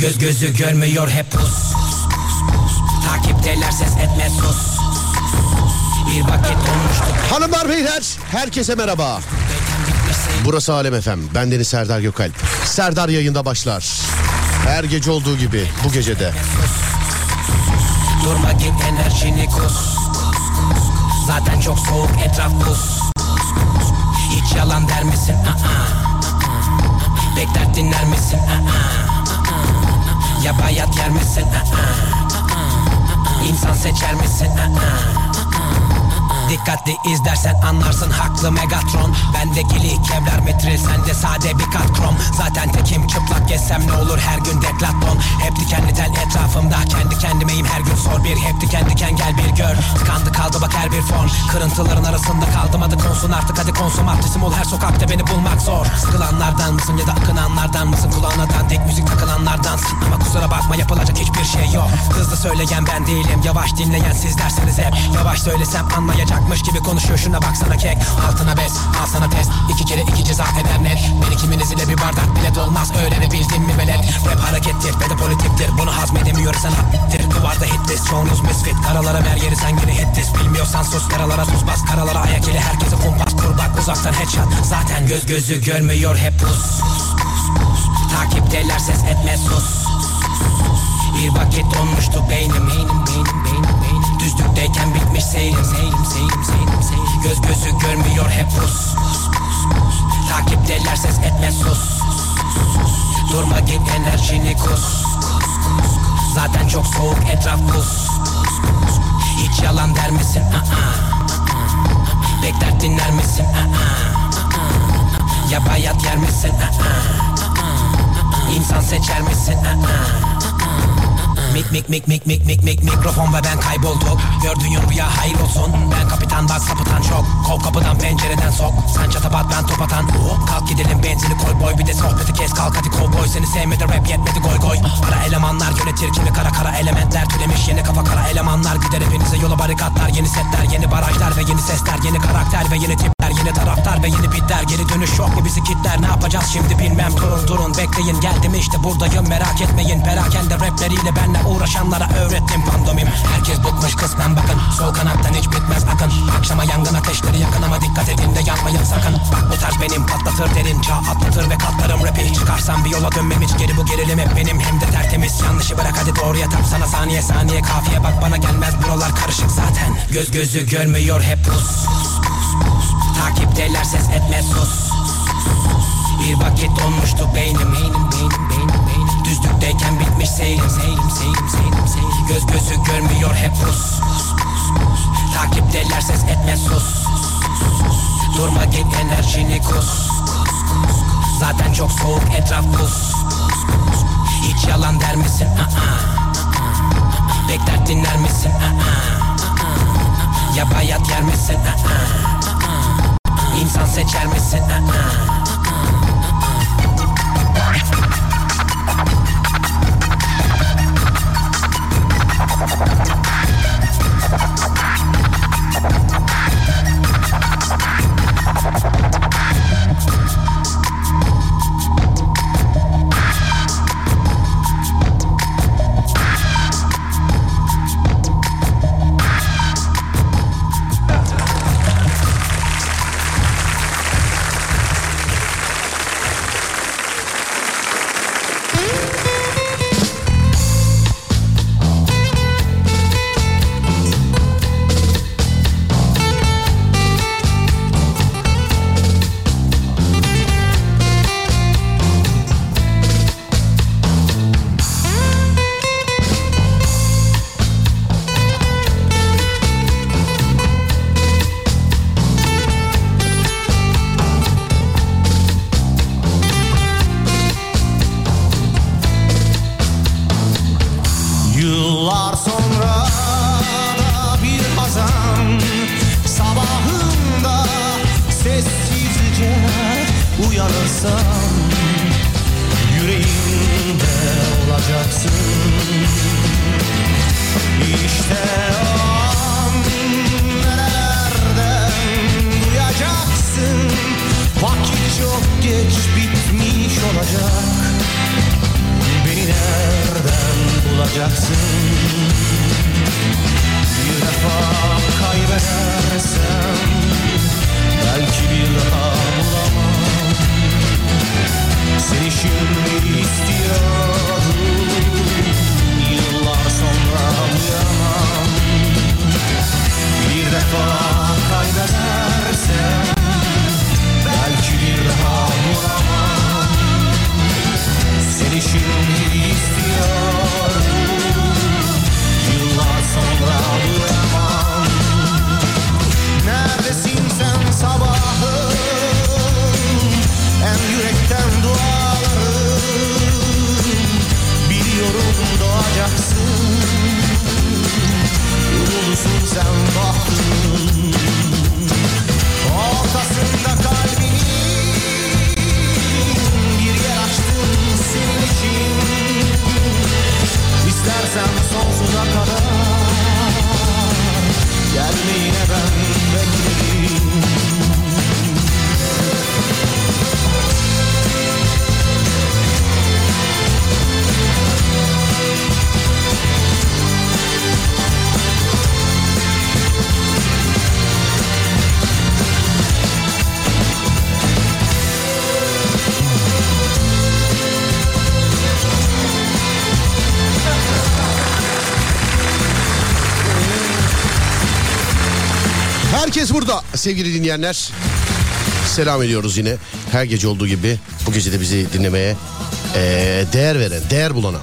Göz gözü görmüyor hep pus Takipteler ses etme sus Bir vakit olmuştu Hanımlar beyler herkese merhaba. Burası Alem Efem. Ben Deniz Serdar Gökalp. Serdar yayında başlar. Her gece olduğu gibi bu gecede. Durma git enerjini kus Zaten çok soğuk etraf buz Hiç yalan der misin? Bekler dinler misin? Aa. Ya bayat yer misin? İnsan seçer misin? Dikkatli izlersen anlarsın haklı Megatron. Bende gili kevlar metril sende sade bir kat krom Zaten tekim çıplak gezsem ne olur her gün deklaton Hep dikenli tel etrafımda kendi kendimeyim her gün sor bir. Hep diken diken gel bir gör. Tıkandı kaldı bak her bir fon. Kırıntıların arasında kaldım adı konsun artık hadi konsum artistim ol her sokakta beni bulmak zor. Sıkılanlardan mısın ya da akınanlardan mısın? Kulağına tek müzik takılanlardansın. Ama kusura bakma yapılacak hiçbir şey yok. Hızlı söyleyen ben değilim yavaş dinleyen sizlersiniz hep. Yavaş söylesem anlayacak Yapmış gibi konuşuyor. Şuna baksana kek Altına bes al sana test. İki kere iki ceza eder net. Beni kiminiz ile bir bardak bile dolmaz öğrenebildin mi velet? Rap harekettir ve de politiktir bunu hazmedemiyorsan hattir Duvarda hitlis çoğunuz misfit. Karalara ver yeri sen yine hitlis Bilmiyorsan sus karalara tuz bas. Karalara ayak ile herkese kumpas. Kur bak uzaktan headshot. Zaten göz gözü görmüyor hep pus. Takipteler ses etme sus. Bir vakit donmuştu beynim beynim beynim beynim Düzlükteyken bitmiş seyrim seyrim seyrim seyrim seyrim Göz gözü görmüyor hep Rus Takipteler ses etme sus Durma git enerjini kus Zaten çok soğuk etraf buz Hiç yalan der misin? Aa. Bekler dinler misin? Aa. Ya bayat yer misin? Aa. İnsan seçer misin? Aa. Mik mik mik mik mik mik mik mikrofon ve ben kaybolduk Gördüğün rüya hayır olsun. Ben kapitan bak sapıtan çok Kov kapıdan pencereden sok. Sen çatapat ben top atan. Oh, Kalk gidelim benzini koy boy. Bir de sohbeti kes kalk hadi kovboy Seni sevmedi rap yetmedi goy goy. Ara elemanlar yönetir kimi kara kara elementler. Türemiş yeni kafa kara elemanlar. Gider hepinize yola barikatlar Yeni setler yeni barajlar ve yeni sesler Yeni karakter ve yeni tipler Yeni taraftar ve yeni bitler. Geri dönüş yok mu bizi kitler? Ne yapacağız şimdi bilmem. Durun durun Bekleyin. Geldim işte buradayım. Merak etmeyin. Perakende rapleriyle benle uğraşanlara öğrettim pandomim. Herkes bıkmış kısmen. Bakın Sol kanattan hiç bitmez. Akın Akşama yangın ateşleri yakın ama dikkat edin de yanmayın sakın. Bak bu tarz benim. Patlatır derin. Çağ atlatır ve katlarım. Rapi Çıkarsam bir yola dönmem hiç. Geri bu gerilim hep benim. Hem de tertemiz. Yanlışı bırak hadi doğruya tap sana. Saniye saniye. Kafiye bak bana gelmez. Buralar karışık zaten. Göz gözü görmüyor hep Rus Takipteler ses etme sus Bir vakit olmuştu beynim beynim beynim beynim beynim Düzlükteyken bitmiş seyrim seyrim seyrim seyrim seyrim Göz gözü görmüyor hep Rus Takipteler ses etme sus Durma git enerjini kus Zaten çok soğuk etraf buz Hiç yalan der misin? Aa. Bekler dinler misin? Aa. Ya bayat yer misin? Aa. İnsan seçer misin? Sevgili dinleyenler. Selam ediyoruz yine. Her gece olduğu gibi bu gece de bizi dinlemeye eee, değer veren, değer bulana.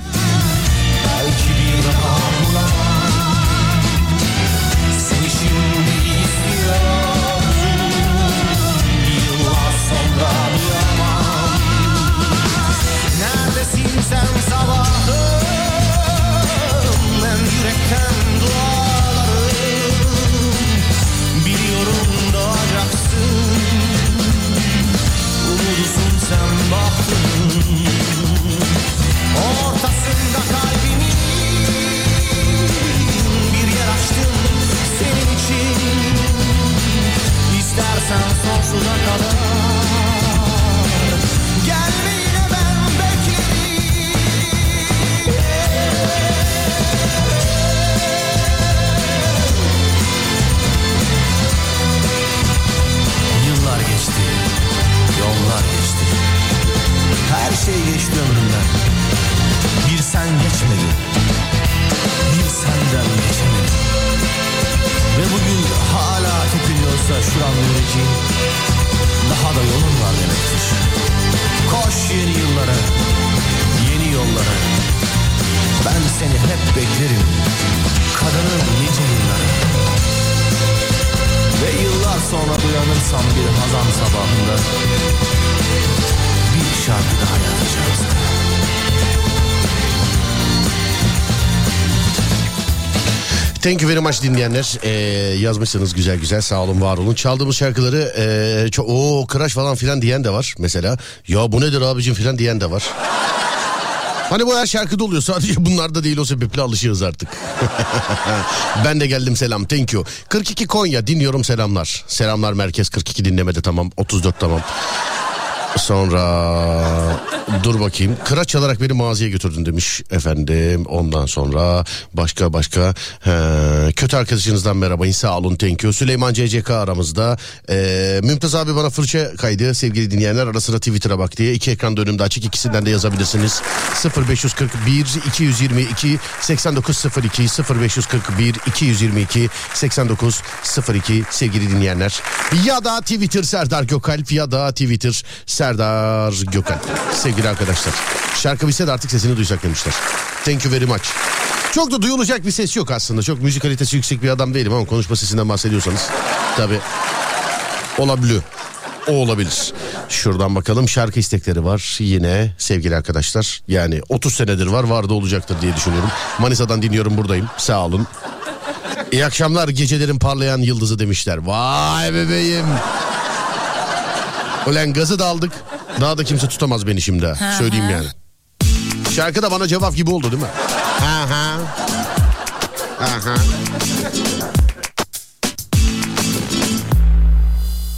Thank you very much dinleyenler. Ee, yazmışsınız güzel güzel sağ olun var olun. Çaldığımız şarkıları ee, çok o crash falan filan diyen de var mesela. Ya bu nedir abicim filan diyen de var. Hani bu her şarkıda oluyor sadece bunlar da değil o sebeple alışığız artık. ben de geldim selam thank you. 42 Konya dinliyorum selamlar. Selamlar merkez 42 dinlemede tamam 34 tamam. Sonra dur bakayım. Kıraç çalarak beni mağazaya götürdün demiş efendim. Ondan sonra başka başka he, kötü arkadaşınızdan merhaba. Sağ olun thank you. Süleyman CCK aramızda. Ee, Mümtaz abi bana fırça kaydı sevgili dinleyenler. Ara Twitter'a bak diye. iki ekran önümde açık ikisinden de yazabilirsiniz. 0541 222 8902 0541 222 8902 sevgili dinleyenler. Ya da Twitter Serdar Gökalp ya da Twitter Serdar Gökalp. Sevgili arkadaşlar. Şarkı bitse de artık sesini duysak demişler. Thank you very much. Çok da duyulacak bir ses yok aslında. Çok müzik kalitesi yüksek bir adam değilim ama konuşma sesinden bahsediyorsanız. Tabii olabiliyor. O olabilir. Şuradan bakalım şarkı istekleri var yine sevgili arkadaşlar. Yani 30 senedir var var olacaktır diye düşünüyorum. Manisa'dan dinliyorum buradayım sağ olun. İyi akşamlar gecelerin parlayan yıldızı demişler. Vay bebeğim. Ulan gazı da aldık. Daha da kimse tutamaz beni şimdi. ha. Söyleyeyim yani. Şarkı da bana cevap gibi oldu değil mi? Ha ha. Aha.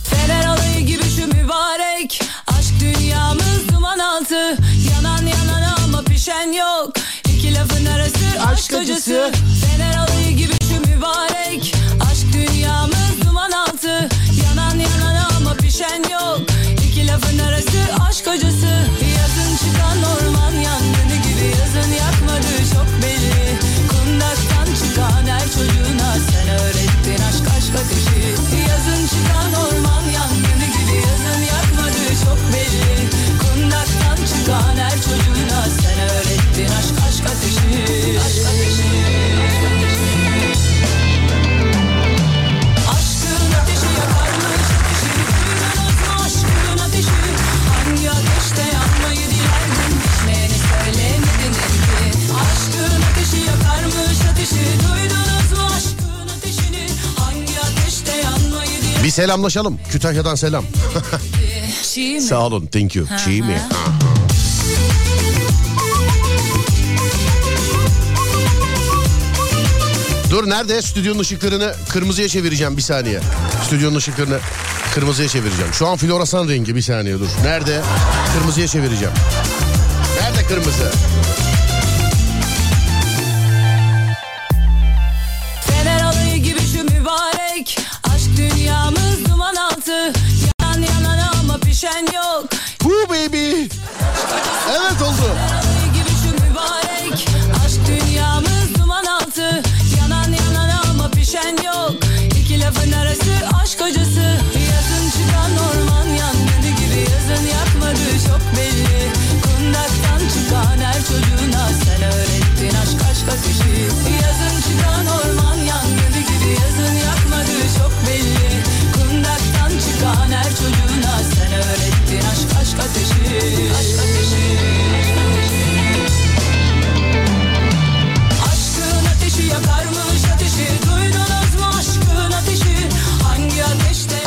Fener alayı gibi şu mübarek Aşk dünyamız duman altı Yanan yanan ama pişen yok İki lafın arası aşk acısı Fener alayı gibi şu mübarek Aşk dünyamız duman altı Yanan yanan ama pişen yok İki lafın arası aşk acısı. Yazın çıkan orman yangını gibi Yazın yakmadı çok belli Kundaktan çıkan her çocuğuna Sen öğrettin aşk aşk ateşi. Yazın çıkan orman yangını gibi Yazın yakmadı çok belli Kundaktan çıkan her çocuğuna Sen öğrettin aşk aşk ateşi. Aşk ateşi Bir selamlaşalım. Kütahya'dan selam. Sağ olun. Thank you. Çiğ mi? Dur nerede? Stüdyonun ışıklarını kırmızıya çevireceğim bir saniye. Stüdyonun ışıklarını kırmızıya çevireceğim. Şu an floresan rengi bir saniye dur. Nerede? Kırmızıya çevireceğim. Nerede kırmızı? Mübarek Aşk dünyamız duman altı Yanan yanan ama pişen yok Woo baby. Evet oldu.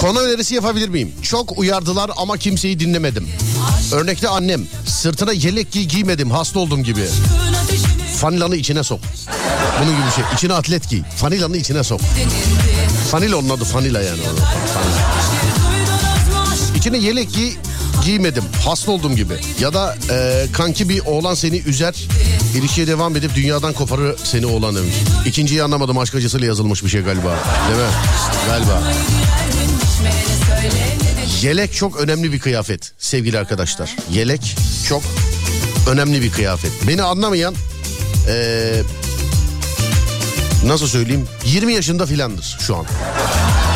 Konu önerisi yapabilir miyim? Çok uyardılar ama kimseyi dinlemedim. Örnekte annem sırtına yelek giy giymedim hasta oldum gibi. Fanilanı içine sok. Bunun gibi şey. İçine atlet giy. Fanilanı içine sok. Fanila onun adı fanila yani. Fanila. İçine yelek giy giymedim. Hasta oldum gibi. Ya da e, kanki bir oğlan seni üzer. İlişkiye devam edip dünyadan koparır seni oğlan demiş. İkinciyi anlamadım aşk acısıyla yazılmış bir şey galiba. Değil mi? Galiba. Yelek çok önemli bir kıyafet sevgili arkadaşlar. Yelek çok önemli bir kıyafet. Beni anlamayan eee, nasıl söyleyeyim 20 yaşında filandır şu an.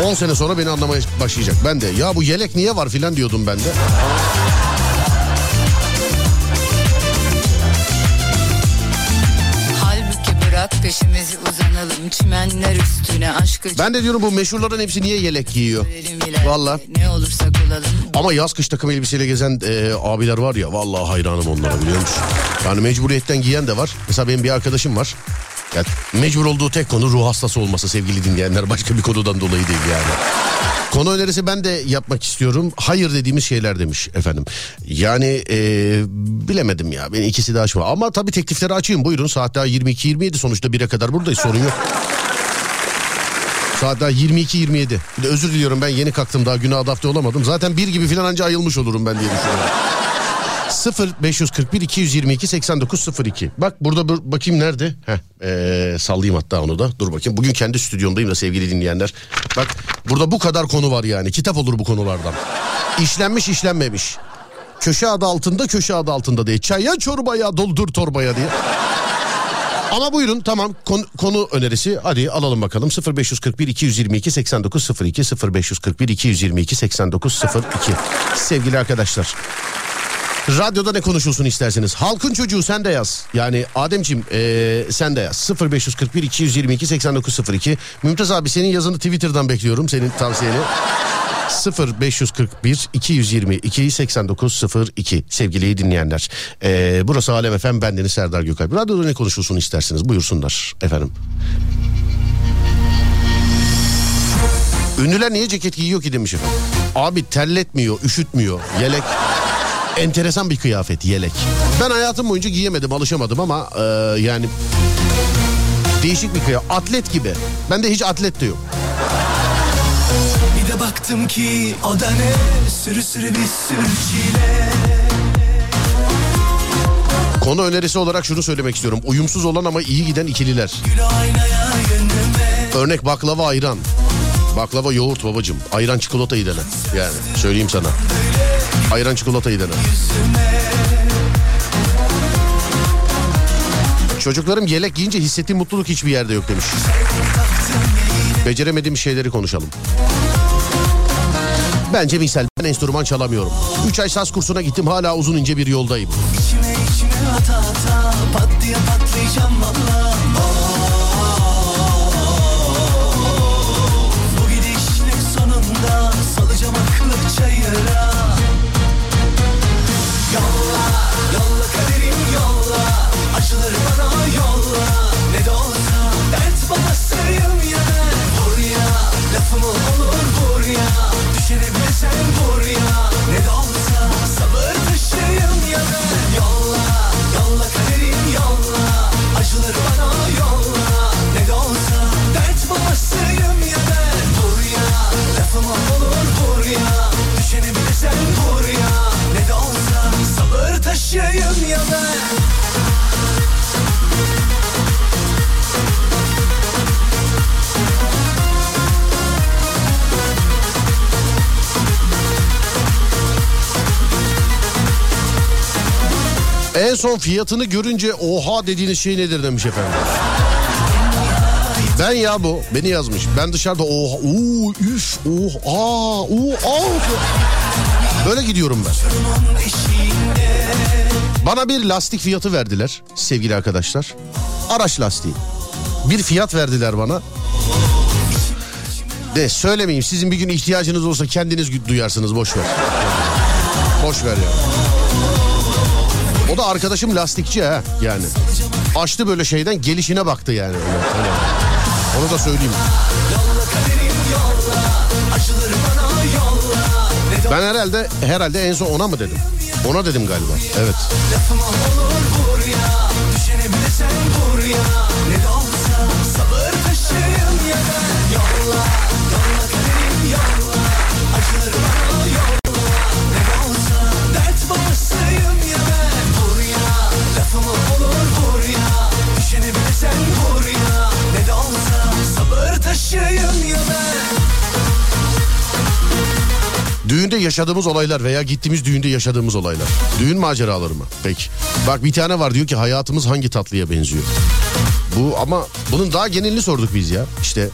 10 sene sonra beni anlamaya başlayacak. Ben de ya bu yelek niye var filan diyordum ben de. Peşimizi uzanalım Çimenler üstüne aşkı Ben de diyorum bu meşhurların hepsi niye yelek giyiyor? Valla. Ne olursak olalım Ama yaz kış takım elbiseyle gezen e, abiler var ya vallahi hayranım onlara biliyor musun? Yani mecburiyetten giyen de var. Mesela benim bir arkadaşım var. Yani mecbur olduğu tek konu ruh hastası olması sevgili dinleyenler. Başka bir konudan dolayı değil yani. Konu önerisi ben de yapmak istiyorum. Hayır dediğimiz şeyler demiş efendim. Yani e, bilemedim ya. Ben ikisi de açma. Ama tabii teklifleri açayım. Buyurun saat daha 22-27 sonuçta 1'e kadar buradayız sorun yok. Saat daha 22-27. Bir de özür diliyorum ben yeni kalktım daha güne adapte olamadım. Zaten bir gibi filan anca ayılmış olurum ben diye düşünüyorum. 0 541 222 8902. Bak burada bir- bakayım nerede? Heh, ee, sallayayım hatta onu da. Dur bakayım. Bugün kendi stüdyomdayım da sevgili dinleyenler. Bak burada bu kadar konu var yani. Kitap olur bu konulardan. İşlenmiş işlenmemiş. Köşe adı altında köşe adı altında diye. Çaya çorbaya doldur torbaya diye. Ama buyurun tamam konu, konu önerisi hadi alalım bakalım 0541 222 8902 0541 222 8902 sevgili arkadaşlar. Radyoda ne konuşulsun isterseniz. Halkın çocuğu sen de yaz. Yani Ademciğim eee, sen de yaz. 0541 222 8902. Mümtaz abi senin yazını Twitter'dan bekliyorum. Senin tavsiyeni. 0541 222 8902 sevgili dinleyenler. Eee, burası Alem FM bendeniz Serdar Gökalp. Radyoda ne konuşulsun isterseniz buyursunlar efendim. Ünlüler niye ceket giyiyor ki demiş efendim. Abi terletmiyor, üşütmüyor. Yelek enteresan bir kıyafet yelek. Ben hayatım boyunca giyemedim, alışamadım ama e, yani değişik bir kıyafet. Atlet gibi. Bende hiç atlet de yok. Bir de baktım ki o da ne Sürü sürü bir sürü çile Konu önerisi olarak şunu söylemek istiyorum. Uyumsuz olan ama iyi giden ikililer. Örnek baklava ayran. Baklava yoğurt babacım. Ayran çikolata iyi dene. Yani söyleyeyim sana. Ayran çikolata iyi dene. Çocuklarım yelek giyince hissettiğim mutluluk hiçbir yerde yok demiş. Beceremediğim şeyleri konuşalım. Bence misal ben enstrüman çalamıyorum. 3 ay saz kursuna gittim hala uzun ince bir yoldayım. Bu gidişle sonunda Salacağım aklı çayıra Acıları bana yolla. Ne de olsa dert babasıyım ya. Ben Vur ya, lafımı olur vur ya. Düşene bile sen vur ya son fiyatını görünce oha dediğiniz şey nedir demiş efendim. Ben ya bu. Beni yazmış. Ben dışarıda oha, uuu, üf, oha, uuu, aa. Böyle gidiyorum ben. Bana bir lastik fiyatı verdiler sevgili arkadaşlar. Araç lastiği. Bir fiyat verdiler bana. De söylemeyeyim sizin bir gün ihtiyacınız olsa kendiniz duyarsınız boş ver. Boş ver ya. O da arkadaşım lastikçi ha yani. Açtı böyle şeyden gelişine baktı yani. Öyle, öyle. Onu da söyleyeyim. Ben herhalde herhalde en son ona mı dedim? Ona dedim galiba. Evet. Düğünde yaşadığımız olaylar veya gittiğimiz düğünde yaşadığımız olaylar. Düğün maceraları mı? Peki. Bak bir tane var diyor ki hayatımız hangi tatlıya benziyor? Bu ama bunun daha genelini sorduk biz ya. İşte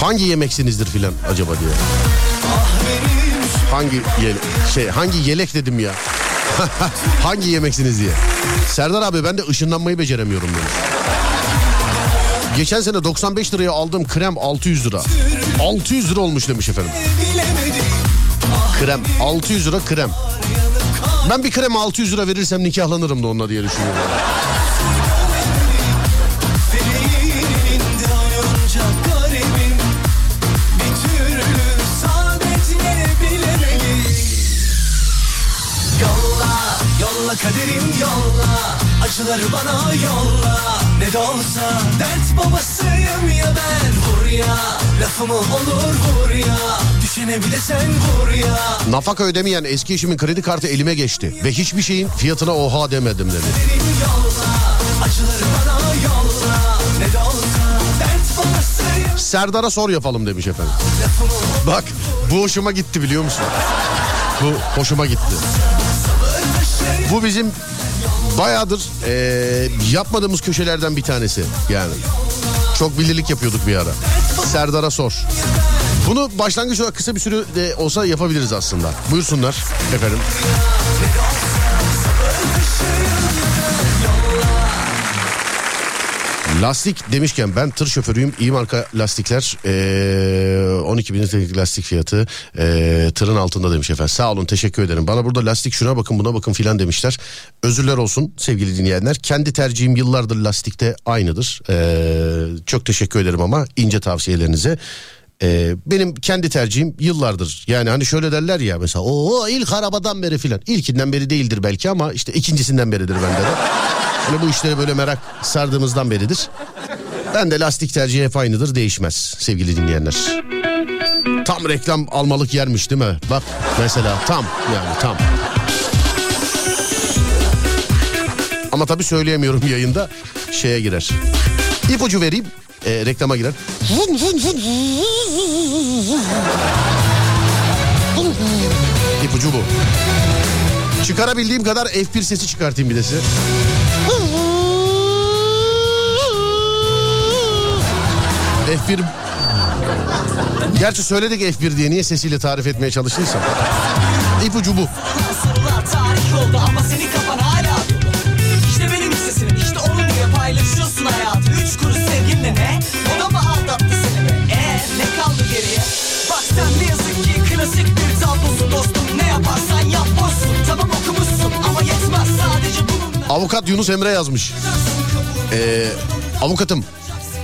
hangi yemeksinizdir filan acaba diye. Hangi yel şey hangi yelek dedim ya. hangi yemeksiniz diye. Serdar abi ben de ışınlanmayı beceremiyorum demiş. Geçen sene 95 liraya aldığım krem 600 lira. 600 lira olmuş demiş efendim. Krem. 600 lira krem. Ben bir krem 600 lira verirsem nikahlanırım da onunla diye düşünüyorum. Kaderim yolla. Acıları bana yolla. Ne de olsa dert babasıyım ya ben. Vur ya, lafımı olur vur ya Nafaka ödemeyen eski eşimin kredi kartı elime geçti. Ve hiçbir şeyin fiyatına oha demedim dedi. Serdar'a sor yapalım demiş efendim. Bak bu hoşuma gitti biliyor musun? Bu hoşuma gitti. Bu bizim bayağıdır eee, yapmadığımız köşelerden bir tanesi yani. Çok bilirlik yapıyorduk bir ara. Serdar'a sor. Bunu başlangıç olarak kısa bir süre de olsa yapabiliriz aslında. Buyursunlar efendim. Lastik demişken ben tır şoförüyüm. İyi marka lastikler eee 12 bin liralık lastik fiyatı eee, tırın altında demiş efendim. Sağ olun teşekkür ederim. Bana burada lastik şuna bakın buna bakın filan demişler. Özürler olsun sevgili dinleyenler. Kendi tercihim yıllardır lastikte aynıdır. Eee, çok teşekkür ederim ama ince tavsiyelerinize. Eee, benim kendi tercihim yıllardır. Yani hani şöyle derler ya mesela o ilk arabadan beri filan. İlkinden beri değildir belki ama işte ikincisinden beridir bende de. Hani bu işlere böyle merak sardığımızdan beridir. Ben de lastik tercihi hep aynıdır değişmez sevgili dinleyenler. Tam reklam almalık yermiş değil mi? Bak mesela tam yani tam. Ama tabii söyleyemiyorum yayında şeye girer. İpucu vereyim e, reklama girer. İpucu bu. Çıkarabildiğim kadar F1 sesi çıkartayım bir de size. F1 Gerçi söyledik F1 diye niye sesiyle tarif etmeye çalıştıysam. İpucu bu. Tarih oldu ama senin kafan kuruş sevginle ne? O da mı aldattı seni be? Eee ne kaldı geriye? Bak sen ne yazık ki klasik bir tablosun dostum Ne yaparsan yap boşsun Tamam okumuşsun ama yetmez sadece bununla Avukat Yunus Emre yazmış. Ee, avukatım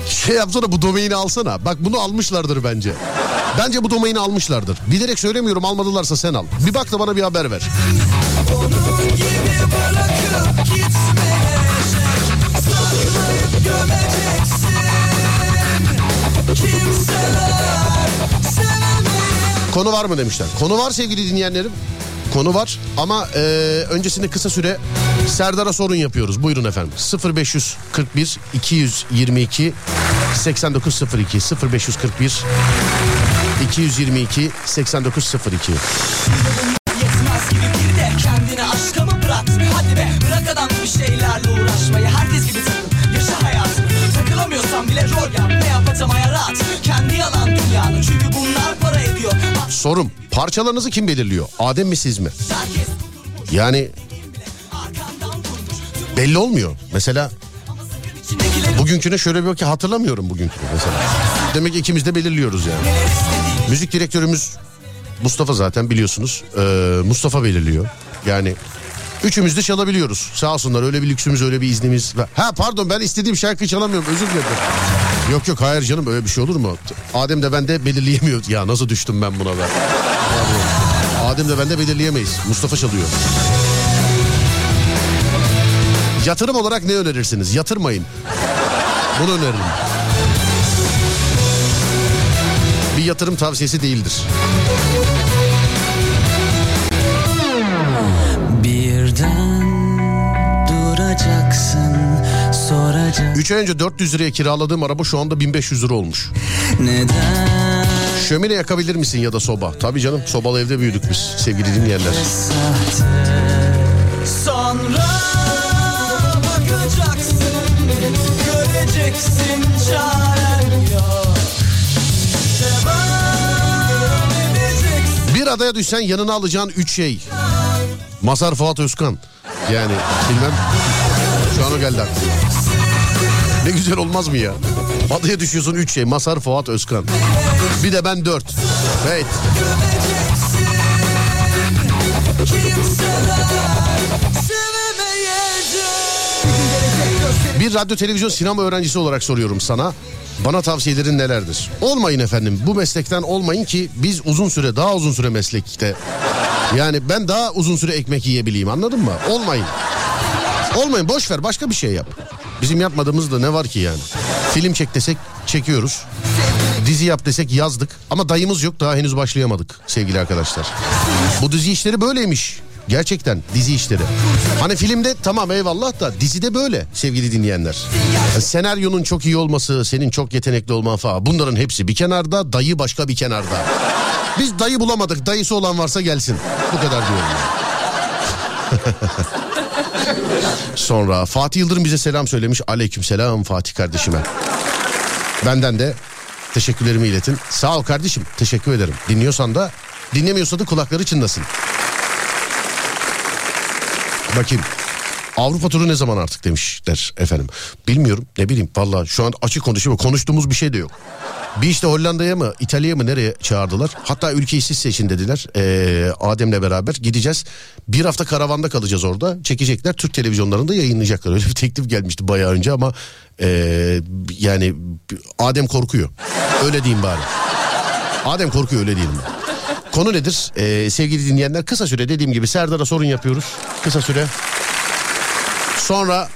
şey yapsana bu domaini alsana. Bak bunu almışlardır bence. Bence bu domaini almışlardır. Bilerek söylemiyorum almadılarsa sen al. Bir bak da bana bir haber ver. Gitmeyecek gömeceksin Konu var mı demişler. Konu var sevgili dinleyenlerim. Konu var ama e, öncesinde kısa süre Serdar'a sorun yapıyoruz. Buyurun efendim. 0541 222 8902 0541 222 8902 Yetmez gibi bir de kendini aşka mı bıraktın Hadi be bırak adam bir şeylerle uğraşmayı Herkes gibi takıl yaşa hayatını Takılamıyorsan bile rol yap dünyanın Çünkü bunlar para ediyor Sorum parçalarınızı kim belirliyor? Adem mi siz mi? Yani belli olmuyor. Mesela bugünküne şöyle bir bakayım hatırlamıyorum bugünkünü mesela. Demek ki ikimiz de belirliyoruz yani. Müzik direktörümüz Mustafa zaten biliyorsunuz. Ee, Mustafa belirliyor. Yani üçümüz de çalabiliyoruz. Sağ olsunlar öyle bir lüksümüz öyle bir iznimiz. Ha pardon ben istediğim şarkıyı çalamıyorum özür dilerim. Yok yok hayır canım öyle bir şey olur mu? Adem de ben de belirleyemiyor. Ya nasıl düştüm ben buna ben. Adem de ben de belirleyemeyiz. Mustafa çalıyor. Yatırım olarak ne önerirsiniz? Yatırmayın. Bunu öneririm. Bir yatırım tavsiyesi değildir. Birden duracaksın soracak 3 ay önce 400 liraya kiraladığım araba şu anda 1500 lira olmuş. neden Şömine yakabilir misin ya da soba? Tabii canım sobalı evde büyüdük biz sevgili dinleyenler. Sonra bakacaksın Göreceksin çaren yok Bir adaya düşsen yanına alacağın 3 şey. Masar Fuat Özkan. Yani bilmem. Şu an o geldi aklıma. Ne güzel olmaz mı ya? Adaya düşüyorsun 3 şey. Masar Fuat Özkan. Bir de ben 4. Evet. Bir radyo televizyon sinema öğrencisi olarak soruyorum sana. Bana tavsiyelerin nelerdir? Olmayın efendim. Bu meslekten olmayın ki biz uzun süre daha uzun süre meslekte. Yani ben daha uzun süre ekmek yiyebileyim anladın mı? Olmayın. Olmayın boş ver başka bir şey yap. Bizim yapmadığımız da ne var ki yani? Film çek desek çekiyoruz. Dizi yap desek yazdık. Ama dayımız yok daha henüz başlayamadık sevgili arkadaşlar. Bu dizi işleri böyleymiş. Gerçekten dizi işleri. Hani filmde tamam eyvallah da dizide böyle sevgili dinleyenler. Yani senaryonun çok iyi olması, senin çok yetenekli olman falan bunların hepsi bir kenarda, dayı başka bir kenarda. Biz dayı bulamadık. Dayısı olan varsa gelsin. Bu kadar diyorum. Sonra Fatih Yıldırım bize selam söylemiş. Aleyküm selam Fatih kardeşime. Benden de teşekkürlerimi iletin. Sağ ol kardeşim. Teşekkür ederim. Dinliyorsan da dinlemiyorsa da kulakları çınlasın. Bakayım. Avrupa turu ne zaman artık demişler efendim. Bilmiyorum ne bileyim valla şu an açık konuşuyor. Konuştuğumuz bir şey de yok. Bir işte Hollanda'ya mı İtalya'ya mı nereye çağırdılar? Hatta ülkeyi siz seçin dediler. Ee, Adem'le beraber gideceğiz. Bir hafta karavanda kalacağız orada. Çekecekler Türk televizyonlarında yayınlayacaklar. Öyle bir teklif gelmişti bayağı önce ama ee, yani Adem korkuyor. Öyle diyeyim bari. Adem korkuyor öyle diyelim. Konu nedir? Ee, sevgili dinleyenler kısa süre dediğim gibi Serdar'a sorun yapıyoruz. Kısa süre. Sonra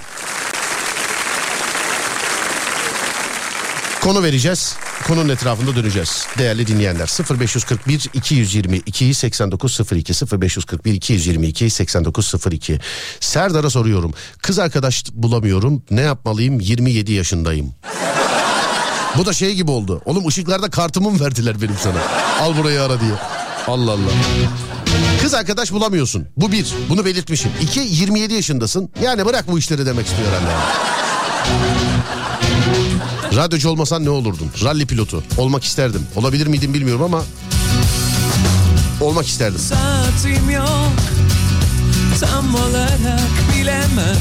konu vereceğiz. konunun etrafında döneceğiz. Değerli dinleyenler 0541 222 8902 0541 222 8902 Serdar'a soruyorum. Kız arkadaş bulamıyorum. Ne yapmalıyım? 27 yaşındayım. Bu da şey gibi oldu. Oğlum ışıklarda kartımı mı verdiler benim sana? Al burayı ara diye. Allah Allah. Kız arkadaş bulamıyorsun. Bu bir. Bunu belirtmişim. İki 27 yaşındasın. Yani bırak bu işleri demek istiyor herhalde. Radyocu olmasan ne olurdun? Rally pilotu. Olmak isterdim. Olabilir miydim bilmiyorum ama olmak isterdim. Saatim yok Tam olarak bilemem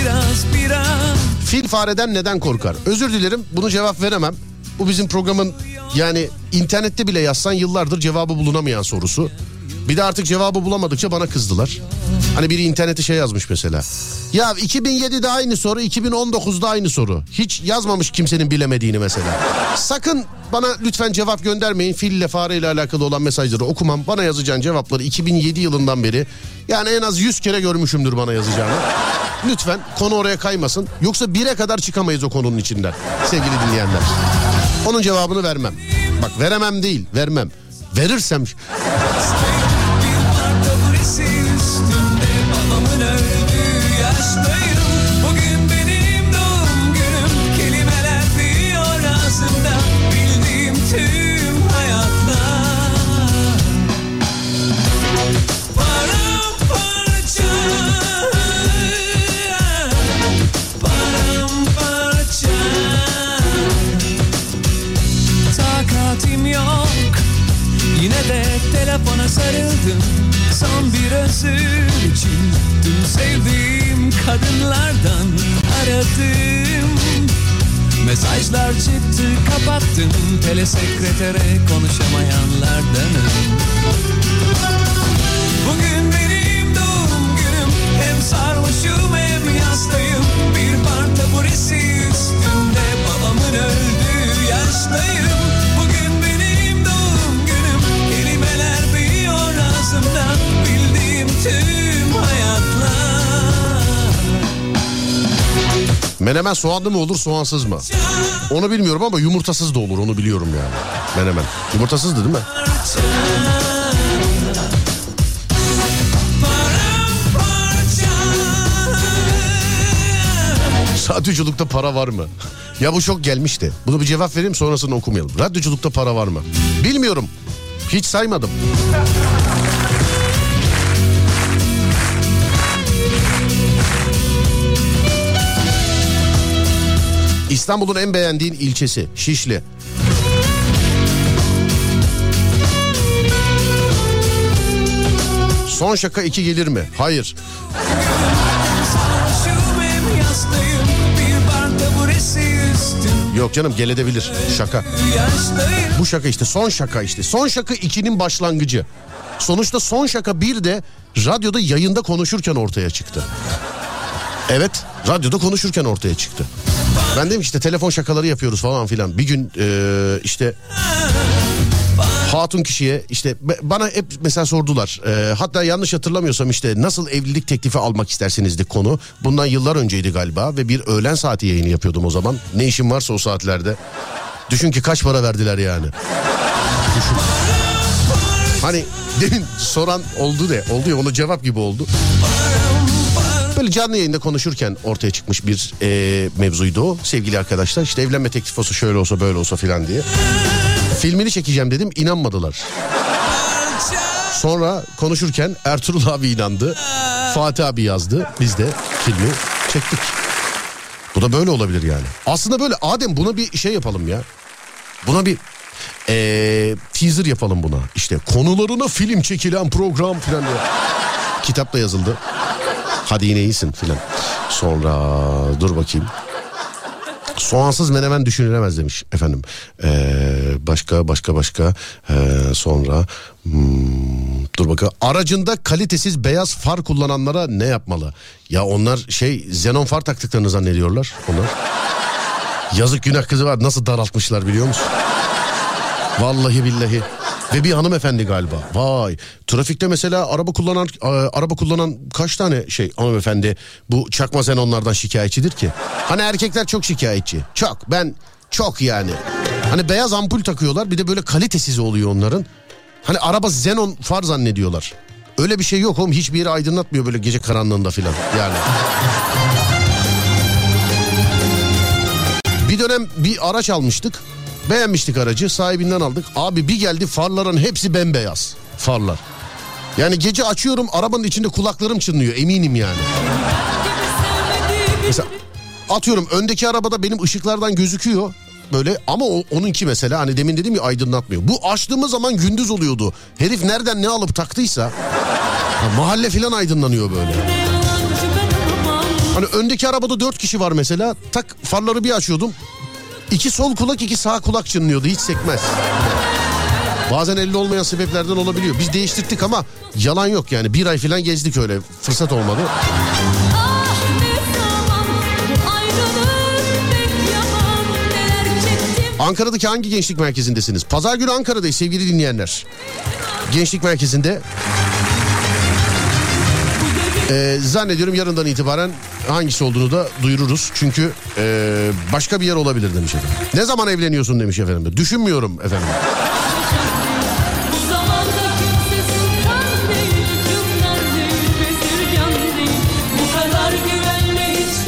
Biraz biraz Fil fareden neden korkar? Özür dilerim bunu cevap veremem. Bu bizim programın yani internette bile yazsan yıllardır cevabı bulunamayan sorusu. Bir de artık cevabı bulamadıkça bana kızdılar. Hani biri internete şey yazmış mesela. Ya 2007'de aynı soru 2019'da aynı soru. Hiç yazmamış kimsenin bilemediğini mesela. Sakın bana lütfen cevap göndermeyin. Fille fareyle alakalı olan mesajları okumam. Bana yazacağın cevapları 2007 yılından beri yani en az 100 kere görmüşümdür bana yazacağını. Lütfen konu oraya kaymasın. Yoksa bire kadar çıkamayız o konunun içinden sevgili dinleyenler. Onun cevabını vermem. Bak veremem değil vermem. Verirsem sarıldım Son bir özür için Tüm sevdiğim kadınlardan aradım. Mesajlar çıktı kapattım. Telesekretere konuşamayanlardanım. Bugün benim doğum günüm. Hem sarhoşum hem yastayım. Bir parça burası üstünde Babamın öldüğü yaştayım menemen soğanlı mı olur soğansız mı? Onu bilmiyorum ama yumurtasız da olur onu biliyorum yani. Menemen. Yumurtasızdı değil mi? Radyoculukta para var mı? Ya bu çok gelmişti. Bunu bir cevap vereyim sonrasını okumayalım. Radyoculukta para var mı? Bilmiyorum. Hiç saymadım. İstanbul'un en beğendiğin ilçesi Şişli. Son şaka iki gelir mi? Hayır. Yok canım gelebilir. Şaka. Bu şaka işte son şaka işte. Son şaka 2'nin başlangıcı. Sonuçta son şaka bir de radyoda yayında konuşurken ortaya çıktı. Evet radyoda konuşurken ortaya çıktı. Ben dedim işte telefon şakaları yapıyoruz falan filan. Bir gün eee, işte hatun kişiye işte bana hep mesela sordular. Eee, hatta yanlış hatırlamıyorsam işte nasıl evlilik teklifi almak istersinizdi konu. Bundan yıllar önceydi galiba ve bir öğlen saati yayını yapıyordum o zaman. Ne işim varsa o saatlerde. Düşün ki kaç para verdiler yani. Düşün. Hani demin soran oldu de oldu ya ona cevap gibi oldu. Böyle canlı yayında konuşurken ortaya çıkmış bir e, mevzuydu o sevgili arkadaşlar. İşte evlenme teklifi olsa şöyle olsa böyle olsa filan diye. Filmini çekeceğim dedim inanmadılar. Sonra konuşurken Ertuğrul abi inandı. Fatih abi yazdı. Biz de filmi çektik. Bu da böyle olabilir yani. Aslında böyle Adem buna bir şey yapalım ya. Buna bir eee, teaser yapalım buna. İşte konularına film çekilen program filan diye. Kitap da yazıldı. Hadi yine iyisin filan. Sonra dur bakayım. Soğansız menemen düşünülemez demiş efendim. Ee, başka başka başka Ee, sonra hmm, dur bakalım. Aracında kalitesiz beyaz far kullananlara ne yapmalı? Ya onlar şey xenon far taktıklarını zannediyorlar onlar. Yazık günah kızı var nasıl daraltmışlar biliyor musun? Vallahi billahi. Ve bir hanımefendi galiba. Vay. Trafikte mesela araba kullanan e, araba kullanan kaç tane şey hanımefendi bu çakma xenonlardan şikayetçidir ki? Hani erkekler çok şikayetçi. Çok. Ben çok yani. Hani beyaz ampul takıyorlar bir de böyle kalitesiz oluyor onların. Hani araba xenon far zannediyorlar. Öyle bir şey yok oğlum hiçbir yeri aydınlatmıyor böyle gece karanlığında filan yani. Bir dönem bir araç almıştık. Beğenmiştik aracı sahibinden aldık. Abi bir geldi farların hepsi bembeyaz farlar. Yani gece açıyorum arabanın içinde kulaklarım çınlıyor eminim yani. Mesela atıyorum öndeki arabada benim ışıklardan gözüküyor böyle ama o, onunki mesela hani demin dedim ya aydınlatmıyor. Bu açtığımız zaman gündüz oluyordu. Herif nereden ne alıp taktıysa ha, mahalle filan aydınlanıyor böyle. Hani öndeki arabada dört kişi var mesela tak farları bir açıyordum. İki sol kulak iki sağ kulak çınlıyordu hiç sekmez. Bazen elde olmayan sebeplerden olabiliyor. Biz değiştirdik ama yalan yok yani. Bir ay falan gezdik öyle. Fırsat olmadı. Ah Ankara'daki hangi gençlik merkezindesiniz? Pazar günü Ankara'dayız sevgili dinleyenler. Gençlik merkezinde. Ee, zannediyorum yarından itibaren hangisi olduğunu da duyururuz. Çünkü ee, başka bir yer olabilir demiş efendim. Ne zaman evleniyorsun demiş efendim. Düşünmüyorum efendim.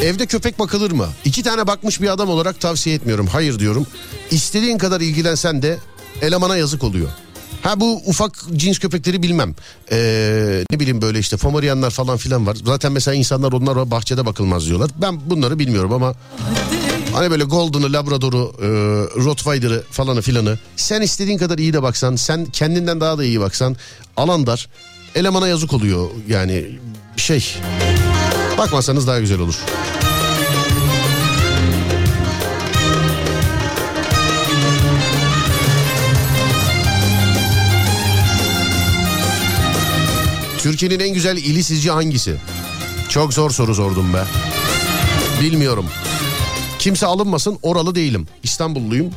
Evde köpek bakılır mı? İki tane bakmış bir adam olarak tavsiye etmiyorum. Hayır diyorum. İstediğin kadar ilgilensen de elemana yazık oluyor. Ha bu ufak cins köpekleri bilmem. Ee, ne bileyim böyle işte Pomerianlar falan filan var. Zaten mesela insanlar onlar bahçede bakılmaz diyorlar. Ben bunları bilmiyorum ama hani böyle Golden'ı, Labrador'u, e, Rottweiler'ı falanı filanı. Sen istediğin kadar iyi de baksan, sen kendinden daha da iyi baksan alan dar. Elemana yazık oluyor yani şey. Bakmasanız daha güzel olur. Türkiye'nin en güzel ili sizce hangisi? Çok zor soru sordum be. Bilmiyorum. Kimse alınmasın oralı değilim. İstanbulluyum.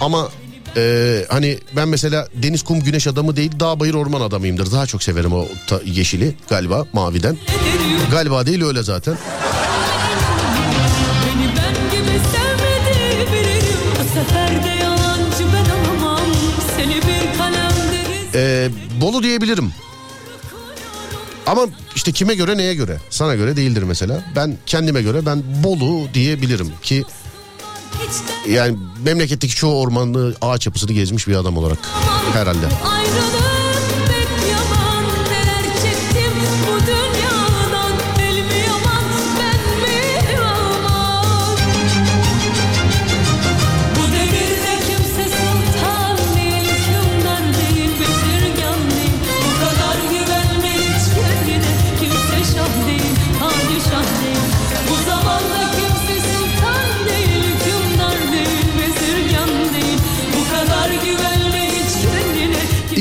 Ama e, hani ben mesela deniz kum güneş adamı değil dağ bayır orman adamıyımdır. Daha çok severim o ta- yeşili galiba maviden. Galiba değil öyle zaten. Ee, Bolu diyebilirim. Ama işte kime göre neye göre? Sana göre değildir mesela. Ben kendime göre ben Bolu diyebilirim ki yani memleketteki çoğu ormanlı ağaç yapısını gezmiş bir adam olarak herhalde. Ayrılık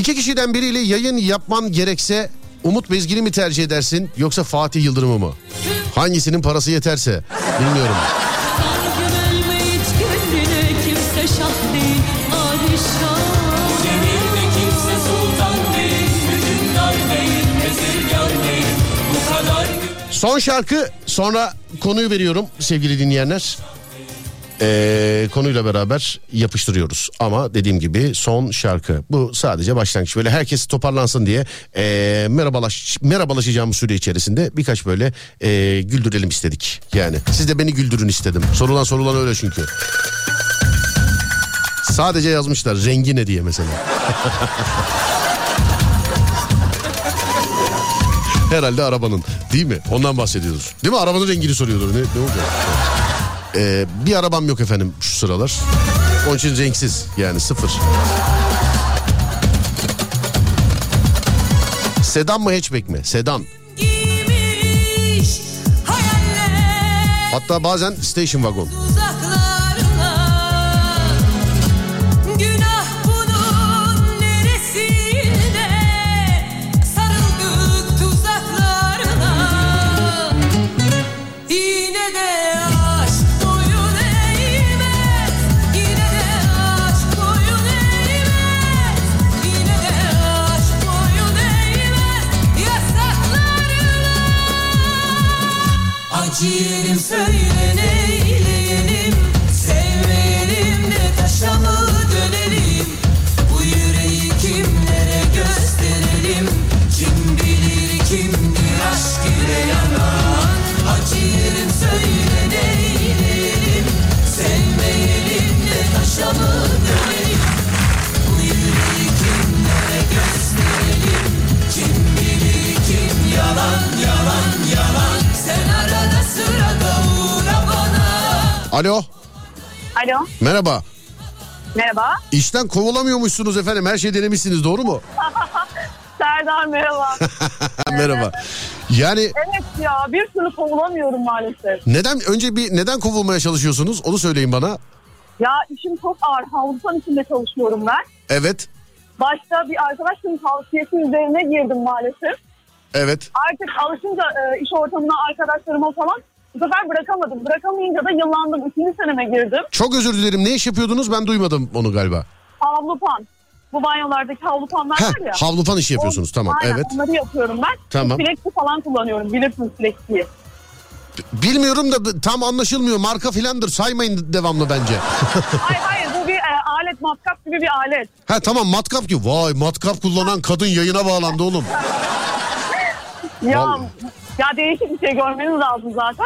İki kişiden biriyle yayın yapman gerekse Umut Bezgin'i mi tercih edersin yoksa Fatih Yıldırım'ı mı? Hangisinin parası yeterse bilmiyorum. Son şarkı sonra konuyu veriyorum sevgili dinleyenler. Ee, konuyla beraber yapıştırıyoruz. Ama dediğim gibi son şarkı. Bu sadece başlangıç. Böyle herkes toparlansın diye ee, merhabalaş merhabalaşacağımız süre içerisinde birkaç böyle ee, güldürelim istedik. Yani siz de beni güldürün istedim. Sorulan sorulan öyle çünkü. Sadece yazmışlar rengi ne diye mesela. Herhalde arabanın değil mi? Ondan bahsediyoruz. Değil mi? Arabanın rengini soruyordur ne, ne olacak ee, bir arabam yok efendim şu sıralar. Onun için renksiz yani sıfır. Sedan mı hatchback mi? Sedan. Hatta bazen station wagon. uzaklarına de Alo Alo, merhaba. merhaba. İşten kovulamıyormuşsunuz efendim her şey denemişsiniz doğru mu? Serdar merhaba. merhaba. Yani evet ya bir türlü kovulamıyorum maalesef. neden önce bir neden kovulmaya çalışıyorsunuz onu söyleyin bana. Ya işim çok ağır. Havlusan içinde çalışıyorum ben. Evet. Başta bir arkadaşımın tavsiyesi üzerine girdim maalesef. Evet. Artık alışınca e, iş ortamına arkadaşlarıma falan bu sefer bırakamadım. Bırakamayınca da yıllandım. Üçüncü seneme girdim. Çok özür dilerim. Ne iş yapıyordunuz? Ben duymadım onu galiba. Havlupan. Bu banyolardaki havlupanlar var ya. Heh, havlupan işi yapıyorsunuz. Tamam. Aynen, Evet. onları yapıyorum ben. Tamam. Flexi falan kullanıyorum. Bilirsiniz Flexi'yi. Bilmiyorum da tam anlaşılmıyor. Marka filandır. Saymayın devamlı bence. hayır hayır bu bir e, alet matkap gibi bir alet. ha tamam matkap ki. Vay matkap kullanan kadın yayına bağlandı oğlum. Ya Vallahi. ya değişik bir şey görmeniz lazım zaten.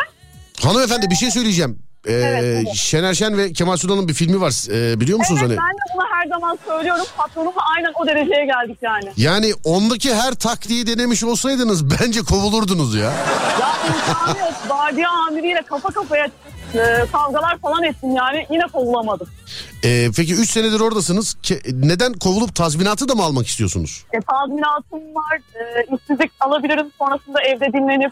Hanımefendi bir şey söyleyeceğim. Ee, Evet. Şener Şen ve Kemal Sunal'ın bir filmi var. Ee, biliyor musunuz Evet hani? ben de bunu her zaman söylüyorum. Patronumla aynen o dereceye geldik yani. Yani ondaki her taktiği denemiş olsaydınız bence kovulurdunuz ya. Ya imkanı yok. Vardiya amiriyle kafa kafaya e, kavgalar falan ettim yani. Yine kovulamadım. Ee, peki 3 senedir oradasınız. Ke- neden kovulup tazminatı da mı almak istiyorsunuz? E, tazminatım var. E, işsizlik alabilirim. Sonrasında evde dinlenip.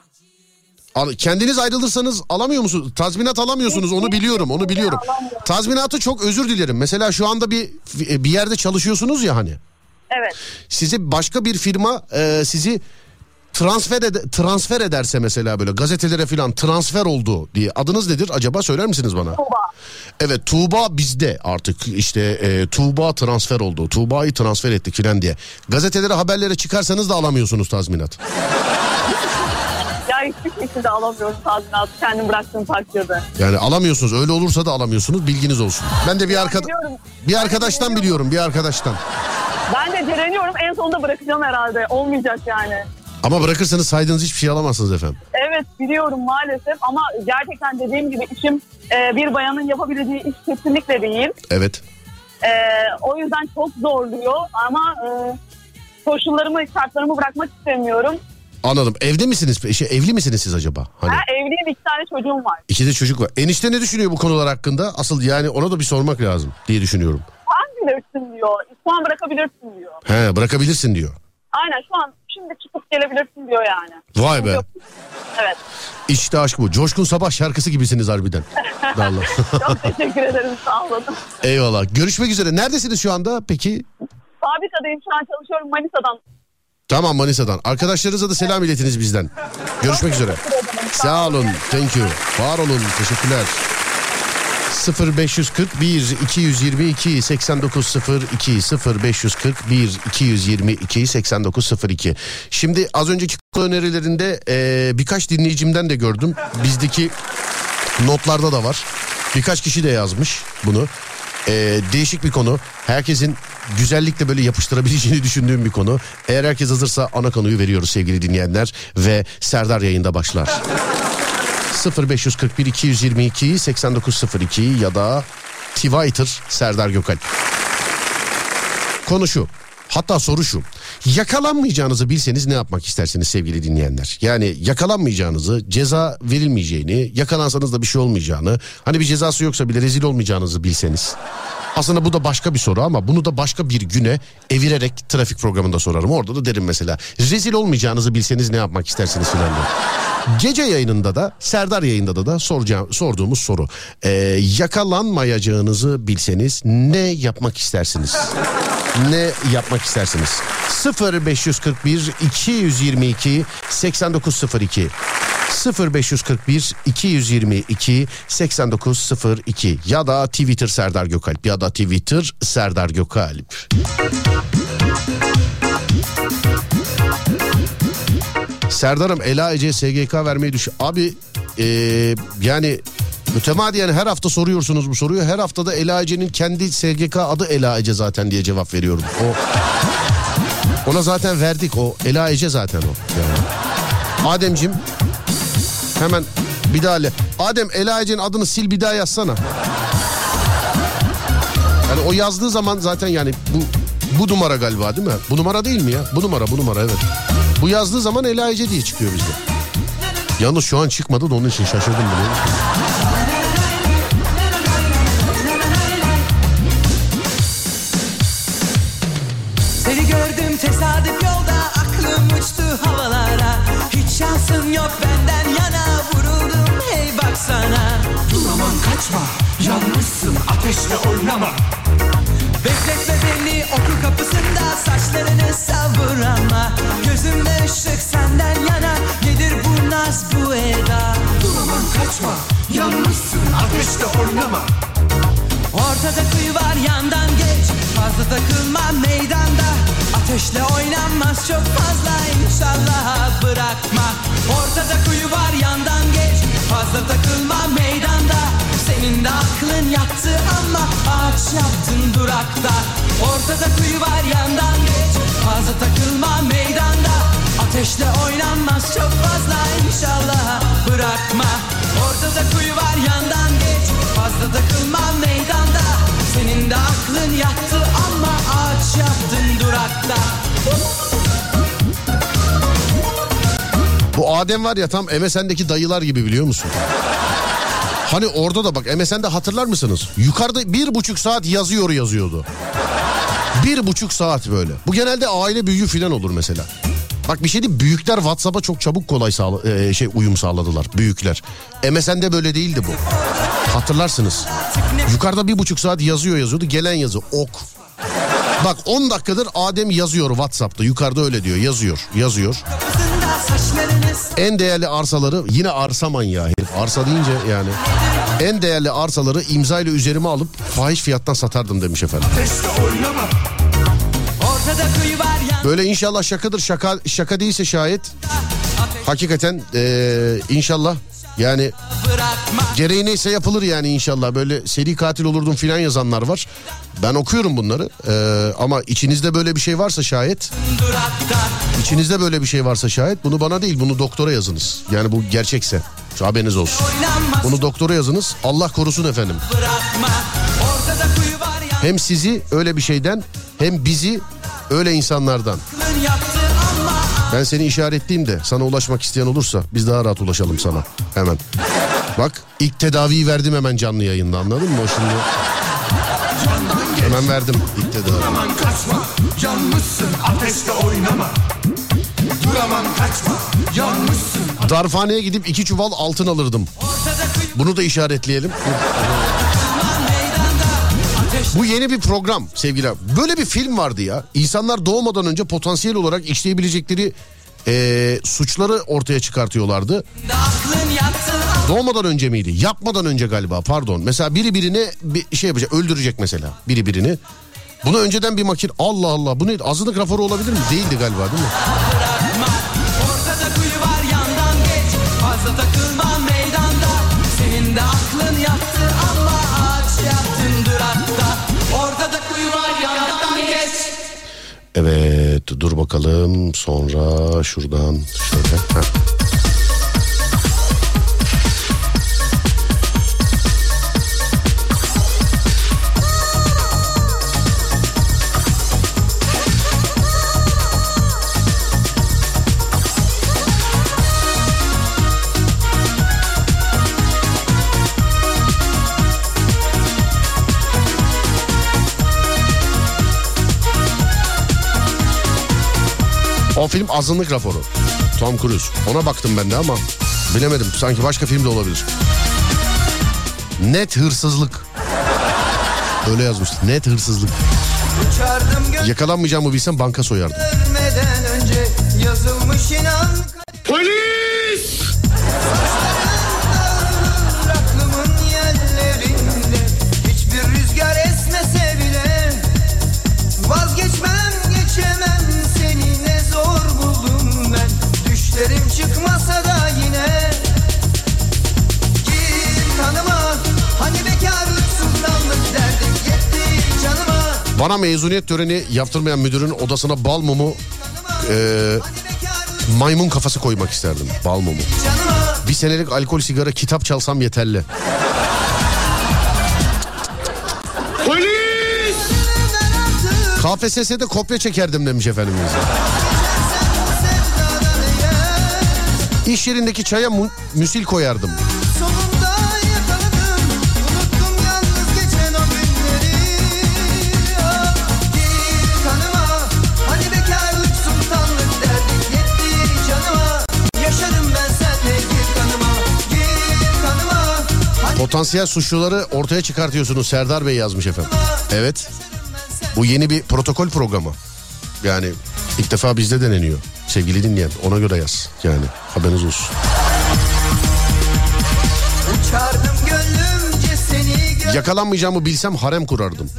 Al- Kendiniz ayrılırsanız alamıyor musunuz? Tazminat alamıyorsunuz onu biliyorum onu biliyorum. Tazminatı çok özür dilerim. Mesela şu anda bir bir yerde çalışıyorsunuz ya hani. Evet. Sizi başka bir firma e, sizi transfer ede- transfer ederse mesela böyle gazetelere falan transfer oldu diye adınız nedir acaba söyler misiniz bana? Tuğba. Evet Tuğba bizde artık işte e, Tuğba transfer oldu. Tuğba'yı transfer ettik filan diye. Gazetelere haberlere çıkarsanız da alamıyorsunuz tazminat. Hiçbir şekilde alamıyorum tazminatı kendim bıraktığım takdirde. Yani alamıyorsunuz öyle olursa da alamıyorsunuz bilginiz olsun. Ben de bir arkada biliyorum. bir arkadaştan biliyorum bir arkadaştan. Ben de direniyorum. En sonunda bırakacağım herhalde. Olmayacak yani. Ama bırakırsanız saydığınız hiçbir şey alamazsınız efendim. Evet biliyorum maalesef ama gerçekten dediğim gibi işim e, bir bayanın yapabileceği iş kesinlikle değil. Evet. E, o yüzden çok zorluyor ama e, koşullarımı, şartlarımı bırakmak istemiyorum. Anladım. Evde misiniz? Şey, evli misiniz siz acaba? Hani Ha, evliyim, iki tane çocuğum var. iki de çocuk var. Enişte ne düşünüyor bu konular hakkında? Asıl yani ona da bir sormak lazım diye düşünüyorum. Bilirsin diyor, şu an bırakabilirsin diyor. He bırakabilirsin diyor. Aynen şu an şimdi çıkıp gelebilirsin diyor yani. Vay be. Yok. Evet. İşte aşk bu. Coşkun Sabah şarkısı gibisiniz harbiden. Vallahi. Çok teşekkür ederim sağ olun. Eyvallah. Görüşmek üzere. Neredesiniz şu anda peki? Fabrikadayım şu an çalışıyorum Manisa'dan. Tamam Manisa'dan. Arkadaşlarınıza da selam iletiniz bizden. Görüşmek üzere. Sağ olun. Thank you. Var olun. Teşekkürler. 0541 222 8902 0541 222 8902 Şimdi az önceki konu önerilerinde e, birkaç dinleyicimden de gördüm. Bizdeki notlarda da var. Birkaç kişi de yazmış bunu. E, değişik bir konu. Herkesin güzellikle böyle yapıştırabileceğini düşündüğüm bir konu. Eğer herkes hazırsa ana konuyu veriyoruz sevgili dinleyenler ve Serdar yayında başlar. 0541 222 8902 ya da Twitter Serdar Gökalp. Konu şu. Hatta soru şu. Yakalanmayacağınızı bilseniz ne yapmak istersiniz sevgili dinleyenler? Yani yakalanmayacağınızı, ceza verilmeyeceğini, yakalansanız da bir şey olmayacağını, hani bir cezası yoksa bile rezil olmayacağınızı bilseniz. Aslında bu da başka bir soru ama bunu da başka bir güne evirerek trafik programında sorarım. Orada da derim mesela rezil olmayacağınızı bilseniz ne yapmak istersiniz filan diye. Gece yayınında da Serdar yayında da da soracağım, sorduğumuz soru. Ee, yakalanmayacağınızı bilseniz ne yapmak istersiniz? ne yapmak istersiniz? 0541 222 8902 0541 222 8902 ya da Twitter Serdar Gökalp ya da Twitter Serdar Gökalp. Serdar'ım Ela Ece SGK vermeyi düş... Abi eee, yani mütemadiyen her hafta soruyorsunuz bu soruyu. Her haftada Ela Ece'nin kendi SGK adı Ela Ece zaten diye cevap veriyorum. O Ona zaten verdik o. Ela Ece zaten o. Yani. Ademcim hemen bir daha le. Adem Ela Ece'nin adını sil bir daha yazsana. Yani o yazdığı zaman zaten yani bu bu numara galiba değil mi? Bu numara değil mi ya? Bu numara bu numara evet. Bu yazdığı zaman Ela Ece diye çıkıyor bizde. Yalnız şu an çıkmadı da onun için şaşırdım biliyor musun? Seni gördüm tesadüf yolda aklım uçtu havalara Hiç şansım yok benden yana vuruldum hey baksana Duramam kaçma Yanmışsın ateşle oynama Bekletme beni okul kapısında saçlarını savur ama Gözümde ışık senden yana. Nedir bu naz bu eda? Duramam kaçma Yanmışsın ateşle oynama. Ortada kuyu var yandan geç. Fazla takılma meydanda. Ateşle oynanmaz çok fazla inşallah bırakma. Ortada kuyu var yandan geç. Fazla takılma meydanda Senin de aklın yattı ama ağaç yaptın durakta. Ortada kuyu var yandan geç Fazla takılma meydanda. Ateşle oynanmaz çok fazla inşallah bırakma. Ortada kuyu var yandan geç Fazla takılma meydanda. Senin de aklın yattı ama ağaç yaptın durakta. Bu Adem var ya tam MSN'deki dayılar gibi biliyor musun? Hani orada da bak MSN'de hatırlar mısınız? Yukarıda bir buçuk saat yazıyor yazıyordu. Bir buçuk saat böyle. Bu genelde aile büyüğü falan olur mesela. Bak bir şey diyeyim büyükler WhatsApp'a çok çabuk kolay sağla, e, şey uyum sağladılar büyükler. MSN'de böyle değildi bu. Hatırlarsınız. Yukarıda bir buçuk saat yazıyor yazıyordu gelen yazı ok. Bak 10 dakikadır Adem yazıyor WhatsApp'ta yukarıda öyle diyor yazıyor yazıyor. En değerli arsaları yine arsa manyağı herif. Arsa deyince yani. En değerli arsaları imzayla üzerime alıp fahiş fiyattan satardım demiş efendim. Böyle inşallah şakadır şaka şaka değilse şayet hakikaten eee, inşallah yani gereği neyse yapılır yani inşallah böyle seri katil olurdum filan yazanlar var. Ben okuyorum bunları Eee, ama içinizde böyle bir şey varsa şayet içinizde böyle bir şey varsa şayet bunu bana değil bunu doktora yazınız. Yani bu gerçekse haberiniz olsun. Bunu doktora yazınız Allah korusun efendim. Hem sizi öyle bir şeyden hem bizi öyle insanlardan. Ben seni işaretleyeyim de sana ulaşmak isteyen olursa biz daha rahat ulaşalım sana. Hemen. Bak ilk tedaviyi verdim hemen canlı yayında anladın mı o şimdi? Hemen verdim ilk tedavi. Duramam kaçma Yanmışsın ateşle oynama Duramam kaçma Yanmışsın Darphaneye gidip iki çuval altın alırdım. Bunu da işaretleyelim. Bu yeni bir program sevgiler. Böyle bir film vardı ya. İnsanlar doğmadan önce potansiyel olarak işleyebilecekleri eee, suçları ortaya çıkartıyorlardı. Doğmadan önce miydi? Yapmadan önce galiba pardon. Mesela biri birini bir şey yapacak öldürecek mesela biri birini. Bunu önceden bir makine Allah Allah bu neydi? Azınlık raporu olabilir mi? Değildi galiba değil mi? Evet dur bakalım sonra şuradan şöyle. heh. O film azınlık raporu. Tom Cruise. Ona baktım ben de ama bilemedim. Sanki başka film de olabilir. Net hırsızlık. Öyle yazmış. Net hırsızlık. Yakalanmayacağımı bilsem banka soyardım. görmeden önce yazılmış inan Polis Bana mezuniyet töreni yaptırmayan müdürün odasına bal mumu Ee, maymun kafası koymak isterdim. Bal mumu. Bir senelik alkol sigara kitap çalsam yeterli. KPSS'de kopya çekerdim demiş efendimiz. İş yerindeki çaya mu- müsil koyardım. Potansiyel suçluları ortaya çıkartıyorsunuz Serdar Bey yazmış efendim. Evet. Bu yeni bir protokol programı. Yani ilk defa bizde deneniyor. Sevgili dinleyen ona göre yaz. Yani haberiniz olsun. Yakalanmayacağımı bilsem harem kurardım.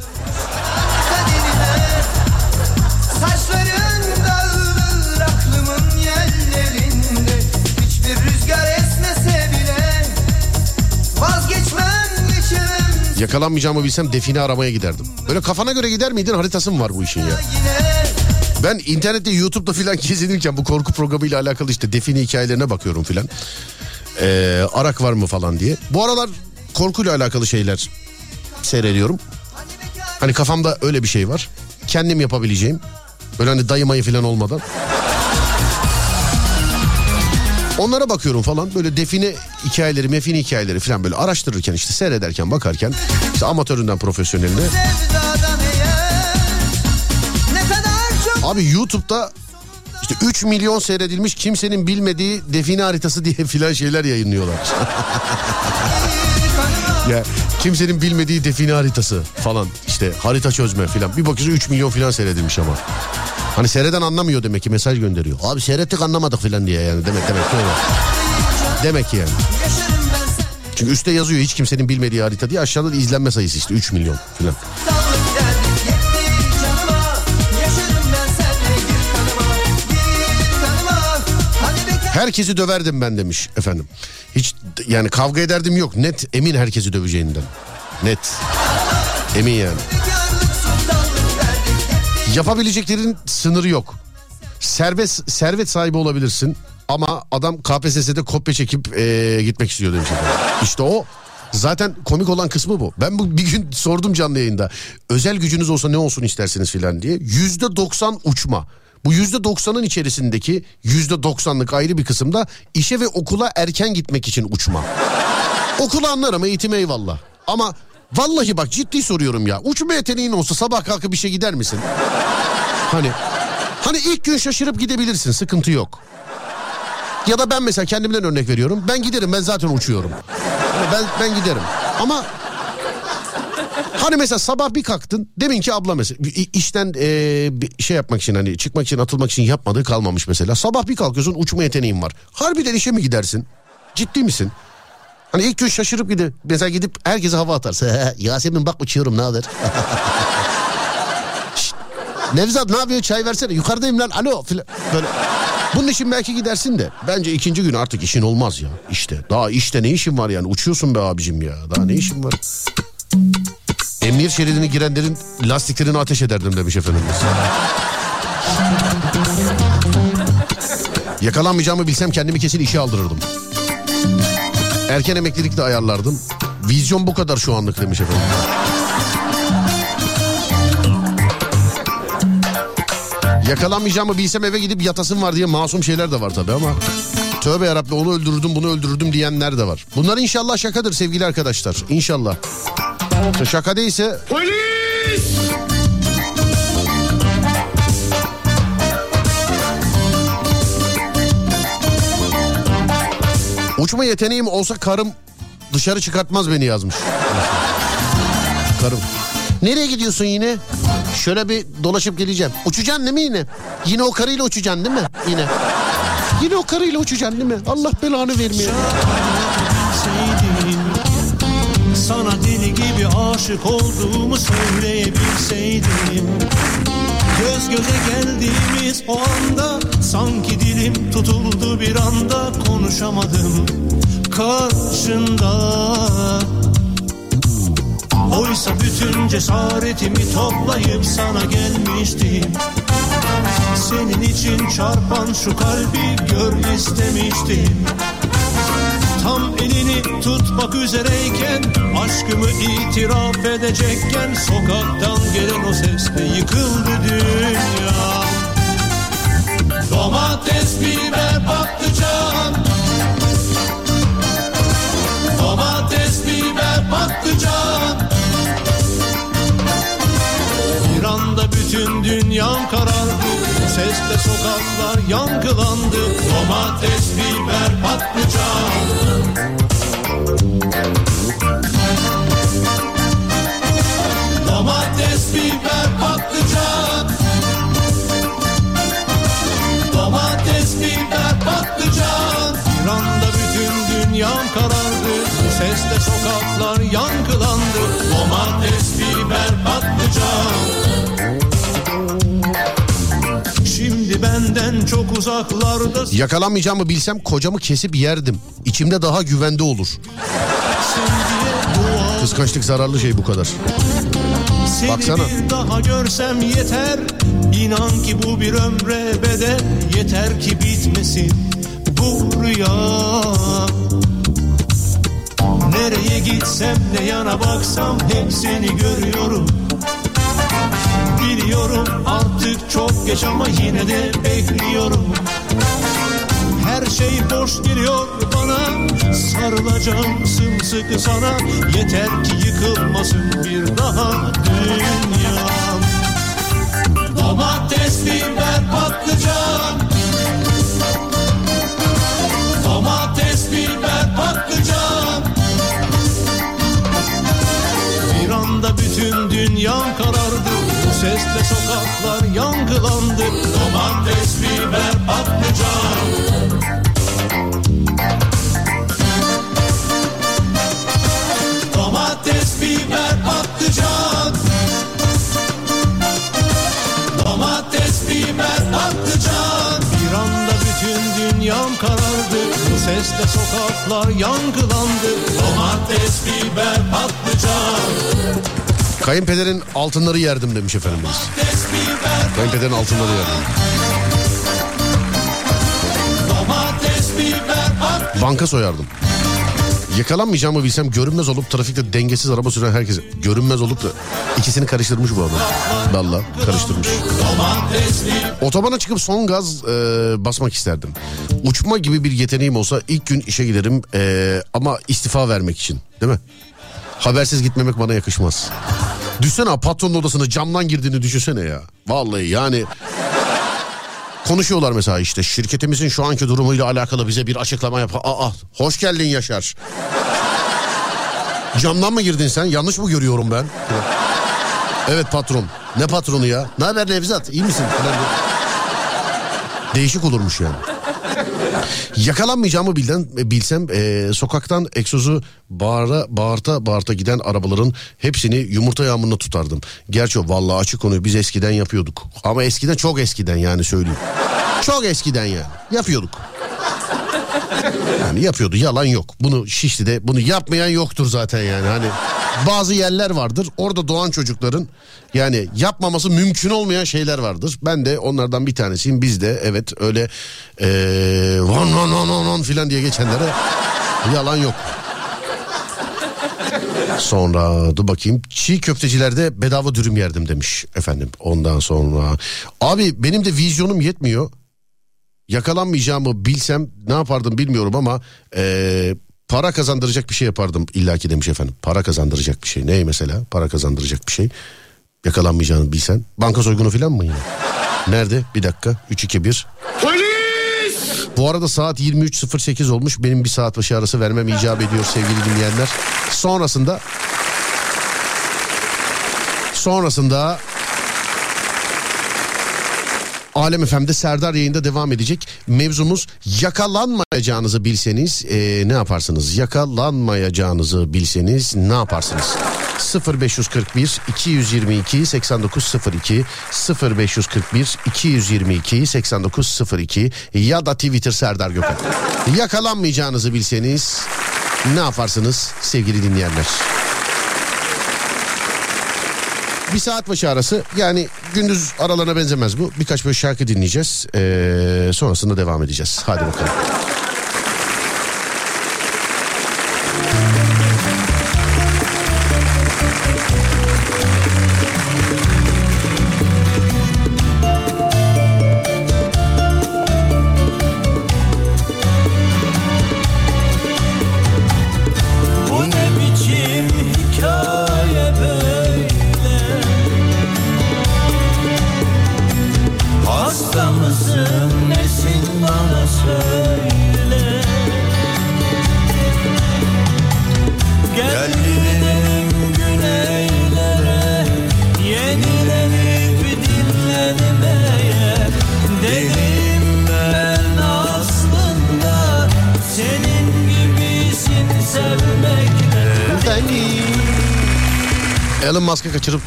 Yakalanmayacağımı bilsem define aramaya giderdim. Böyle kafana göre gider miydin haritası mı var bu işin ya? Ben internette YouTube'da filan gezinirken bu korku programıyla alakalı işte define hikayelerine bakıyorum filan. Ee, arak var mı falan diye. Bu aralar korkuyla alakalı şeyler seyrediyorum. Hani kafamda öyle bir şey var. Kendim yapabileceğim. Böyle hani dayı mayı filan olmadan. Onlara bakıyorum falan böyle define hikayeleri, mefine hikayeleri falan böyle araştırırken işte seyrederken bakarken işte amatöründen profesyoneline. Abi YouTube'da işte 3 milyon seyredilmiş kimsenin bilmediği define haritası diye filan şeyler yayınlıyorlar. ya kimsenin bilmediği define haritası falan işte harita çözme filan. Bir bakıyorsun 3 milyon filan seyredilmiş ama. Hani seyreden anlamıyor demek ki mesaj gönderiyor. Abi seyrettik anlamadık filan diye yani demek demek ki öyle. Demek ki yani. Çünkü üstte yazıyor hiç kimsenin bilmediği harita diye aşağıda da izlenme sayısı işte 3 milyon filan. Herkesi döverdim ben demiş efendim. Hiç yani kavga ederdim yok. Net emin herkesi döveceğinden. Net. Emin yani. Yapabileceklerin sınırı yok. Servet servet sahibi olabilirsin ama adam KPSS'de kopya çekip eee, gitmek istiyor demiş. İşte o zaten komik olan kısmı bu. Ben bu bir gün sordum canlı yayında. Özel gücünüz olsa ne olsun istersiniz filan diye. Yüzde doksan uçma. Bu yüzde doksanın içerisindeki yüzde doksanlık ayrı bir kısımda işe ve okula erken gitmek için uçma. Okulu anlarım eğitim eyvallah. Ama vallahi bak ciddi soruyorum ya. Uçma yeteneğin olsa sabah kalkıp işe gider misin? Hani hani ilk gün şaşırıp gidebilirsin sıkıntı yok. Ya da ben mesela kendimden örnek veriyorum. Ben giderim ben zaten uçuyorum. Hani ben ben giderim. Ama hani mesela sabah bir kalktın demin ki abla mesela işten bir şey yapmak için hani çıkmak için atılmak için yapmadığı kalmamış mesela. Sabah bir kalkıyorsun uçma yeteneğin var. Harbiden işe mi gidersin? Ciddi misin? Hani ilk gün şaşırıp gidip mesela gidip herkese hava atarsa Yasemin bak uçuyorum ne haber? Nevzat ne yapıyor çay versene yukarıdayım lan alo filan böyle. Bunun için belki gidersin de bence ikinci gün artık işin olmaz ya işte daha işte ne işin var yani uçuyorsun be abicim ya daha ne işin var? Emniyet şeridine girenlerin lastiklerini ateş ederdim demiş efendimiz. Yakalanmayacağımı bilsem kendimi kesin işe aldırırdım. Erken emeklilik de ayarlardım. Vizyon bu kadar şu anlık demiş efendim. Yakalanmayacağımı bilsem eve gidip yatasım var diye masum şeyler de var tabii ama... Tövbe yarabbim onu öldürürdüm bunu öldürürdüm diyenler de var. Bunlar inşallah şakadır sevgili arkadaşlar. İnşallah. Şaka değilse... Uçma yeteneğim olsa karım dışarı çıkartmaz beni yazmış. karım. Nereye gidiyorsun yine? Şöyle bir dolaşıp geleceğim. Uçacaksın değil mi yine? Yine o karıyla uçacaksın değil mi? Yine. Yine o karıyla uçacaksın değil mi? Allah belanı vermiyor. Sana deli aşık olduğumu söyleyebilseydim. Göz göze geldiğimiz o anda Sanki dilim tutuldu bir anda Konuşamadım karşında. Oysa bütün cesaretimi toplayıp sana gelmiştim. Senin için çarpan şu kalbi gör istemiştim Tam elini tutmak üzereyken Aşkımı itiraf edecekken Sokaktan gelen o sesle yıkıldı dünya. Domates, biber, patlıcan. Domates, biber, patlıcan. Bir anda bütün dünyam Bu sesle sokaklar yankılandı Domates, biber, patlıcan. Domates, biber, patlıcan. Domates, biber, patlıcan. Bir anda bütün dünyam karardı sesle sokaklar yankılandı Domates, biber, patlıcan Benden çok uzaklarda Yakalanmayacağımı bilsem kocamı kesip yerdim. İçimde daha güvende olur. Kıskançlık zararlı şey bu kadar. Seni Baksana. bir daha görsem yeter İnan ki bu bir ömre bedel Yeter ki bitmesin bu rüya Nereye gitsem ne yana baksam hep seni görüyorum Biliyorum artık çok geç ama yine de bekliyorum. Her şey boş geliyor bana. Sarılacağım sımsıkı sana. Yeter ki yıkılmasın bir daha dünyam Domates, biber, patlıcan Domates, biber, patlıcan Bir anda bütün dünyam karardı sesle sokaklar yankılandı Domates, biber, patlıcan. Domates, biber, patlıcan. Domates, biber, patlıcan. Bir anda bütün dünyam karardı. Bu sesle sokaklar yankılandı Domates, biber, patlıcan Kayınpederin altınları yerdim demiş efendimiz. Kayınpederin altınları yerdim. Banka soyardım. Yakalanmayacağımı bilsem görünmez olup trafikte dengesiz araba süren herkese görünmez olup da ikisini karıştırmış bu adam. Valla karıştırmış. Otobana çıkıp son gaz e, basmak isterdim. Uçma gibi bir yeteneğim olsa ilk gün işe giderim e, ama istifa vermek için değil mi? Habersiz gitmemek bana yakışmaz. Düşsene patronun odasına camdan girdiğini düşünsene ya. Vallahi yani konuşuyorlar mesela işte şirketimizin şu anki durumuyla alakalı bize bir açıklama yap. Aa hoş geldin Yaşar. Camdan mı girdin sen? Yanlış mı görüyorum ben? Evet patron. Ne patronu ya? Ne haber Nevzat? İyi misin? Değişik olurmuş yani. Yakalanmayacağımı bilden, bilsem e, sokaktan egzozu bağıra, bağırta bağırta giden arabaların hepsini yumurta yağmuruna tutardım. Gerçi vallahi açık konuyu biz eskiden yapıyorduk. Ama eskiden çok eskiden yani söyleyeyim. Çok eskiden yani yapıyorduk. Yani yapıyordu yalan yok. Bunu Şişli'de bunu yapmayan yoktur zaten yani. Hani bazı yerler vardır orada doğan çocukların yani yapmaması mümkün olmayan şeyler vardır. Ben de onlardan bir tanesiyim. Biz de evet öyle eee van van van van van filan diye geçenlere yalan yok. Sonra dur bakayım çiğ köftecilerde bedava dürüm yerdim demiş efendim. Ondan sonra abi benim de vizyonum yetmiyor yakalanmayacağımı bilsem ne yapardım bilmiyorum ama eee, para kazandıracak bir şey yapardım illaki demiş efendim. Para kazandıracak bir şey. Ne mesela? Para kazandıracak bir şey. Yakalanmayacağını bilsen. Banka soygunu falan mı yine? Nerede? Bir dakika. 3 2 1. Bu arada saat 23.08 olmuş. Benim bir saat başı arası vermem icap ediyor sevgili dinleyenler. Sonrasında sonrasında Alem FM'de Serdar yayında devam edecek. Mevzumuz yakalanmayacağınızı bilseniz e, ne yaparsınız? Yakalanmayacağınızı bilseniz ne yaparsınız? 0541 222 8902 0541 222 8902 ya da Twitter Serdar Gökhan. Yakalanmayacağınızı bilseniz ne yaparsınız sevgili dinleyenler? Bir saat başı arası yani gündüz aralarına benzemez bu. Birkaç böyle şarkı dinleyeceğiz. Ee, sonrasında devam edeceğiz. Hadi bakalım.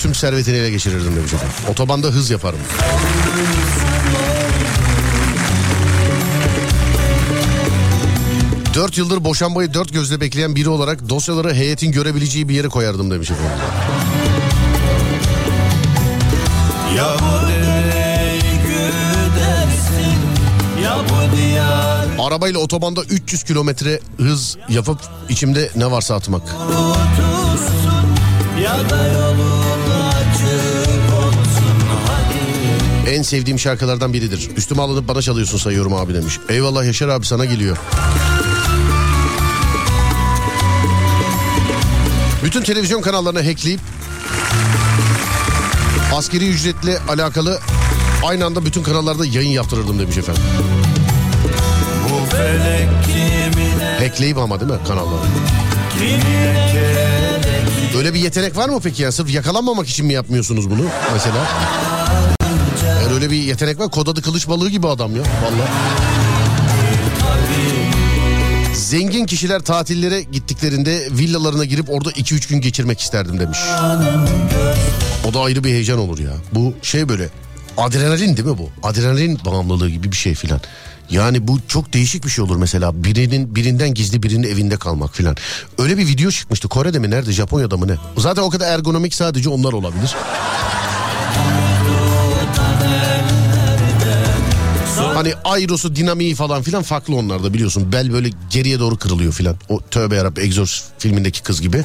Tüm servetini ele geçirirdim demiş efendim. Otobanda hız yaparım. Dört yıldır boşanmayı dört gözle bekleyen biri olarak dosyaları heyetin görebileceği bir yere koyardım demiş efendim. Ya Arabayla otobanda 300 kilometre hız yapıp içimde ne varsa atmak. Ya da yolun En sevdiğim şarkılardan biridir. Üstüme alınıp bana çalıyorsun sayıyorum abi demiş. Eyvallah Yaşar abi sana geliyor. Bütün televizyon kanallarını hackleyip askeri ücretle alakalı aynı anda bütün kanallarda yayın yaptırırdım demiş efendim. Hackleyip ama değil mi kanalları? Öyle bir yetenek var mı peki ya? Sırf yakalanmamak için mi yapmıyorsunuz bunu mesela? Yani öyle bir yetenek var. Kod adı kılıç balığı gibi adam ya. Vallahi. Zengin kişiler tatillere gittiklerinde villalarına girip orada 2-3 gün geçirmek isterdim demiş. O da ayrı bir heyecan olur ya. Bu şey böyle adrenalin değil mi bu? Adrenalin bağımlılığı gibi bir şey filan. Yani bu çok değişik bir şey olur mesela birinin birinden gizli birinin evinde kalmak filan. Öyle bir video çıkmıştı Kore'de mi nerede Japonya'da mı ne? Zaten o kadar ergonomik sadece onlar olabilir. Hani aerosu dinamiği falan filan farklı onlarda biliyorsun. Bel böyle geriye doğru kırılıyor filan. O tövbe yarabbi Exorcist filmindeki kız gibi.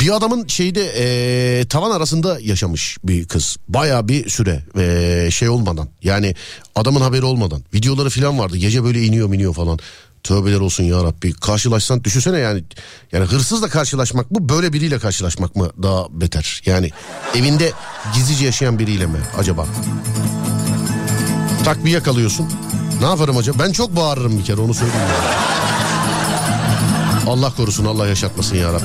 Bir adamın şeyde eee, tavan arasında yaşamış bir kız. Baya bir süre eee, şey olmadan. Yani adamın haberi olmadan. Videoları filan vardı. Gece böyle iniyor iniyor falan. Tövbeler olsun ya Rabbi. Karşılaşsan düşünsene yani. Yani hırsızla karşılaşmak mı böyle biriyle karşılaşmak mı daha beter? Yani evinde gizlice yaşayan biriyle mi acaba? Tak bir yakalıyorsun. Ne yaparım acaba? Ben çok bağırırım bir kere onu söyleyeyim. Allah korusun Allah yaşatmasın ya Rabbi.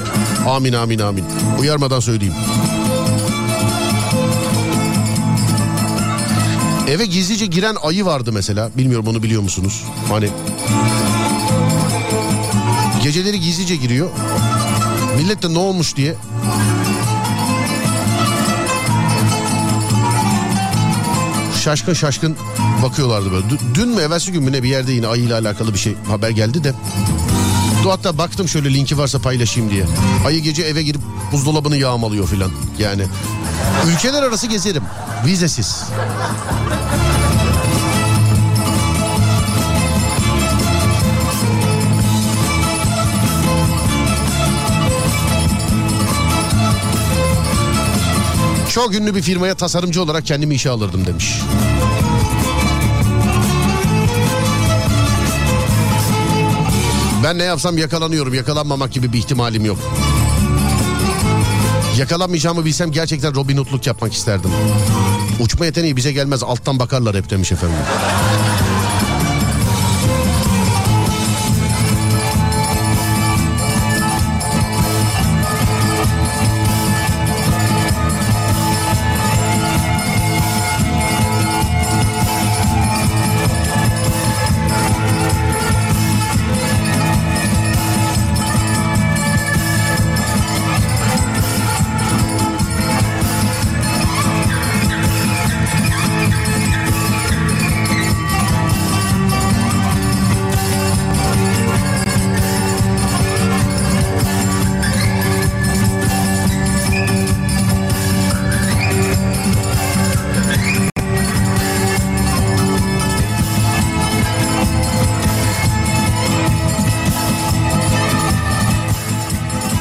Amin amin amin. Uyarmadan söyleyeyim. Eve gizlice giren ayı vardı mesela. Bilmiyorum onu biliyor musunuz? Hani geceleri gizlice giriyor. Millet de ne olmuş diye şaşkın şaşkın bakıyorlardı böyle. Dün- mü evvelsi gün mü ne bir yerde yine ayıyla alakalı bir şey haber geldi de. Hatta baktım şöyle linki varsa paylaşayım diye. Ayı gece eve girip buzdolabını yağmalıyor filan. Yani ülkeler arası gezerim. Vizesiz. Çok ünlü bir firmaya tasarımcı olarak kendimi işe alırdım demiş. Ben ne yapsam yakalanıyorum. Yakalanmamak gibi bir ihtimalim yok. Yakalanmayacağımı bilsem gerçekten Robin Hood'luk yapmak isterdim. Uçma yeteneği bize gelmez alttan bakarlar hep demiş efendim.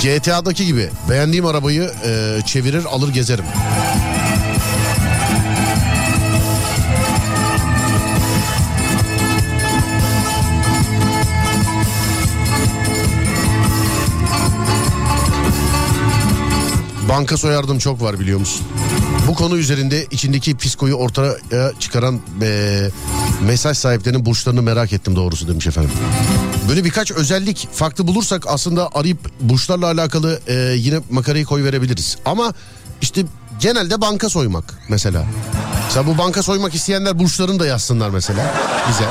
GTA'daki gibi beğendiğim arabayı e, çevirir alır gezerim. Banka soyardım çok var biliyor musun? Bu konu üzerinde içindeki psikoyu ortaya çıkaran e, mesaj sahiplerinin burçlarını merak ettim doğrusu demiş efendim. Böyle birkaç özellik farklı bulursak aslında arayıp burçlarla alakalı e, yine makarayı koy verebiliriz. Ama işte genelde banka soymak mesela. Mesela bu banka soymak isteyenler burçlarını da yazsınlar mesela bize.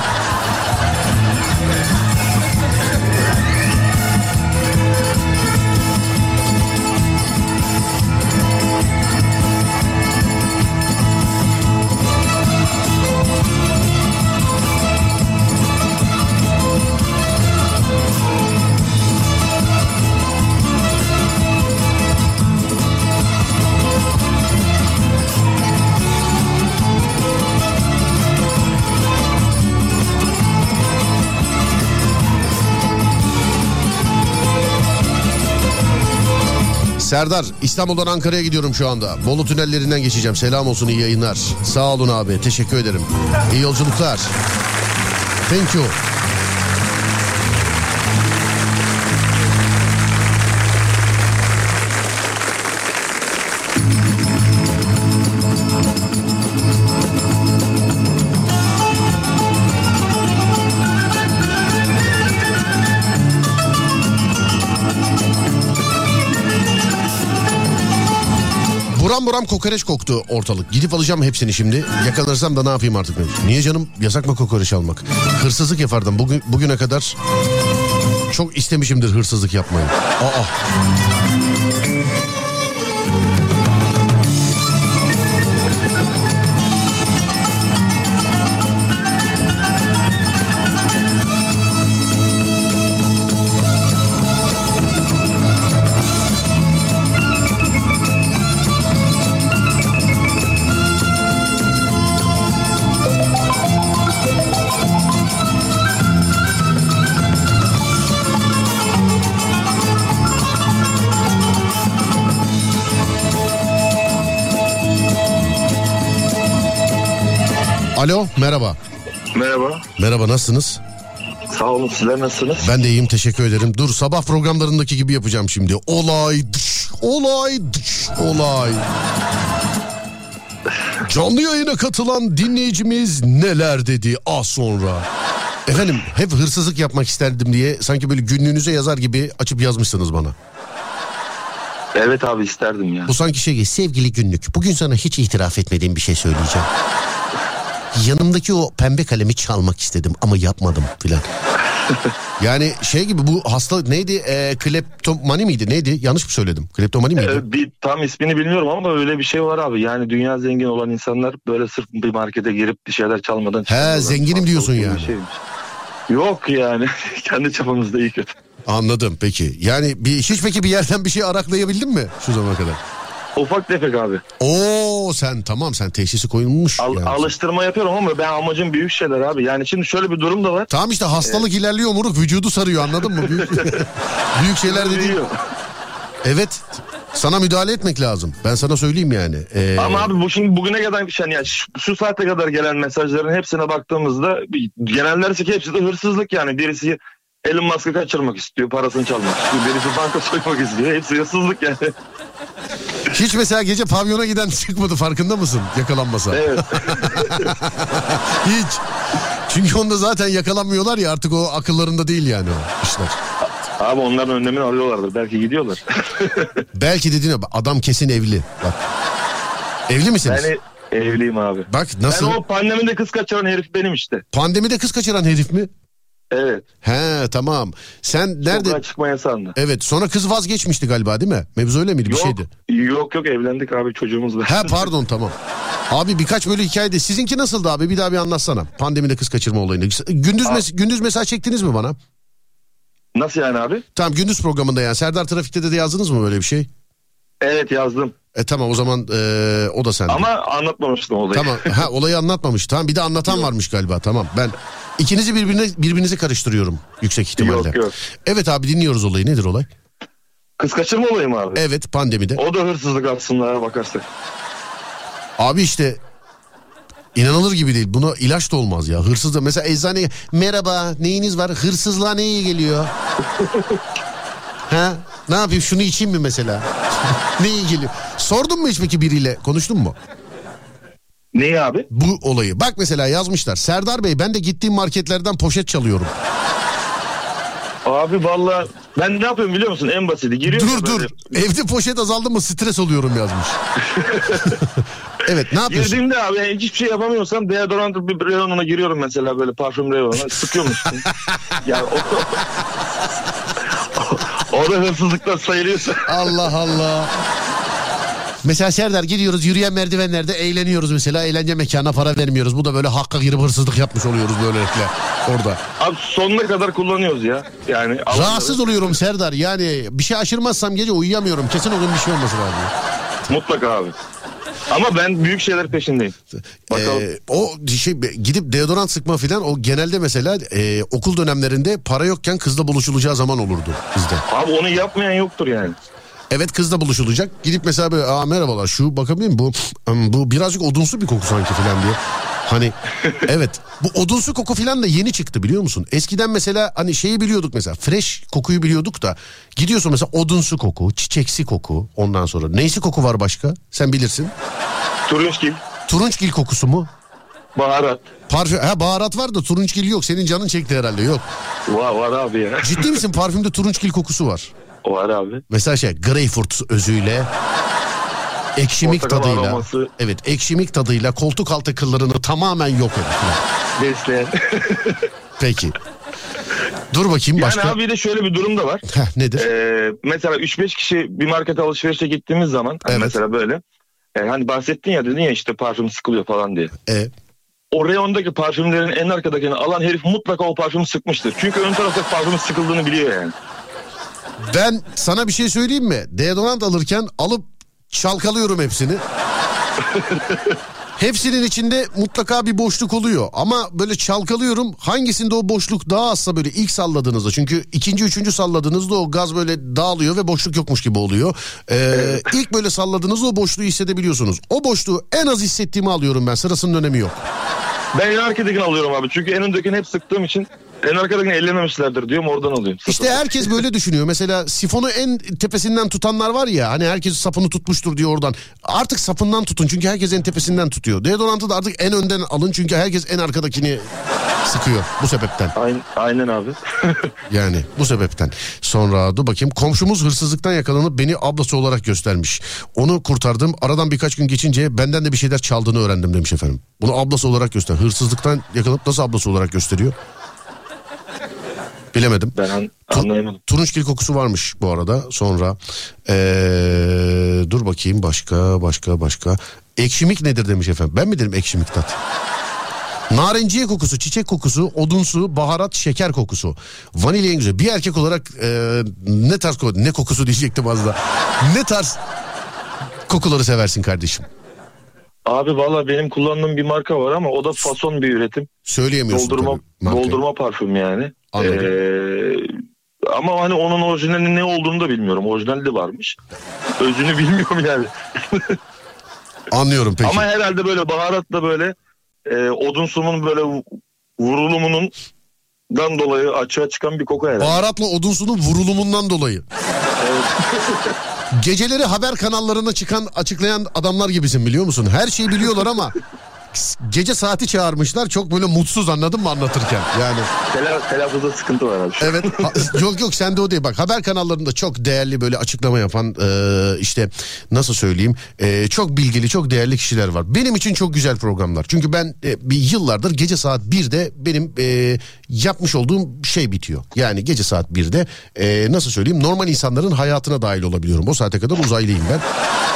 Serdar İstanbul'dan Ankara'ya gidiyorum şu anda. Bolu tünellerinden geçeceğim. Selam olsun iyi yayınlar. Sağ olun abi teşekkür ederim. İyi yolculuklar. Thank you. Buram kokoreç koktu ortalık. Gidip alacağım hepsini şimdi. Yakalanırsam da ne yapayım artık demiş. Niye canım yasak mı kokoreç almak? Hırsızlık yapardım. Bugün, bugüne kadar çok istemişimdir hırsızlık yapmayı. Aa. Alo merhaba. Merhaba. Merhaba nasılsınız? Sağ olun sizler nasılsınız? Ben de iyiyim teşekkür ederim. Dur sabah programlarındaki gibi yapacağım şimdi. Olay dış, olay dış, olay. Canlı yayına katılan dinleyicimiz neler dedi az sonra. Efendim hep hırsızlık yapmak isterdim diye sanki böyle günlüğünüze yazar gibi açıp yazmışsınız bana. Evet abi isterdim ya. Bu sanki şey sevgili günlük. Bugün sana hiç itiraf etmediğim bir şey söyleyeceğim. Yanımdaki o pembe kalemi çalmak istedim ama yapmadım filan. Yani şey gibi bu hasta neydi? E, kleptomani miydi? Neydi? Yanlış mı söyledim? Kleptomani miydi? Ee, bir tam ismini bilmiyorum ama öyle bir şey var abi. Yani dünya zengin olan insanlar böyle sırf bir markete girip bir şeyler çalmadan çıkıyorlar. zenginim diyorsun Hastalık yani. şeymiş. Yok yani kendi çapımızda iyi kötü. Anladım peki. Yani bir hiç peki bir yerden bir şey araklayabildin mi şu zamana kadar? Ufak tefek abi. Oo sen tamam sen teşhisi koyulmuş. Al- yani. Alıştırma yapıyorum ama ben amacım büyük şeyler abi. Yani şimdi şöyle bir durum da var. Tamam işte hastalık ilerliyor moruk vücudu sarıyor anladın mı? Büyük, büyük şeyler. Büyüyor. Evet sana müdahale etmek lazım. Ben sana söyleyeyim yani. Ee, Ama abi bu şimdi bugüne kadar yani şu, şu saate kadar gelen mesajların hepsine baktığımızda genellerse hepsi de hırsızlık yani birisi Elon Musk'ı kaçırmak istiyor, parasını çalmak istiyor. Birisi banka soymak istiyor. Hepsi hırsızlık yani. Hiç mesela gece pavyona giden çıkmadı farkında mısın yakalanmasa? Evet. Hiç. Çünkü onda zaten yakalanmıyorlar ya artık o akıllarında değil yani o işler. Abi onların önlemini alıyorlardır. Belki gidiyorlar. Belki dediğine bak, adam kesin evli. Bak. Evli misiniz? ben e- evliyim abi. Bak nasıl? Ben o pandemide kız kaçıran herif benim işte. Pandemide kız kaçıran herif mi? Evet. He tamam. Sen nerede? Sokağa çıkma yasağında. Evet sonra kız vazgeçmişti galiba değil mi? Mevzu öyle miydi bir Yok, şeydi? yok yok evlendik abi çocuğumuz var. He pardon tamam. Abi birkaç böyle hikayede sizinki nasıldı abi bir daha bir anlatsana. Pandemide kız kaçırma olayını. Gündüz mes- gündüz mesaj çektiniz mi bana? Nasıl yani abi? Tamam gündüz programında yani. Serdar Trafik'te de yazdınız mı böyle bir şey? Evet yazdım. E tamam o zaman e, o da sende. Ama anlatmamıştım olayı. Tamam ha olayı anlatmamış. Tamam bir de anlatan varmış galiba tamam. Ben ikinizi birbirine birbirinizi karıştırıyorum yüksek ihtimalle. Yok, yok. Evet abi dinliyoruz olayı. Nedir olay? Kız kaçırma olayı mı abi? Evet pandemide. O da hırsızlık aslında bakarsak. Abi işte inanılır gibi değil. Buna ilaç da olmaz ya. Hırsız da mesela eczaneye merhaba neyiniz var? Hırsızlığa ne iyi geliyor? ha? Ne yapayım şunu içeyim mi mesela? ne geliyor? Sordun mu hiç peki biriyle? Konuştun mu? Neyi abi? Bu olayı. Bak mesela yazmışlar. Serdar Bey ben de gittiğim marketlerden poşet çalıyorum. Abi valla ben ne yapıyorum biliyor musun? En basiti. Giriyorum Dur dur. böyle. Evde poşet azaldı mı stres oluyorum yazmış. evet ne yapıyorsun? Girdiğimde abi yani hiçbir şey yapamıyorsam deodorant bir reyonuna giriyorum mesela böyle parfüm reyonuna sıkıyormuşsun. yani o, o da hırsızlıktan sayılıyorsa. Allah Allah. Mesela Serdar gidiyoruz yürüyen merdivenlerde eğleniyoruz mesela eğlence mekana para vermiyoruz. Bu da böyle hakka girip hırsızlık yapmış oluyoruz böylelikle orada. Abi sonuna kadar kullanıyoruz ya. Yani Rahatsız oluyorum Serdar yani bir şey aşırmazsam gece uyuyamıyorum. Kesin o gün bir şey olması lazım. Mutlaka abi. Ama ben büyük şeyler peşindeyim. Bakalım. Ee, o şey gidip deodorant sıkma filan o genelde mesela e, okul dönemlerinde para yokken kızla buluşulacağı zaman olurdu bizde. Abi onu yapmayan yoktur yani. Evet kızla buluşulacak. Gidip mesela böyle Aa, merhabalar şu bakabilir miyim bu bu birazcık odunsu bir koku sanki filan diye. Hani evet bu odunsu koku filan da yeni çıktı biliyor musun? Eskiden mesela hani şeyi biliyorduk mesela fresh kokuyu biliyorduk da gidiyorsun mesela odunsu koku, çiçeksi koku ondan sonra neysi koku var başka? Sen bilirsin. Turunçgil, Turunçgil kokusu mu? baharat. Parfüm, ha baharat var da turunçgil yok. Senin canın çekti herhalde yok. Var, var abi ya. Ciddi misin parfümde turunçgil kokusu var. Var abi. Mesela şey greyfurt özüyle ekşimik Portakal tadıyla aroması. evet ekşimik tadıyla koltuk altı kıllarını tamamen yok eder. Besleyen. Peki. Dur bakayım yani başka. abi bir de şöyle bir durum da var. Heh, nedir? Ee, mesela 3-5 kişi bir markete alışverişe gittiğimiz zaman hani Evet. mesela böyle e, hani bahsettin ya dedin ya işte parfüm sıkılıyor falan diye. E, O reyondaki parfümlerin en arkadakini alan herif mutlaka o parfümü sıkmıştır. Çünkü ön taraftaki parfümün sıkıldığını biliyor yani. ben sana bir şey söyleyeyim mi? Deodorant alırken alıp çalkalıyorum hepsini. Hepsinin içinde mutlaka bir boşluk oluyor ama böyle çalkalıyorum hangisinde o boşluk daha azsa böyle ilk salladığınızda çünkü ikinci üçüncü salladığınızda o gaz böyle dağılıyor ve boşluk yokmuş gibi oluyor. Ee, ilk böyle salladığınızda o boşluğu hissedebiliyorsunuz. O boşluğu en az hissettiğimi alıyorum ben sırasının önemi yok. Ben en arkadakini alıyorum abi. Çünkü en öndekini hep sıktığım için en arkadakini ellememişlerdir diyorum oradan alıyorum. İşte herkes böyle düşünüyor. Mesela sifonu en tepesinden tutanlar var ya hani herkes sapını tutmuştur diyor oradan. Artık sapından tutun çünkü herkes en tepesinden tutuyor. Deodorantı da artık en önden alın çünkü herkes en arkadakini sıkıyor bu sebepten. Aynen, aynen abi. Yani bu sebepten. Sonra dur bakayım komşumuz hırsızlıktan yakalanıp beni ablası olarak göstermiş. Onu kurtardım. Aradan birkaç gün geçince benden de bir şeyler çaldığını öğrendim demiş efendim. Bunu ablası olarak göster. Hırsızlıktan yakalanıp nasıl ablası olarak gösteriyor? Bilemedim. Ben an- anlayamadım. Turunçgil kokusu varmış bu arada. Sonra ee, dur bakayım başka başka başka. Ekşimik nedir demiş efendim. Ben mi dedim ekşimik tat? Narenciye kokusu, çiçek kokusu, odunsu, baharat, şeker kokusu. Vanilya en güzel. Bir erkek olarak ee, ne tarz ne kokusu diyecektim az da. Ne tarz kokuları seversin kardeşim? Abi valla benim kullandığım bir marka var ama o da fason bir üretim. Söyleyemiyorsun Doldurma tabii doldurma parfüm yani. Anladım. Ee, ama hani onun orijinali ne olduğunu da bilmiyorum. Orijinali de varmış. Özünü bilmiyorum yani. Anlıyorum peki. Ama herhalde böyle baharatla böyle e, odunsumun böyle vu- vurulumunun dan dolayı açığa çıkan bir koku herhalde. Baharatla odunsunun vurulumundan dolayı. Geceleri haber kanallarına çıkan açıklayan adamlar gibisin biliyor musun? Her şeyi biliyorlar ama gece saati çağırmışlar çok böyle mutsuz anladın mı anlatırken yani. Tela, telaffuzda sıkıntı var abi. Evet ha- yok yok sende o değil bak haber kanallarında çok değerli böyle açıklama yapan e, işte nasıl söyleyeyim e, çok bilgili çok değerli kişiler var. Benim için çok güzel programlar çünkü ben e, bir yıllardır gece saat 1'de benim e, yapmış olduğum şey bitiyor. Yani gece saat 1'de e, nasıl söyleyeyim normal insanların hayatına dahil olabiliyorum. O saate kadar uzaylıyım ben.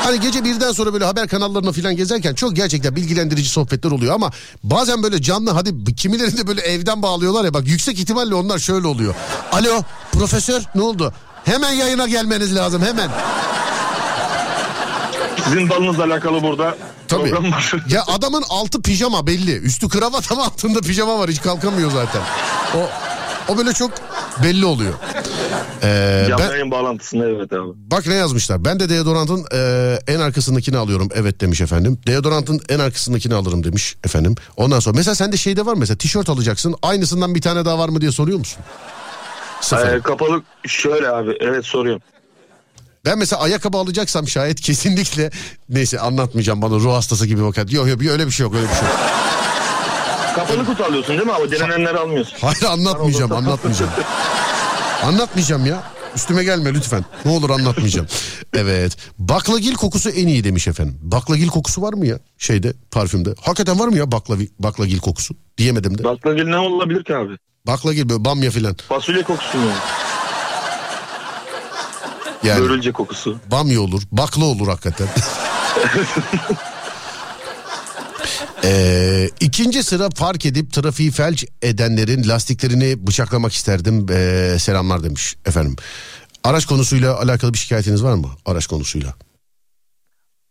Hani gece birden sonra böyle haber kanallarına falan gezerken çok gerçekten bilgilendirici sohbetler oluyor ama bazen böyle canlı hadi kimilerini de böyle evden bağlıyorlar ya bak yüksek ihtimalle onlar şöyle oluyor. Alo profesör ne oldu? Hemen yayına gelmeniz lazım hemen. Sizin dalınızla alakalı burada Tabii. program var. Ya adamın altı pijama belli. Üstü kravat ama altında pijama var. Hiç kalkamıyor zaten. O O böyle çok belli oluyor. Ee, Canlı ben, bağlantısında evet abi. bak ne yazmışlar. Ben de deodorantın e, en arkasındakini alıyorum. Evet demiş efendim. Deodorantın en arkasındakini alırım demiş efendim. Ondan sonra mesela sende şeyde var mı? mesela tişört alacaksın. Aynısından bir tane daha var mı diye soruyor musun? Sıfır. Ee, kapalı şöyle abi evet soruyorum. Ben mesela ayakkabı alacaksam şayet kesinlikle neyse anlatmayacağım bana ruh hastası gibi bakar. Yok yok öyle bir şey yok öyle bir şey yok. Kapalı kutu alıyorsun değil mi abi? Denenenleri almıyorsun. Hayır anlatmayacağım anlatmayacağım. Anlatmayacağım ya. Üstüme gelme lütfen. Ne olur anlatmayacağım. Evet. Baklagil kokusu en iyi demiş efendim. Baklagil kokusu var mı ya şeyde parfümde? Hakikaten var mı ya baklavi, baklagil kokusu? Diyemedim de. Baklagil ne olabilir ki abi? Baklagil böyle bamya filan. Fasulye kokusu mu? Yani Börülce kokusu. bamya olur. Bakla olur hakikaten. Ee, ikinci sıra park edip trafiği felç edenlerin lastiklerini bıçaklamak isterdim. Ee, selamlar demiş efendim. Araç konusuyla alakalı bir şikayetiniz var mı? Araç konusuyla.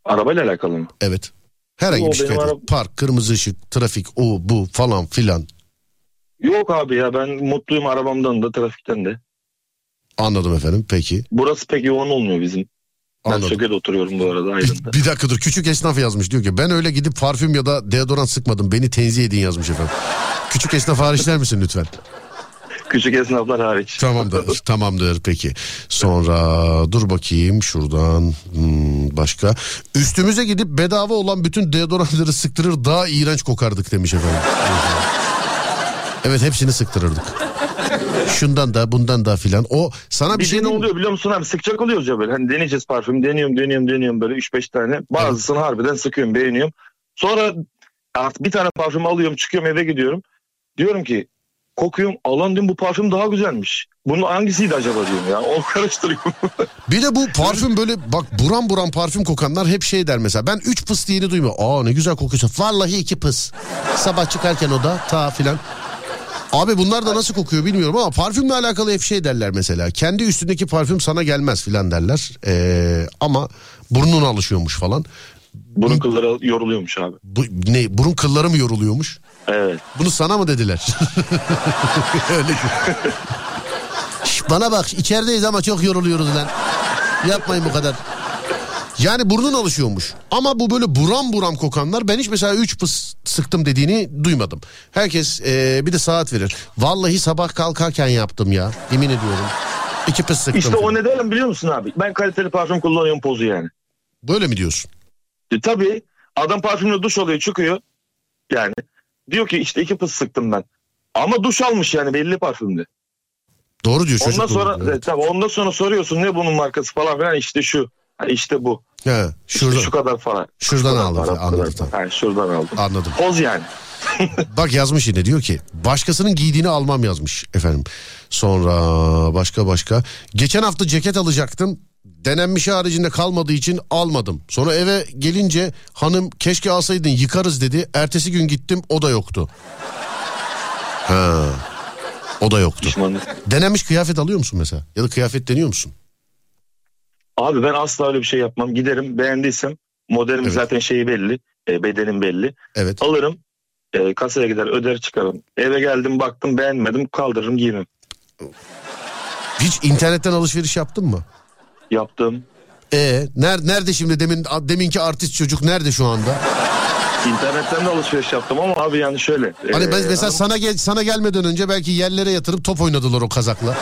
Arabayla alakalı mı? Evet. Herhangi Yo, bir şikayet. araba- Park, kırmızı ışık, trafik, o bu falan filan. Yok abi ya ben mutluyum arabamdan da trafikten de. Anladım efendim peki. Burası pek yoğun olmuyor bizim. Ben Anladım. Söke'de oturuyorum bu arada Aydın'da. Bir dakika dur küçük esnaf yazmış diyor ki ben öyle gidip parfüm ya da deodorant sıkmadım beni tenzih edin yazmış efendim. Küçük esnaf hariçler misin lütfen? Küçük esnaflar hariç. Tamamdır tamamdır peki. Sonra dur bakayım şuradan hmm, başka. Üstümüze gidip bedava olan bütün deodorantları sıktırır daha iğrenç kokardık demiş efendim. Evet hepsini sıktırırdık. Şundan da bundan da filan. O sana bir, Bir şey ne oluyor biliyor musun abi sıkacak oluyoruz ya böyle hani deneyeceğiz parfüm deniyorum deniyorum deniyorum böyle 3-5 tane bazısını harbiden sıkıyorum beğeniyorum sonra artık bir tane parfüm alıyorum çıkıyorum eve gidiyorum diyorum ki kokuyorum alan diyorum bu parfüm daha güzelmiş bunun hangisiydi acaba diyorum ya onu karıştırıyorum Bir de bu parfüm böyle bak buram buram parfüm kokanlar hep şey der mesela. Ben 3 pıs diyeni duymuyorum. Aa ne güzel kokuyorsun. Vallahi 2 pıs. Sabah çıkarken o da ta filan. Abi bunlar da nasıl kokuyor bilmiyorum ama parfümle alakalı hep şey derler mesela. Kendi üstündeki parfüm sana gelmez filan derler. Ee, ama burnun alışıyormuş falan. bunun kılları yoruluyormuş abi Bu, ne burun kılları mı yoruluyormuş? evet Bunu sana mı dediler? Öyle ki. Şş, bana bak içerideyiz ama çok yoruluyoruz lan. Yapmayın bu kadar. Yani burnun alışıyormuş. Ama bu böyle buram buram kokanlar ben hiç mesela 3 pıs sıktım dediğini duymadım. Herkes e, bir de saat verir. Vallahi sabah kalkarken yaptım ya. Yemin ediyorum. 2 pıs sıktım. işte o neden biliyor musun abi ben kaliteli parfüm kullanıyorum pozu yani Böyle mi diyorsun? E, tabii adam parfümle duş alıyor çıkıyor yani diyor ki işte iki pıs sıktım ben ama duş almış yani belli parfümde Doğru diyor çocuk. Ondan sonra doğru. e, tabii ondan sonra soruyorsun ne bunun markası falan filan işte şu. İşte bu. He, İşte şurada, şu kadar falan. şuradan aldım, para, anladım, tamam. Ha, şuradan aldım. anladım. Poz yani. Bak yazmış yine diyor ki başkasının giydiğini almam yazmış efendim. Sonra başka başka. Geçen hafta ceket alacaktım. Denenmiş haricinde kalmadığı için almadım. Sonra eve gelince hanım keşke alsaydın yıkarız dedi. Ertesi gün gittim o da yoktu. Ha. O da yoktu. Pişmanlık. Denenmiş kıyafet alıyor musun mesela? Ya da kıyafet deniyor musun? Abi ben asla öyle bir şey yapmam. Giderim beğendiysem modelim Evet. zaten şeyi belli. E, bedenim belli. Evet. Alırım. E, kasaya gider öder çıkarım. Eve geldim baktım beğenmedim kaldırırım giymem. Hiç internetten alışveriş yaptın mı? Yaptım. E nerede, nerede şimdi demin deminki artist çocuk nerede şu anda? İnternetten de alışveriş yaptım ama abi yani şöyle. Hani ben e, mesela sana gel sana gelmeden önce belki yerlere yatırıp top oynadılar o kazakla.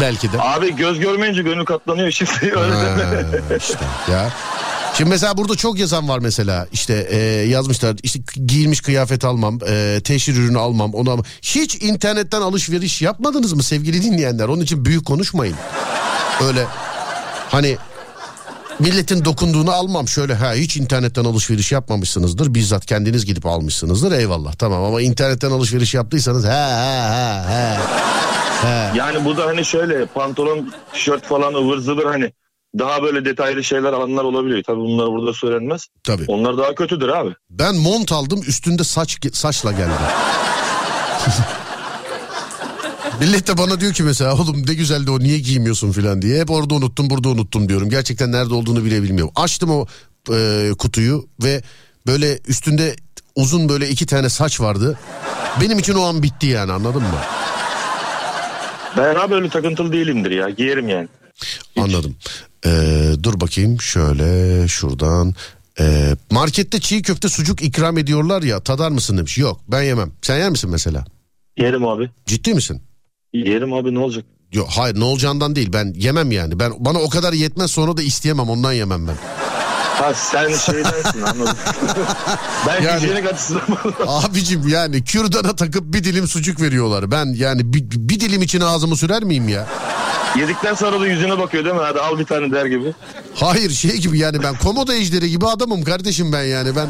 Belki de. Abi göz görmeyince gönül katlanıyor şimdi öyle Ha, işte ya. Şimdi mesela burada çok yazan var mesela işte e, yazmışlar işte giyilmiş kıyafet almam e, teşhir ürünü almam onu almam. Hiç internetten alışveriş yapmadınız mı sevgili dinleyenler onun için büyük konuşmayın. Öyle hani milletin dokunduğunu almam şöyle ha hiç internetten alışveriş yapmamışsınızdır bizzat kendiniz gidip almışsınızdır eyvallah tamam ama internetten alışveriş yaptıysanız ha ha ha ha. ha. Yani bu da hani şöyle pantolon, tişört falan ıvır zıvır hani daha böyle detaylı şeyler alanlar olabiliyor. Tabii bunlar burada söylenmez. Tabii. Onlar daha kötüdür abi. Ben mont aldım üstünde saç saçla geldi. Millet de bana diyor ki mesela oğlum ne güzeldi o niye giymiyorsun filan diye. Hep orada unuttum burada unuttum diyorum. Gerçekten nerede olduğunu bile bilmiyorum. Açtım o e, kutuyu ve böyle üstünde uzun böyle iki tane saç vardı. Benim için o an bitti yani anladın mı? Ben abi öyle takıntılı değilimdir ya. Giyerim yani. Anladım. Ee, dur bakayım şöyle şuradan. Ee, markette çiğ köfte sucuk ikram ediyorlar ya tadar mısın demiş. Yok ben yemem. Sen yer misin mesela? Yerim abi. Ciddi misin? Yerim abi ne olacak? Yok hayır ne olacağından değil ben yemem yani. Ben bana o kadar yetmez sonra da isteyemem ondan yemem ben. Ha sen şeydensin anladım. ben Yani- hijyenik açısından Abicim yani kürdana takıp bir dilim sucuk veriyorlar. Ben yani bir, bir dilim için ağzımı sürer miyim ya? Yedikten sonra da yüzüne bakıyor değil mi? Hadi al bir tane der gibi. Hayır şey gibi yani ben komodo ejderi gibi adamım kardeşim ben yani ben.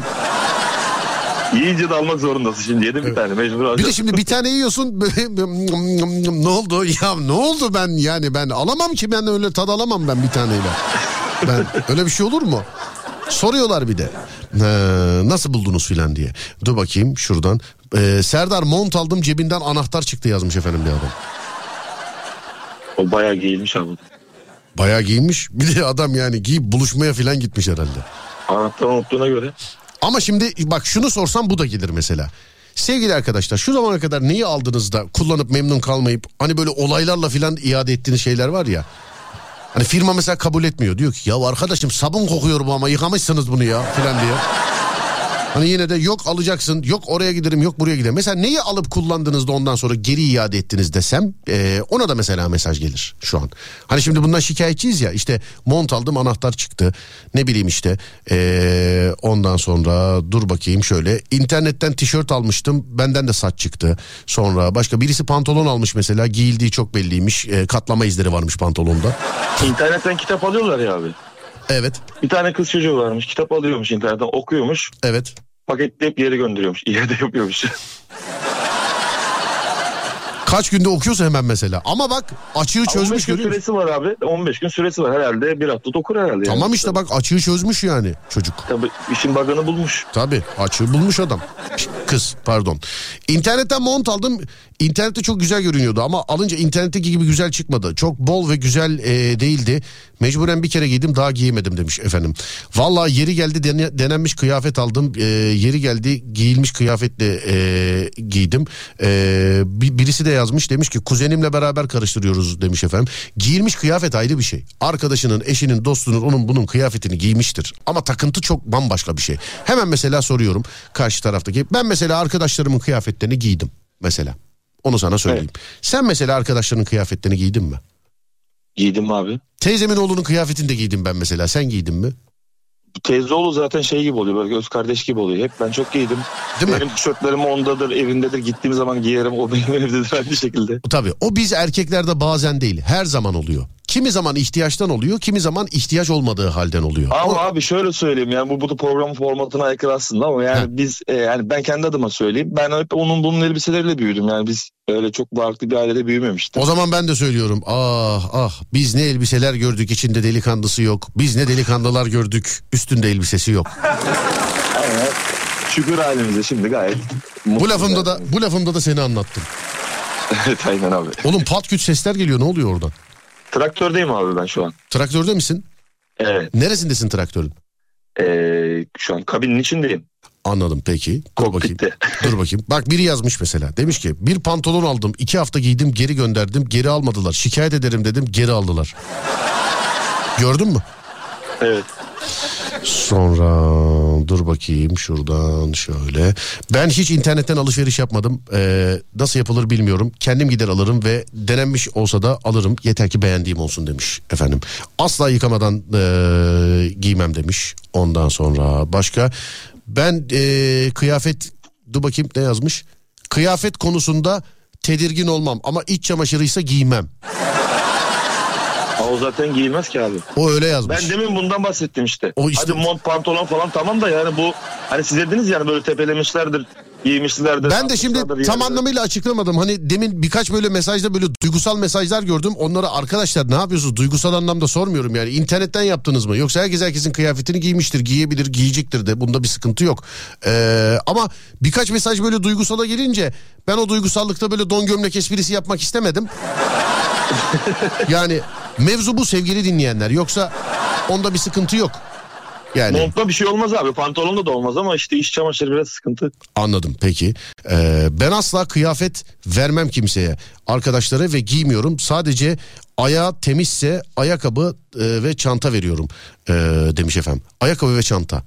Yiyince de almak zorundasın şimdi. Yedim bir tane mecbur Bir de alacağım. şimdi bir tane yiyorsun ne oldu ya ne oldu ben yani ben alamam ki ben öyle tad alamam ben bir taneyle. Ben öyle bir şey olur mu? Soruyorlar bir de. Ee, nasıl buldunuz filan diye. Dur bakayım şuradan. Ee, Serdar mont aldım cebinden anahtar çıktı yazmış efendim bir adam. O bayağı giyilmiş abi. Bayağı giyinmiş. Bir de adam yani giyip buluşmaya filan gitmiş herhalde. Anahtar unuttuğuna göre. Ama şimdi bak şunu sorsam bu da gelir mesela. Sevgili arkadaşlar şu zamana kadar neyi aldınız da kullanıp memnun kalmayıp hani böyle olaylarla filan iade ettiğiniz şeyler var ya. Hani firma mesela kabul etmiyor. Diyor ki ya arkadaşım sabun kokuyor bu ama yıkamışsınız bunu ya filan diye. Hani yine de yok alacaksın yok oraya giderim yok buraya giderim. Mesela neyi alıp kullandığınızda ondan sonra geri iade ettiniz desem e, ona da mesela mesaj gelir şu an. Hani şimdi bundan şikayetçiyiz ya işte mont aldım anahtar çıktı ne bileyim işte e, ondan sonra dur bakayım şöyle internetten tişört almıştım benden de saç çıktı. Sonra başka birisi pantolon almış mesela giyildiği çok belliymiş e, katlama izleri varmış pantolonda. İnternetten kitap alıyorlar ya abi. Evet Bir tane kız çocuğu varmış. Kitap alıyormuş internetten okuyormuş. evet Paketleyip geri gönderiyormuş. İade yapıyormuş. kaç günde okuyorsa hemen mesela ama bak açığı 15 çözmüş gün görüyor musun? süresi var abi. 15 gün süresi var herhalde. Bir hafta okur herhalde. yani. Tamam işte bak açığı çözmüş yani çocuk. Tabii işin bug'ını bulmuş. Tabii açığı bulmuş adam. Kız pardon. İnternetten mont aldım. İnternette çok güzel görünüyordu ama alınca internetteki gibi güzel çıkmadı. Çok bol ve güzel e, değildi. Mecburen bir kere giydim daha giyemedim demiş efendim. Vallahi yeri geldi dene- denenmiş kıyafet aldım. E, yeri geldi giyilmiş kıyafetle e, giydim. E, bir, birisi de yazmış demiş ki kuzenimle beraber karıştırıyoruz demiş efendim. Giyilmiş kıyafet ayrı bir şey. Arkadaşının, eşinin, dostunun onun bunun kıyafetini giymiştir. Ama takıntı çok bambaşka bir şey. Hemen mesela soruyorum karşı taraftaki. Ben mesela arkadaşlarımın kıyafetlerini giydim mesela. Onu sana söyleyeyim. Sen mesela arkadaşlarının kıyafetlerini giydin mi? Giydim abi. Teyzemin oğlunun kıyafetini de giydim ben mesela. Sen giydin mi? Teyzeoğlu zaten şey gibi oluyor. Böyle göz kardeş gibi oluyor. Hep ben çok giydim. Değil mi? Benim tişörtlerim ondadır, evindedir. Gittiğim zaman giyerim. O benim evdedir aynı şekilde. Tabii o biz erkeklerde bazen değil her zaman oluyor. Kimi zaman ihtiyaçtan oluyor kimi zaman ihtiyaç olmadığı halden oluyor. Ama O- abi şöyle söyleyeyim yani bu, bu program formatına aykırı aslında ama yani Heh. biz e, yani ben kendi adıma söyleyeyim. Ben hep onun bunun elbiseleriyle büyüdüm. Yani biz öyle çok farklı bir ailede büyümemiştik. O zaman ben de söylüyorum ah ah biz ne elbiseler gördük içinde delikanlısı yok. Biz ne delikanlılar gördük üstünde elbisesi yok. Aynen. Şükür halimize şimdi gayet. Bu lafımda da bu lafımda da seni anlattım. evet aynen abi. Oğlum pat küt sesler geliyor ne oluyor oradan? Traktördeyim abi ben şu an. Traktörde misin? Evet. Neresindesin traktörün? Ee, şu an kabinin içindeyim. Anladım peki. Dur bakayım. Dur bakayım. Bak biri yazmış mesela. Demiş ki bir pantolon aldım. iki hafta giydim geri gönderdim. Geri almadılar. Şikayet ederim dedim geri aldılar. Gördün mü? Evet. Sonra dur bakayım şuradan şöyle. Ben hiç internetten alışveriş yapmadım. Ee, nasıl yapılır bilmiyorum. Kendim gider alırım ve denenmiş olsa da alırım. Yeter ki beğendiğim olsun demiş efendim. Asla yıkamadan ee, giymem demiş. Ondan sonra başka. Ben ee, kıyafet dur bakayım ne yazmış. Kıyafet konusunda tedirgin olmam ama iç çamaşırıysa giymem. O zaten giyilmez ki abi. O öyle yazmış. Ben demin bundan bahsettim işte. O işte- Hadi mont pantolon falan tamam da yani bu hani siz dediniz yani böyle tepelemişlerdir, giymişlerdir. Ben de şimdi tam yani. anlamıyla açıklamadım. Hani demin birkaç böyle mesajda böyle duygusal mesajlar gördüm. Onlara arkadaşlar ne yapıyorsunuz? Duygusal anlamda sormuyorum yani. İnternetten yaptınız mı? Yoksa herkes herkesin kıyafetini giymiştir, giyebilir, giyecektir de. Bunda bir sıkıntı yok. Ee, ama birkaç mesaj böyle duygusala gelince ben o duygusallıkta böyle don gömlek esprisi yapmak istemedim. yani mevzu bu sevgili dinleyenler. Yoksa onda bir sıkıntı yok. Yani Montla bir şey olmaz abi. Pantolonla da olmaz ama işte iş çamaşırı biraz sıkıntı. anladım peki. Ee, ben asla kıyafet vermem kimseye. Arkadaşlara ve giymiyorum. Sadece ayağı temizse ayakkabı e, ve çanta veriyorum e, demiş efendim. Ayakkabı ve çanta.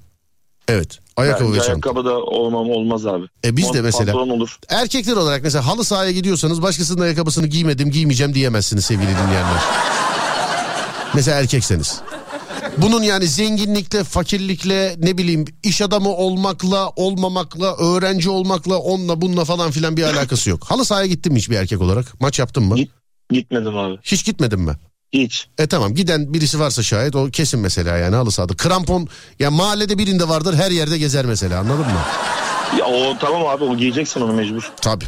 Evet ayakkabı Bence ve çanta. ayakkabı da olmam olmaz abi. E biz de Mont, mesela- Pantolon olur. Erkekler olarak mesela halı sahaya gidiyorsanız başkasının ayakkabısını giymedim giymeyeceğim diyemezsiniz sevgili dinleyenler. Mesela erkekseniz. Bunun yani zenginlikle, fakirlikle, ne bileyim iş adamı olmakla, olmamakla, öğrenci olmakla, onunla bununla falan filan bir alakası yok. Halı sahaya gittin mi hiç bir erkek olarak? Maç yaptın mı? Git- Gitmedim abi. Hiç gitmedin mi? Hiç. E tamam giden birisi varsa şayet o kesin mesela yani halı sahada. Krampon ya mahallede birinde vardır her yerde gezer mesela anladın mı? Ya o tamam abi o giyeceksin onu mecbur. Tabii.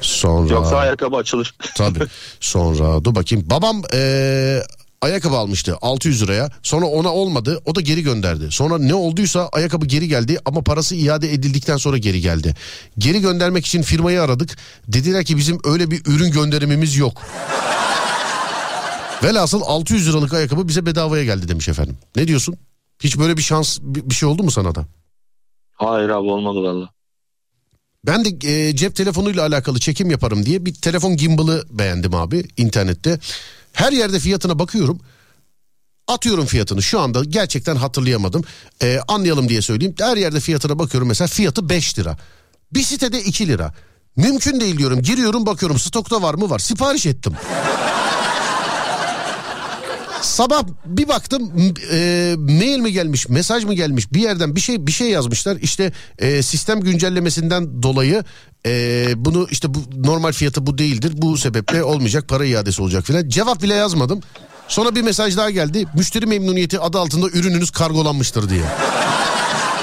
Sonra... Yoksa ayakkabı açılır. Tabii. Sonra dur bakayım. Babam eee, ayakkabı almıştı 600 liraya. Sonra ona olmadı. O da geri gönderdi. Sonra ne olduysa ayakkabı geri geldi ama parası iade edildikten sonra geri geldi. Geri göndermek için firmayı aradık. Dediler ki bizim öyle bir ürün gönderimimiz yok. Velhasıl 600 liralık ayakkabı bize bedavaya geldi demiş efendim. Ne diyorsun? Hiç böyle bir şans bir şey oldu mu sana da? Hayır abi olmadı valla. Ben de e, cep telefonuyla alakalı çekim yaparım diye bir telefon gimbal'ı beğendim abi internette. Her yerde fiyatına bakıyorum. Atıyorum fiyatını şu anda gerçekten hatırlayamadım. E, anlayalım diye söyleyeyim. Her yerde fiyatına bakıyorum mesela fiyatı 5 lira. Bir sitede 2 lira. Mümkün değil diyorum. Giriyorum bakıyorum stokta var mı var. Sipariş ettim. Sabah bir baktım e, mail mi gelmiş mesaj mı gelmiş bir yerden bir şey bir şey yazmışlar işte e, sistem güncellemesinden dolayı e, bunu işte bu normal fiyatı bu değildir bu sebeple olmayacak para iadesi olacak filan cevap bile yazmadım sonra bir mesaj daha geldi müşteri memnuniyeti adı altında ürününüz kargolanmıştır diye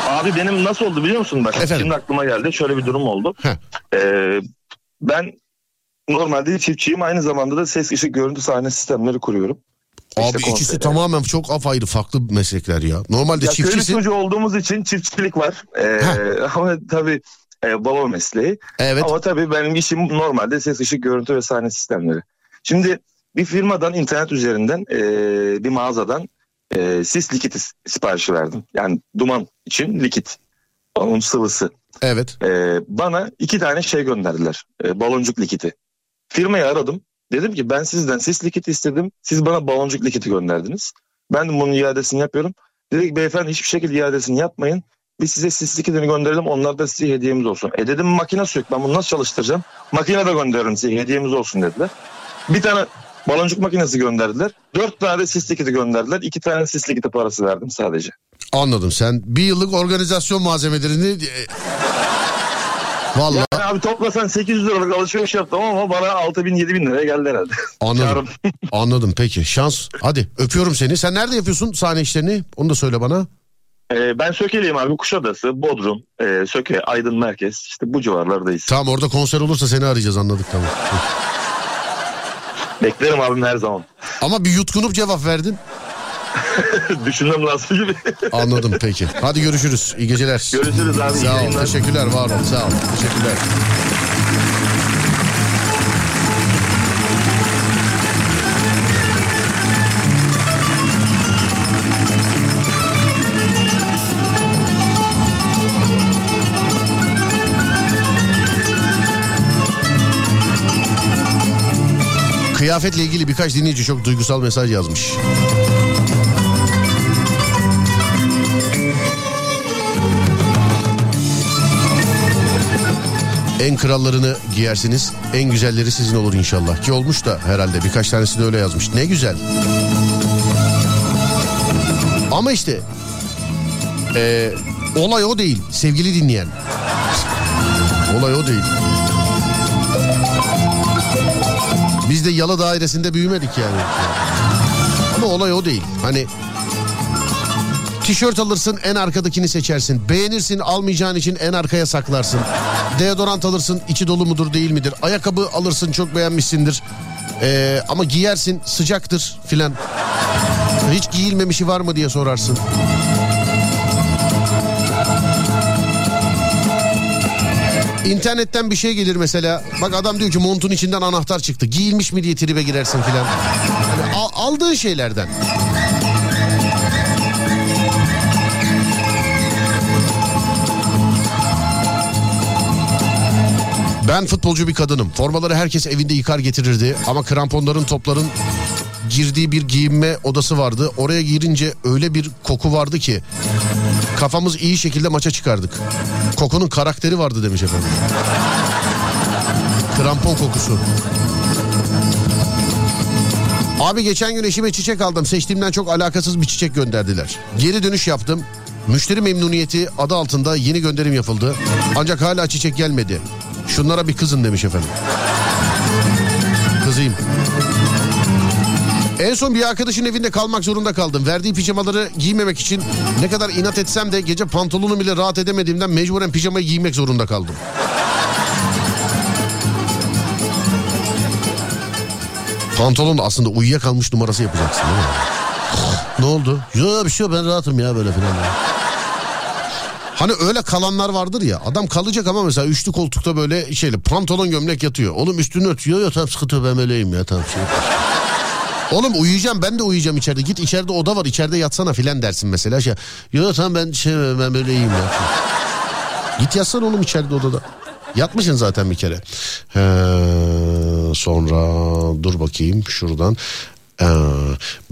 Abi benim nasıl oldu biliyor musun? Bak Efendim? şimdi aklıma geldi. Şöyle bir durum oldu. Heh. Ee, ben normalde çiftçiyim. Aynı zamanda da ses ışık görüntü sahne sistemleri kuruyorum. Abi İşte ikisi konsere. tamamen çok apayrı farklı meslekler ya normalde Ya köylü çiftçisin çocuğu olduğumuz için çiftçilik var. Ee, ama tabii e, baba mesleği. evet Ama tabii benim işim normalde ses ışık görüntü ve sahne sistemleri. Şimdi bir firmadan internet üzerinden e, bir mağazadan e, sis likit is- siparişi verdim. Yani duman için likit. Onun sıvısı. evet E, bana iki tane şey gönderdiler. E, baloncuk likiti. Firmayı aradım. Dedim ki ben sizden sis likiti istedim. Siz bana baloncuk likiti gönderdiniz. Ben bunun iadesini yapıyorum. Dedi ki beyefendi hiçbir şekilde iadesini yapmayın. Biz size sis likitini gönderelim. Onlar da size hediyemiz olsun. E dedim makinesi yok. Ben bunu nasıl çalıştıracağım? Makine de gönderirim size hediyemiz olsun dediler. Bir tane baloncuk makinesi gönderdiler. Dört tane de sis likiti gönderdiler. İki tane sis likiti parası verdim sadece. anladım sen bir yıllık organizasyon malzemelerini e, Vallahi Yani abi toplasan 800 liralık alışveriş yaptım ama bana 6 bin 7 bin liraya geldi herhalde. Anladım. Anladım peki. Şans. Hadi öpüyorum seni. Sen nerede yapıyorsun sahne işlerini? Onu da söyle bana. Ee, ben Söke'liyim abi. Kuşadası, Bodrum, e, Söke, Aydın Merkez. İşte bu civarlardayız. Tamam orada konser olursa seni arayacağız anladık tamam. Beklerim abim her zaman. Ama bir yutkunup cevap verdin. Düşünmem lazım gibi. Anladım peki. Hadi görüşürüz. İyi geceler. Görüşürüz abi, Sağ ol. yayınlar. Teşekkürler. Var ol. Sağ ol. Teşekkürler. Kıyafetle ilgili birkaç dinleyici çok duygusal mesaj yazmış. En krallarını giyersiniz, en güzelleri sizin olur inşallah. Ki olmuş da herhalde birkaç tanesi de öyle yazmış. Ne güzel. Ama işte e, olay o değil sevgili dinleyen. Olay o değil. Biz de yalı dairesinde büyümedik yani. Ama olay o değil. Hani tişört alırsın en arkadakini seçersin. Beğenirsin almayacağın için en arkaya saklarsın. Deodorant alırsın içi dolu mudur değil midir? Ayakkabı alırsın çok beğenmişsindir. Ee, ama giyersin sıcaktır filan. Hiç giyilmemişi var mı diye sorarsın. İnternetten bir şey gelir mesela. Bak adam diyor ki montun içinden anahtar çıktı. Giyilmiş mi diye tribe girersin filan. Yani al- aldığın şeylerden. Ben futbolcu bir kadınım. Formaları herkes evinde yıkar getirirdi. Ama kramponların topların girdiği bir giyinme odası vardı. Oraya girince öyle bir koku vardı ki kafamız iyi şekilde maça çıkardık. Kokunun karakteri vardı demiş efendim. Krampon kokusu. Abi geçen gün eşime çiçek aldım. Seçtiğimden çok alakasız bir çiçek gönderdiler. Geri dönüş yaptım. Müşteri memnuniyeti adı altında yeni gönderim yapıldı. Ancak hala çiçek gelmedi. Şunlara bir kızın demiş efendim. Kızıyım. En son bir arkadaşın evinde kalmak zorunda kaldım. Verdiği pijamaları giymemek için ne kadar inat etsem de gece pantolonu bile rahat edemediğimden mecburen pijamayı giymek zorunda kaldım. Pantolon aslında uyuyakalmış numarası yapacaksın değil mi? ne oldu? Yok bir şey yok ben rahatım ya böyle falan. Hani öyle kalanlar vardır ya adam kalacak ama mesela üçlü koltukta böyle şeyle pantolon gömlek yatıyor. Oğlum üstünü örtüyor ya tamam sıkıntı ben öyleyim ya tamam şey. Oğlum uyuyacağım ben de uyuyacağım içeride. Git içeride oda var içeride yatsana filan dersin mesela. Şey, yok tamam ben şey ben böyle iyiyim ya. Git yatsana oğlum içeride odada. Yatmışsın zaten bir kere. He, sonra dur bakayım şuradan. Ee,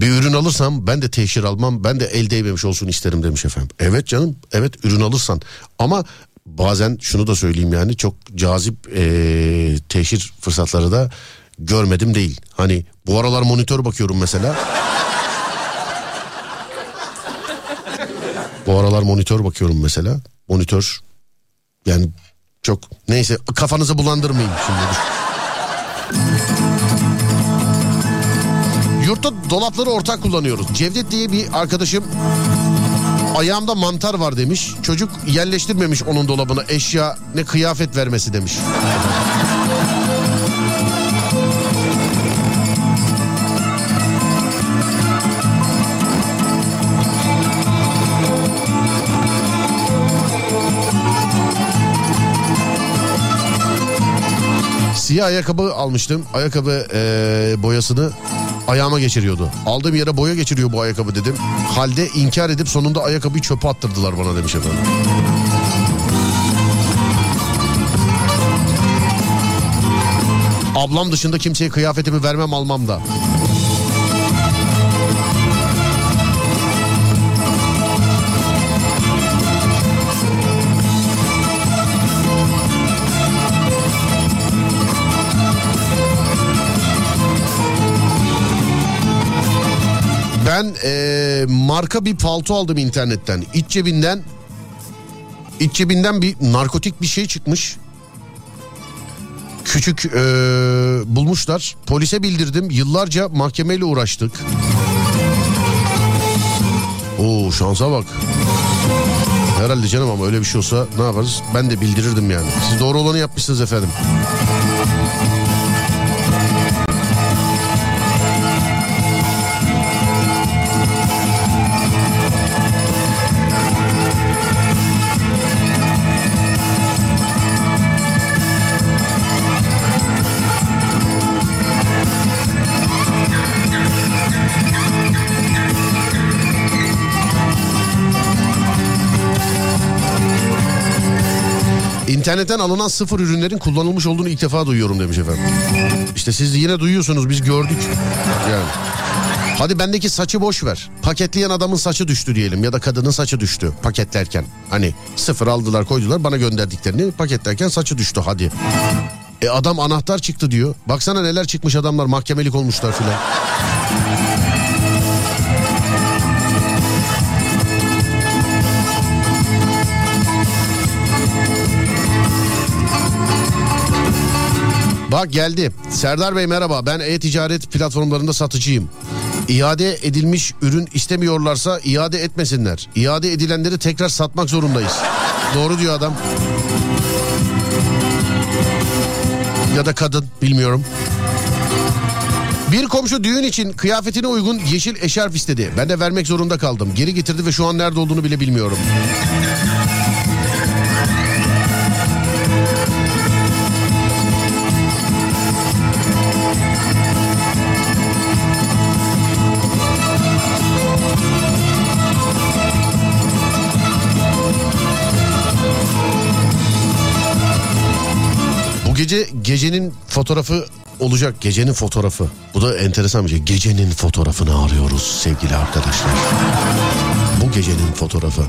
bir ürün alırsam ben de teşhir almam ben de el değmemiş olsun isterim demiş efendim. Evet canım evet ürün alırsan ama bazen şunu da söyleyeyim yani çok cazip ee, teşhir fırsatları da görmedim değil. Hani bu aralar monitör bakıyorum mesela. bu aralar monitör bakıyorum mesela. Monitör yani çok neyse kafanızı bulandırmayayım şimdi. Yurtta dolapları ortak kullanıyoruz. Cevdet diye bir arkadaşım ayağımda mantar var demiş. Çocuk yerleştirmemiş onun dolabına eşya ne kıyafet vermesi demiş. Siyah ayakkabı almıştım. Ayakkabı eee, boyasını ayağıma geçiriyordu. Aldığım yere boya geçiriyor bu ayakkabı dedim. Halde inkar edip sonunda ayakkabıyı çöpe attırdılar bana demiş efendim. Ablam dışında kimseye kıyafetimi vermem almam da. Ben eee, marka bir palto aldım internetten. İç cebinden iç cebinden bir narkotik bir şey çıkmış. Küçük eee, bulmuşlar. Polise bildirdim. Yıllarca mahkemeyle uğraştık. Oo şansa bak. Herhalde canım ama öyle bir şey olsa ne yaparız? Ben de bildirirdim yani. Siz doğru olanı yapmışsınız efendim. İnternetten alınan sıfır ürünlerin kullanılmış olduğunu ilk defa duyuyorum demiş efendim. İşte siz yine duyuyorsunuz biz gördük. Yani. Hadi bendeki saçı boş ver. Paketleyen adamın saçı düştü diyelim ya da kadının saçı düştü paketlerken. Hani sıfır aldılar koydular bana gönderdiklerini paketlerken saçı düştü hadi. E adam anahtar çıktı diyor. Baksana neler çıkmış adamlar mahkemelik olmuşlar filan. Bak geldi. Serdar Bey merhaba. Ben e-ticaret platformlarında satıcıyım. İade edilmiş ürün istemiyorlarsa iade etmesinler. İade edilenleri tekrar satmak zorundayız. Doğru diyor adam. Ya da kadın bilmiyorum. Bir komşu düğün için kıyafetine uygun yeşil eşarp istedi. Ben de vermek zorunda kaldım. Geri getirdi ve şu an nerede olduğunu bile bilmiyorum. Gece gecenin fotoğrafı olacak. Gecenin fotoğrafı. Bu da enteresan bir şey. Gecenin fotoğrafını arıyoruz sevgili arkadaşlar. Bu gecenin fotoğrafı.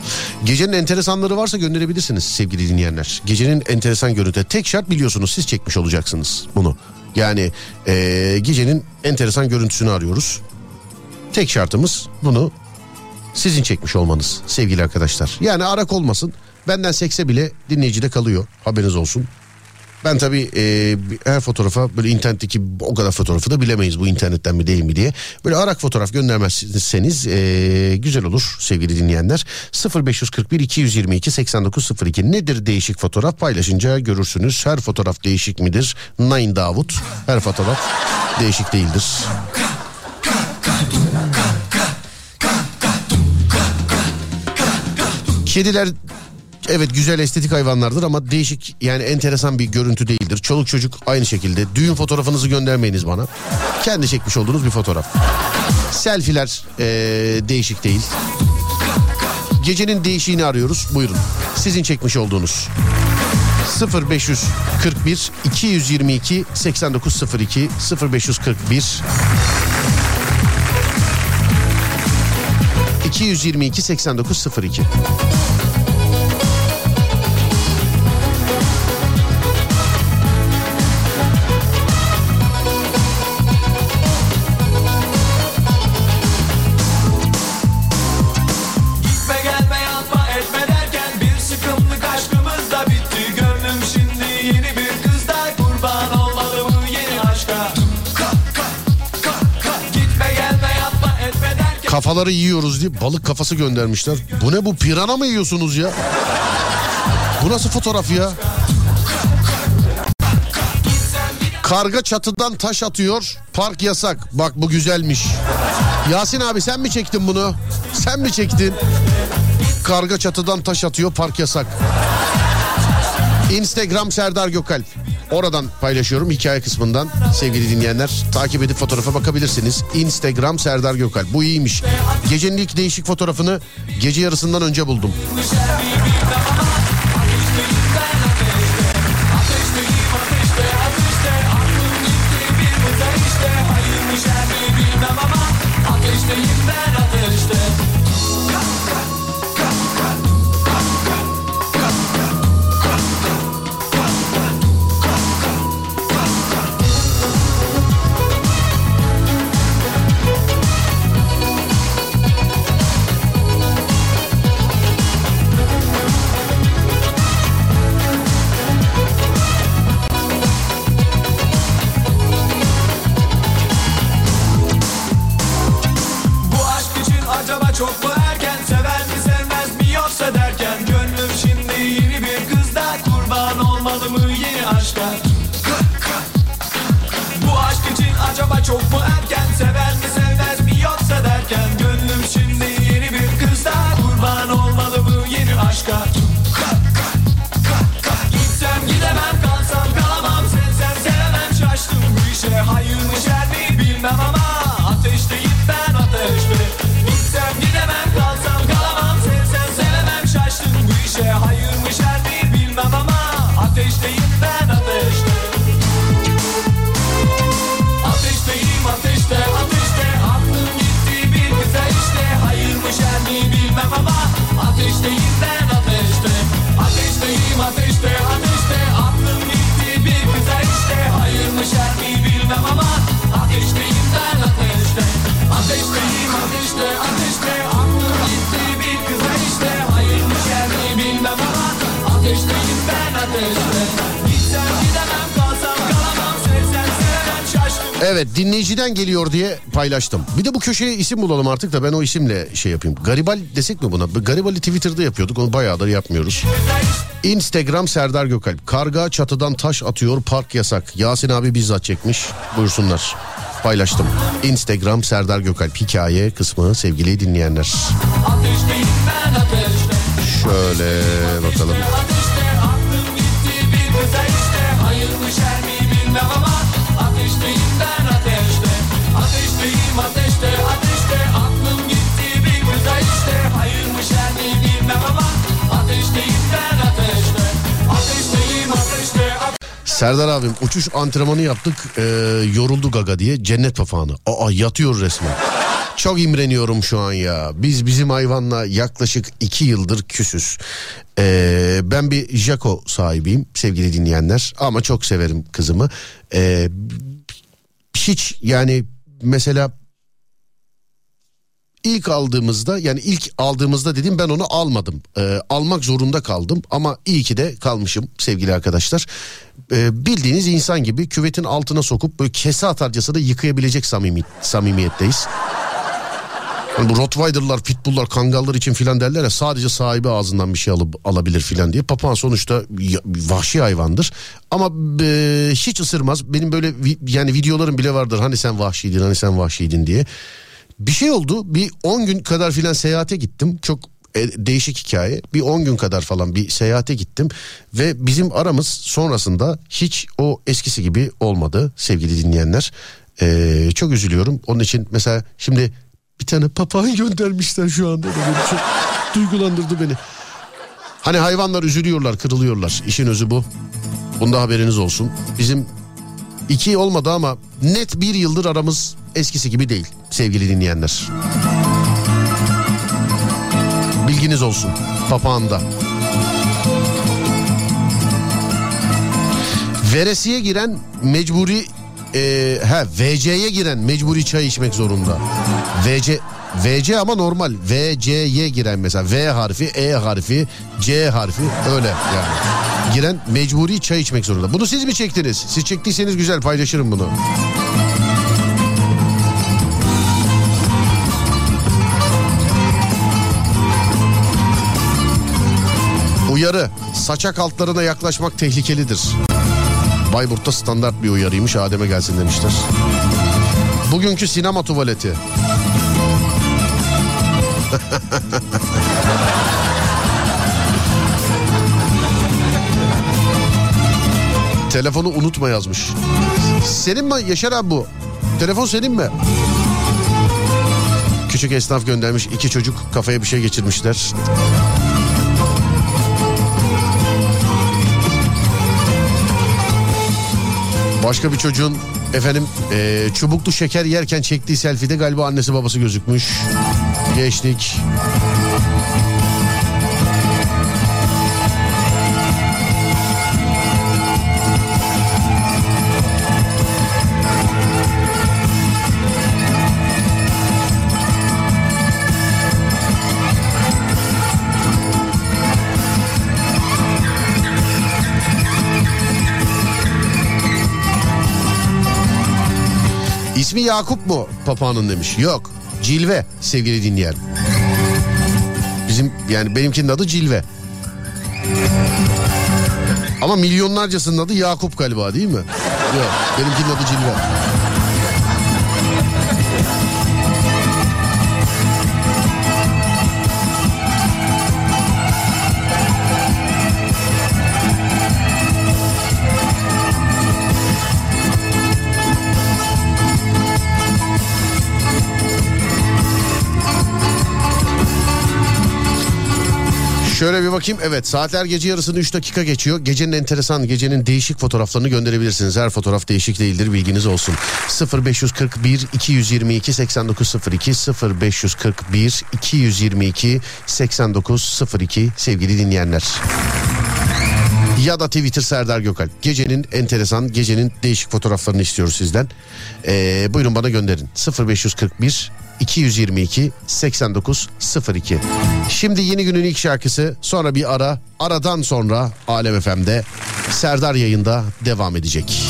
Gecenin enteresanları varsa gönderebilirsiniz sevgili dinleyenler. Gecenin enteresan görüntü. Tek şart biliyorsunuz siz çekmiş olacaksınız bunu. Yani eee, gecenin enteresan görüntüsünü arıyoruz. Tek şartımız bunu sizin çekmiş olmanız sevgili arkadaşlar. Yani arak olmasın. Benden sekse bile dinleyicide kalıyor. Haberiniz olsun. Ben tabii e, her fotoğrafa böyle internetteki o kadar fotoğrafı da bilemeyiz bu internetten mi değil mi diye. Böyle arak fotoğraf göndermezseniz e, güzel olur sevgili dinleyenler. 0541 222 8902 nedir değişik fotoğraf paylaşınca görürsünüz. Her fotoğraf değişik midir? Nine Davut her fotoğraf değişik değildir. Kediler evet güzel estetik hayvanlardır ama değişik yani enteresan bir görüntü değildir. Çoluk çocuk aynı şekilde. Düğün fotoğrafınızı göndermeyiniz bana. Kendi çekmiş olduğunuz bir fotoğraf. Selfiler eee, değişik değil. Gecenin değişiğini arıyoruz. Buyurun. Sizin çekmiş olduğunuz. 0541 222 8902 0541 222 8902 Kafaları yiyoruz diye balık kafası göndermişler. Bu ne bu pirana mı yiyorsunuz ya? Bu nasıl fotoğraf ya? Karga çatıdan taş atıyor. Park yasak. Bak bu güzelmiş. Yasin abi sen mi çektin bunu? Sen mi çektin? Karga çatıdan taş atıyor. Park yasak. Instagram Serdar Gökalp. Oradan paylaşıyorum hikaye kısmından sevgili dinleyenler. Takip edip fotoğrafa bakabilirsiniz. Instagram Serdar Gökalp. Bu iyiymiş. Gecenin ilk değişik fotoğrafını gece yarısından önce buldum. ateşteyim ben ateşte yeni Evet dinleyiciden geliyor diye paylaştım. Bir de bu köşeye isim bulalım artık da ben o isimle şey yapayım. Garibal desek mi buna? Garibali Twitter'da yapıyorduk onu bayağıdır yapmıyoruz. Instagram Serdar Gökalp. Karga çatıdan taş atıyor park yasak. Yasin abi bizzat çekmiş. Buyursunlar. Paylaştım. Instagram Serdar Gökalp hikaye kısmı sevgili dinleyenler. Şöyle bakalım. Ateşte Serdar abim uçuş antrenmanı yaptık e, yoruldu gaga diye cennet papağanı. Aa yatıyor resmen. Çok imreniyorum şu an ya. Biz bizim hayvanla yaklaşık iki yıldır küsüz. Ee, ben bir Jaco sahibiyim sevgili dinleyenler. Ama çok severim kızımı. Ee, hiç yani mesela ilk aldığımızda yani ilk aldığımızda dedim ben onu almadım. Ee, almak zorunda kaldım ama iyi ki de kalmışım sevgili arkadaşlar. Ee, bildiğiniz insan gibi küvetin altına sokup böyle kese atarcasına yıkayabilecek samimi, samimiyetteyiz. Hani bu Rottweiler'lar, Pitbull'lar, Kangallar için filan derler ya sadece sahibi ağzından bir şey alıp alabilir filan diye. Papağan sonuçta vahşi hayvandır. Ama e, hiç ısırmaz. Benim böyle yani videolarım bile vardır. Hani sen vahşiydin, hani sen vahşiydin diye. Bir şey oldu. Bir 10 gün kadar filan seyahate gittim. Çok e, değişik hikaye. Bir 10 gün kadar falan bir seyahate gittim ve bizim aramız sonrasında hiç o eskisi gibi olmadı sevgili dinleyenler. Ee, çok üzülüyorum. Onun için mesela şimdi bir tane papağan göndermişler şu anda çok duygulandırdı beni. Hani hayvanlar üzülüyorlar, kırılıyorlar. İşin özü bu. Bunda haberiniz olsun. Bizim iki olmadı ama net bir yıldır aramız eskisi gibi değil sevgili dinleyenler. Bilginiz olsun. Papağanda. Veresiye giren mecburi e, ha VC'ye giren mecburi çay içmek zorunda. VC VC ama normal. VC'ye giren mesela V harfi, E harfi, C harfi öyle yani. Giren mecburi çay içmek zorunda. Bunu siz mi çektiniz? Siz çektiyseniz güzel paylaşırım bunu. Uyarı. Saçak altlarına yaklaşmak tehlikelidir. Bayburt'ta standart bir uyarıymış Adem'e gelsin demişler. Bugünkü sinema tuvaleti. Telefonu unutma yazmış. Senin mi Yaşar abi bu? Telefon senin mi? Küçük esnaf göndermiş iki çocuk kafaya bir şey geçirmişler. Başka bir çocuğun efendim eee, çubuklu şeker yerken çektiği selfie'de galiba annesi babası gözükmüş. Geçtik. İsmi Yakup mu papağanın demiş. Yok Cilve sevgili dinleyen. Bizim yani benimkinin adı Cilve. Ama milyonlarcasının adı Yakup galiba değil mi? Yok benimkinin adı Cilve. Şöyle bir bakayım. Evet saatler gece yarısını 3 dakika geçiyor. Gecenin enteresan, gecenin değişik fotoğraflarını gönderebilirsiniz. Her fotoğraf değişik değildir bilginiz olsun. 0541 222 8902 0541 222 8902 sevgili dinleyenler. Ya da Twitter Serdar Gökalp. Gecenin enteresan, gecenin değişik fotoğraflarını istiyoruz sizden. Ee, buyurun bana gönderin. 0541 222 8902. Şimdi yeni günün ilk şarkısı sonra bir ara aradan sonra Alem FM'de Serdar yayında devam edecek.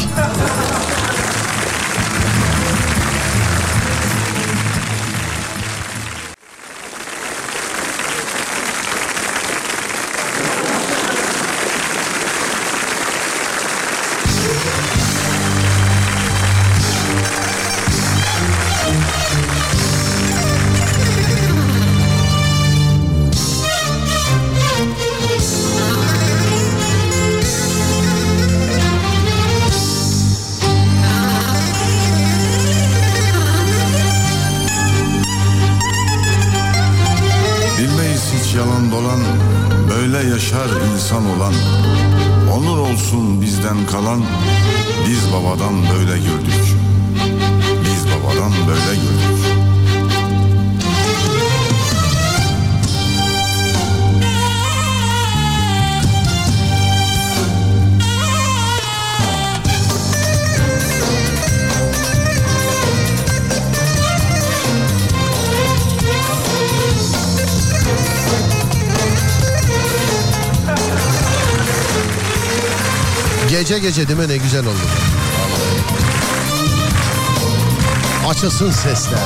Açılsın sesler.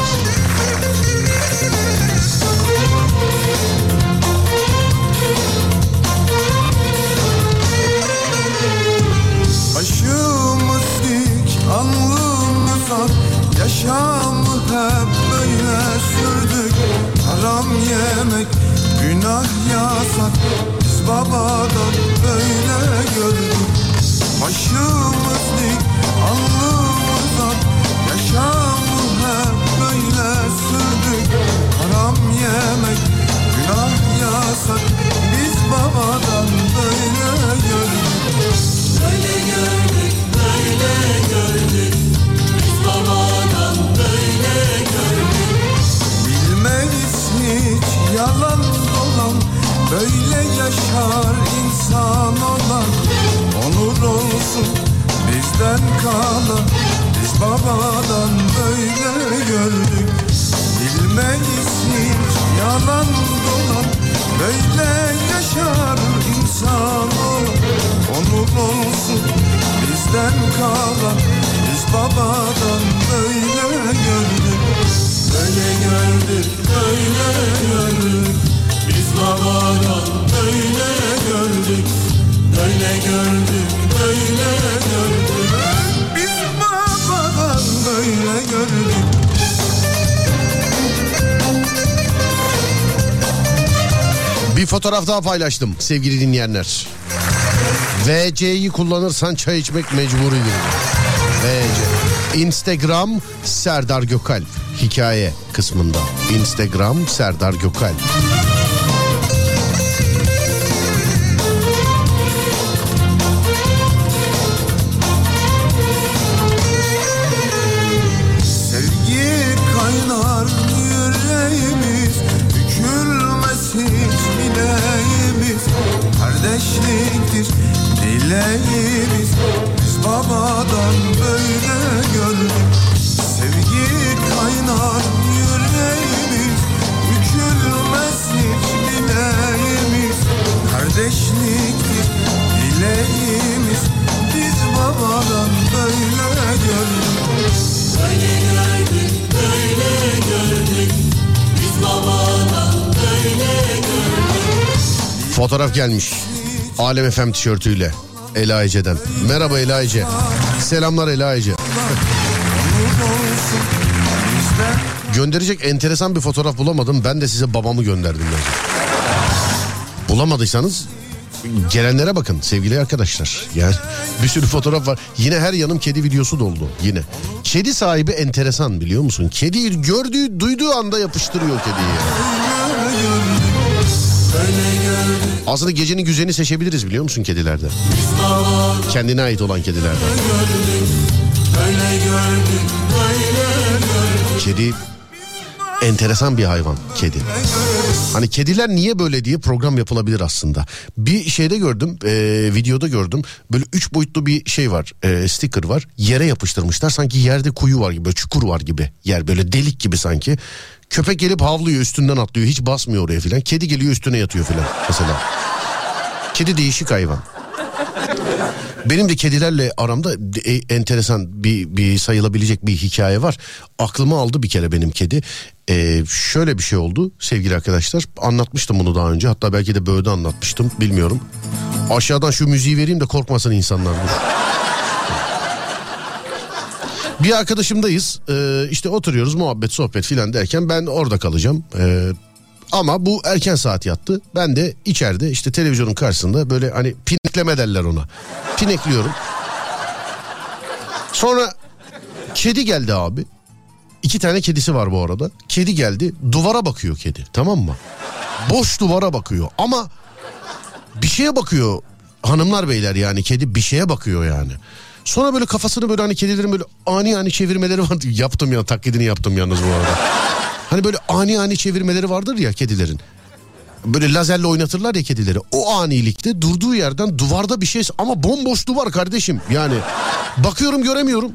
Yaşamı hep böyle sürdük. Haram yemek, günah yasak. Biz babadan fotoğraf daha paylaştım sevgili dinleyenler. VC'yi kullanırsan çay içmek mecburidir. VC. Instagram Serdar Gökalp. Hikaye kısmında. Instagram Serdar Gökalp. Fotoğraf gelmiş. Alem FM tişörtüyle. Ela Ece'den. Merhaba Ela Ece. Selamlar Ela Ece. Gönderecek enteresan bir fotoğraf bulamadım. Ben de size babamı gönderdim. Yani. Bulamadıysanız gelenlere bakın sevgili arkadaşlar. Yani bir sürü fotoğraf var. Yine her yanım kedi videosu doldu yine. Kedi sahibi enteresan biliyor musun? Kediyi gördüğü, duyduğu anda yapıştırıyor kediyi. Aslında gecenin güzelini seçebiliriz biliyor musun kedilerde? Kendine ait olan gördük. Kedi enteresan bir hayvan kedi. Hani kediler niye böyle diye program yapılabilir aslında. Bir şeyde gördüm e, videoda gördüm böyle üç boyutlu bir şey var e, sticker var yere yapıştırmışlar sanki yerde kuyu var gibi çukur var gibi yer böyle delik gibi sanki. Köpek gelip havlıyor üstünden atlıyor hiç basmıyor oraya filan kedi geliyor üstüne yatıyor filan mesela. Kedi değişik hayvan. Benim de kedilerle aramda e, enteresan bir, bir sayılabilecek bir hikaye var. Aklıma aldı bir kere benim kedi. Ee, şöyle bir şey oldu sevgili arkadaşlar. Anlatmıştım bunu daha önce. Hatta belki de böyle anlatmıştım bilmiyorum. Aşağıdan şu müziği vereyim de korkmasın insanlar. Bir arkadaşımdayız. Ee, işte oturuyoruz muhabbet sohbet filan derken ben orada kalacağım. Ee, ama bu erken saat yattı. Ben de içeride işte televizyonun karşısında böyle hani pinekleme derler ona. Pinekliyorum. Sonra kedi geldi abi. İki tane kedisi var bu arada. Kedi geldi duvara bakıyor kedi tamam mı? Boş duvara bakıyor ama bir şeye bakıyor. hanımlar beyler yani kedi bir şeye bakıyor yani. Sonra böyle kafasını böyle hani kedilerin böyle ani ani çevirmeleri vardı. Yaptım ya taklidini yaptım yalnız bu arada. Hani böyle ani ani çevirmeleri vardır ya kedilerin. Böyle lazerle oynatırlar ya kedileri. O anilikte durduğu yerden duvarda bir şey ama bomboş duvar kardeşim. Yani bakıyorum göremiyorum.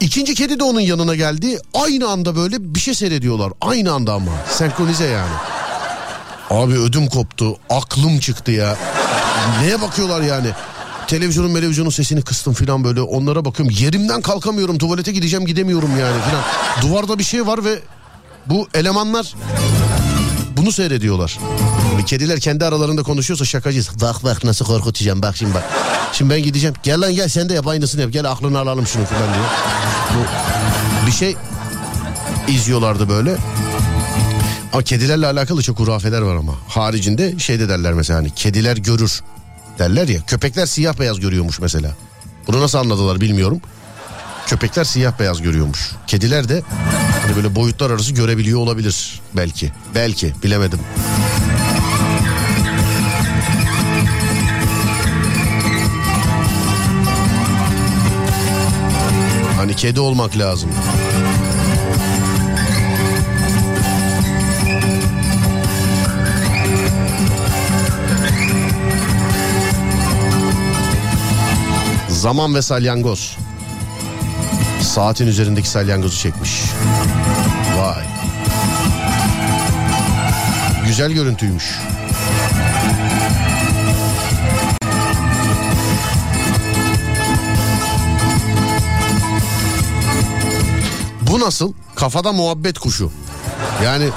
İkinci kedi de onun yanına geldi. Aynı anda böyle bir şey seyrediyorlar. Aynı anda ama. Senkronize yani. Abi ödüm koptu. Aklım çıktı ya. Neye bakıyorlar yani? Televizyonun televizyonun sesini kıstım falan böyle onlara bakıyorum. Yerimden kalkamıyorum. Tuvalete gideceğim gidemiyorum yani falan. Duvarda bir şey var ve bu elemanlar bunu seyrediyorlar. Kediler kendi aralarında konuşuyorsa şakacıyız. Bak bak nasıl korkutacağım bak şimdi bak. Şimdi ben gideceğim. Gel lan gel sen de yap aynısını yap. Gel aklını alalım şunu falan diyor. Bu bir şey izliyorlardı böyle. Ama kedilerle alakalı çok hurafeler var ama. Haricinde şey de derler mesela hani kediler görür derler ya. Köpekler siyah beyaz görüyormuş mesela. Bunu nasıl anladılar bilmiyorum. Köpekler siyah beyaz görüyormuş. Kediler de hani böyle boyutlar arası görebiliyor olabilir belki. Belki bilemedim. Hani kedi olmak lazım. Zaman ve salyangoz. Saatin üzerindeki salyangozu çekmiş. Vay. Güzel görüntüymüş. Bu nasıl? Kafada muhabbet kuşu. Yani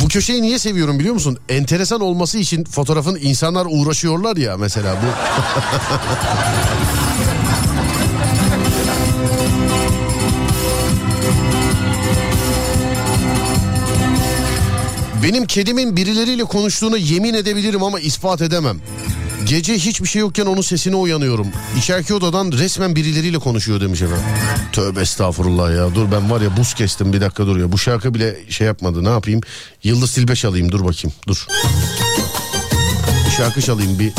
bu köşeyi niye seviyorum biliyor musun? Enteresan olması için fotoğrafın insanlar uğraşıyorlar ya mesela bu. Benim kedimin birileriyle konuştuğuna yemin edebilirim ama ispat edemem. Gece hiçbir şey yokken onun sesine uyanıyorum. İçeriki odadan resmen birileriyle konuşuyor demiş efendim. Tövbe estağfurullah ya. Dur ben var ya buz kestim bir dakika dur ya. Bu şarkı bile şey yapmadı ne yapayım? Yıldız Tilbe çalayım dur bakayım dur. Bir şarkı çalayım bir.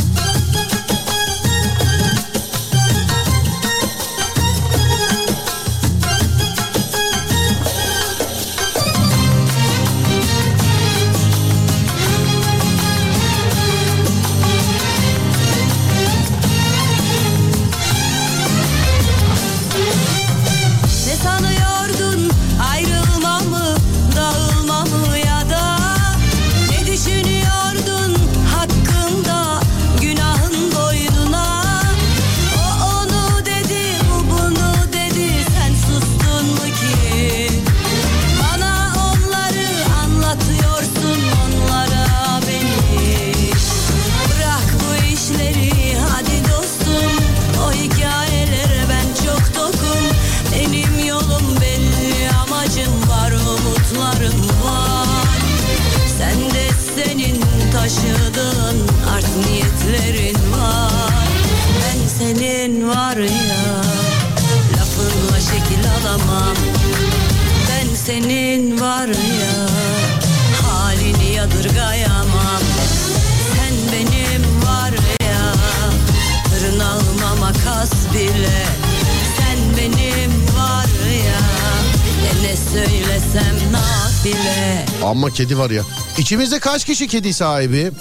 Kedi var ya. İçimizde kaç kişi kedi sahibi?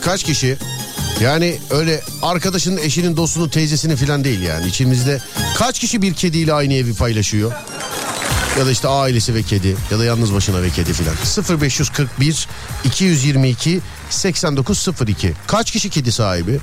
Kaç kişi? Yani öyle arkadaşının, eşinin, dostunun, teyzesinin falan değil yani. İçimizde kaç kişi bir kediyle aynı evi paylaşıyor? Ya da işte ailesi ve kedi ya da yalnız başına ve kedi filan. 0541 222 8902. Kaç kişi kedi sahibi?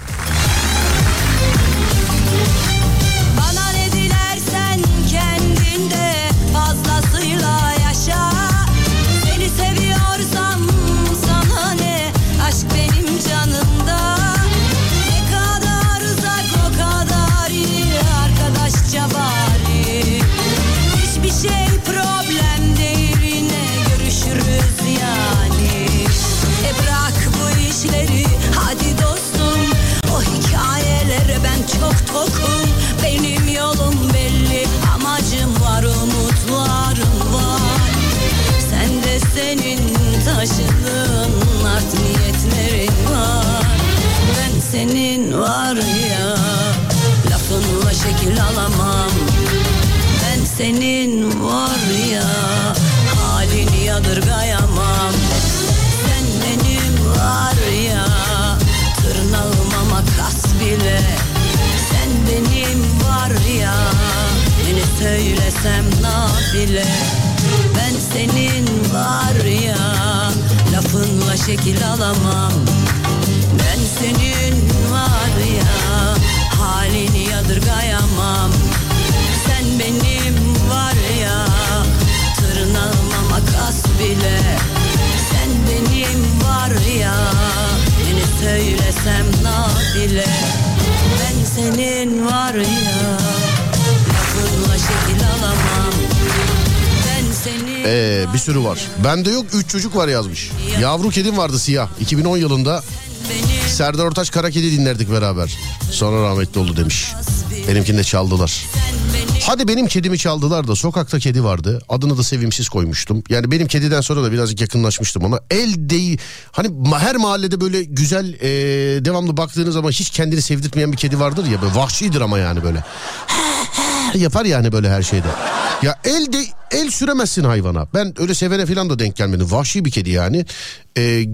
Çocuk var yazmış. Yavru kedim vardı siyah. 2010 yılında Serdar Ortaç Kara Kedi dinlerdik beraber. Sonra rahmetli oldu demiş. Benimkini de çaldılar. Hadi benim kedimi çaldılar da sokakta kedi vardı. Adını da sevimsiz koymuştum. Yani benim kediden sonra da birazcık yakınlaşmıştım ona. El değil. Hani her mahallede böyle güzel e, devamlı baktığınız zaman hiç kendini sevdirtmeyen bir kedi vardır ya. Böyle vahşidir ama yani böyle. yapar yani böyle her şeyde. Ya el de el süremezsin hayvana. Ben öyle sevene falan da denk gelmedim. Vahşi bir kedi yani. Ee,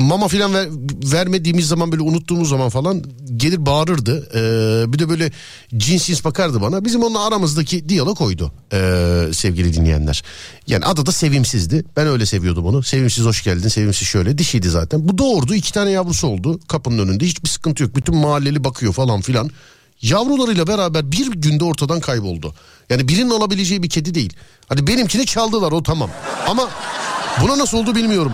mama falan ver- vermediğimiz zaman böyle unuttuğumuz zaman falan gelir bağırırdı. Ee, bir de böyle cins cins bakardı bana. Bizim onunla aramızdaki diyalog oydu ee, sevgili dinleyenler. Yani adı da sevimsizdi. Ben öyle seviyordum onu. Sevimsiz hoş geldin. Sevimsiz şöyle dişiydi zaten. Bu doğurdu. iki tane yavrusu oldu kapının önünde. Hiçbir sıkıntı yok. Bütün mahalleli bakıyor falan filan. Yavrularıyla beraber bir günde ortadan kayboldu. Yani birinin alabileceği bir kedi değil. Hadi benimkini çaldılar o tamam. Ama buna nasıl oldu bilmiyorum.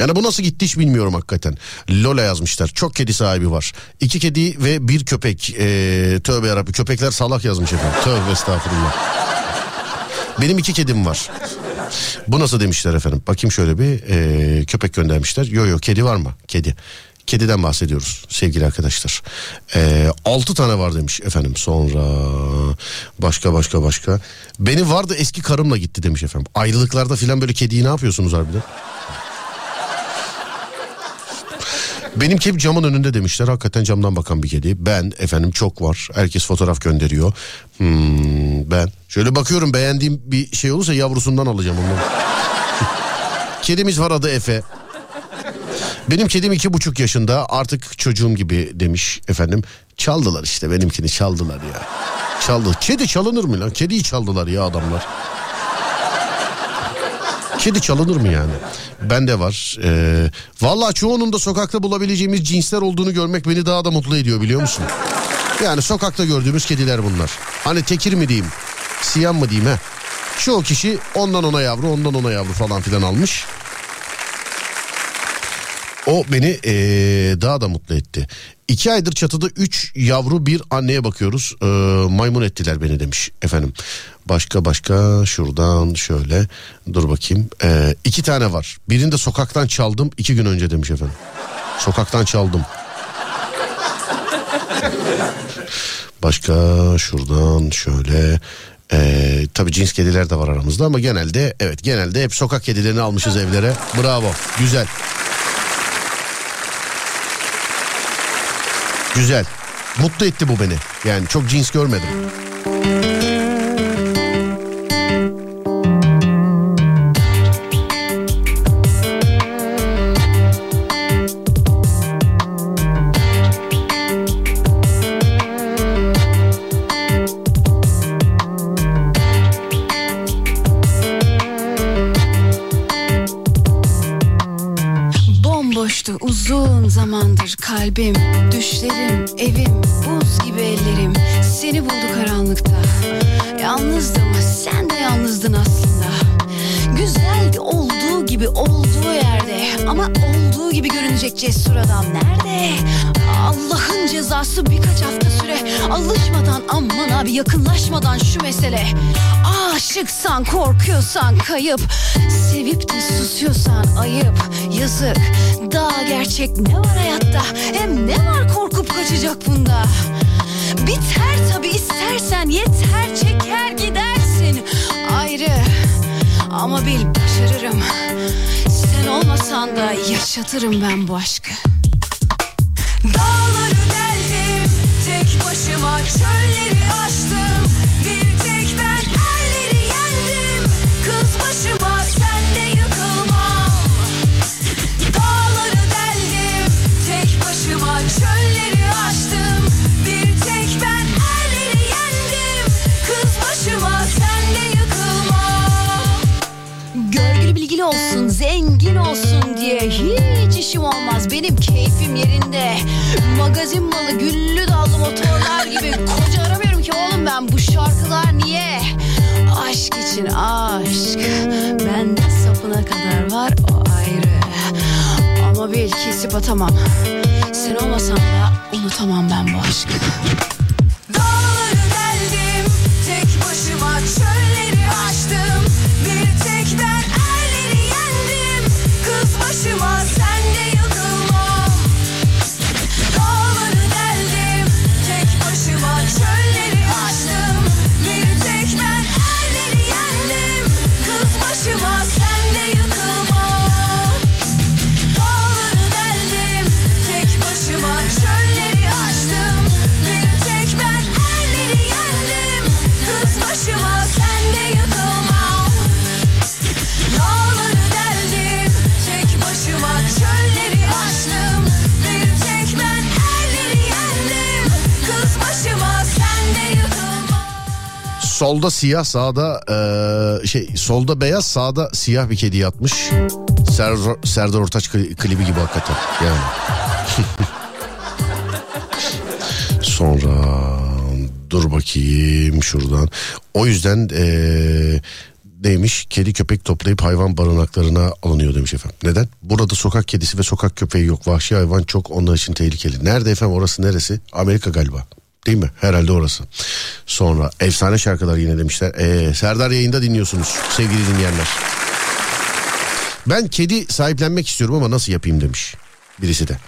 Yani bu nasıl gitti hiç bilmiyorum hakikaten. Lola yazmışlar. Çok kedi sahibi var. İki kedi ve bir köpek. Ee, tövbe yarabbim köpekler salak yazmış efendim. Tövbe estağfurullah. Benim iki kedim var. Bu nasıl demişler efendim? Bakayım şöyle bir ee, köpek göndermişler. Yo yo kedi var mı? Kedi. Kediden bahsediyoruz sevgili arkadaşlar. Ee, 6 tane var demiş efendim. Sonra başka başka başka. Beni vardı eski karımla gitti demiş efendim. Ayrılıklarda filan böyle kediyi ne yapıyorsunuz harbiden? Benim kedi camın önünde demişler. Hakikaten camdan bakan bir kedi. Ben efendim çok var. Herkes fotoğraf gönderiyor. Hmm, ben şöyle bakıyorum beğendiğim bir şey olursa yavrusundan alacağım ondan. Kedimiz var adı Efe. Benim kedim iki buçuk yaşında artık çocuğum gibi demiş efendim. Çaldılar işte benimkini çaldılar ya. Çaldı. Kedi çalınır mı lan? Kediyi çaldılar ya adamlar. Kedi çalınır mı yani? Bende var. Ee, Valla çoğunun da sokakta bulabileceğimiz cinsler olduğunu görmek beni daha da mutlu ediyor biliyor musun? Yani sokakta gördüğümüz kediler bunlar. Hani tekir mi diyeyim? Siyam mı diyeyim he? Çoğu kişi ondan ona yavru ondan ona yavru falan filan almış. O beni eee, daha da mutlu etti. İki aydır çatıda üç yavru bir anneye bakıyoruz. Eee, maymun ettiler beni demiş efendim. Başka başka şuradan şöyle dur bakayım. Eee iki tane var. Birini de sokaktan çaldım iki gün önce demiş efendim. Sokaktan çaldım. Başka şuradan şöyle ee, tabii cins kediler de var aramızda ama genelde evet genelde hep sokak kedilerini almışız evlere. Bravo güzel. Güzel. Mutlu etti bu beni. Yani çok cins görmedim. Cezası birkaç hafta süre Alışmadan aman abi yakınlaşmadan şu mesele. Aşıksan korkuyorsan kayıp Sevip de susuyorsan ayıp. Yazık daha gerçek ne var hayatta? Hem ne var korkup kaçacak bunda? Biter tabi istersen yeter çeker gidersin. Ayrı ama bil başarırım. Sen olmasan da yaşatırım ben bu aşkı keyfim yerinde. Magazin malı güllü dallı motorlar gibi koca aramıyorum ki oğlum ben bu şarkılar niye? Aşk için aşk. Bende sapına kadar var o ayrı. Ama bil kesip atamam. Sen olmasan da unutamam ben bu aşkı. Solda siyah sağda eee, şey solda beyaz sağda siyah bir kedi yatmış. Serdar, Serdar Ortaç kli- klibi gibi hakikaten yani. Sonra dur bakayım şuradan. O yüzden eee neymiş? Kedi köpek toplayıp hayvan barınaklarına alınıyor demiş efendim. Neden? Burada sokak kedisi ve sokak köpeği yok. Vahşi hayvan çok onlar için tehlikeli. Nerede efendim orası neresi? Amerika galiba. Değil mi? Herhalde orası. Sonra efsane şarkılar yine demişler. Ee, Serdar yayında dinliyorsunuz sevgili dinleyenler. Ben kedi sahiplenmek istiyorum ama nasıl yapayım demiş birisi de.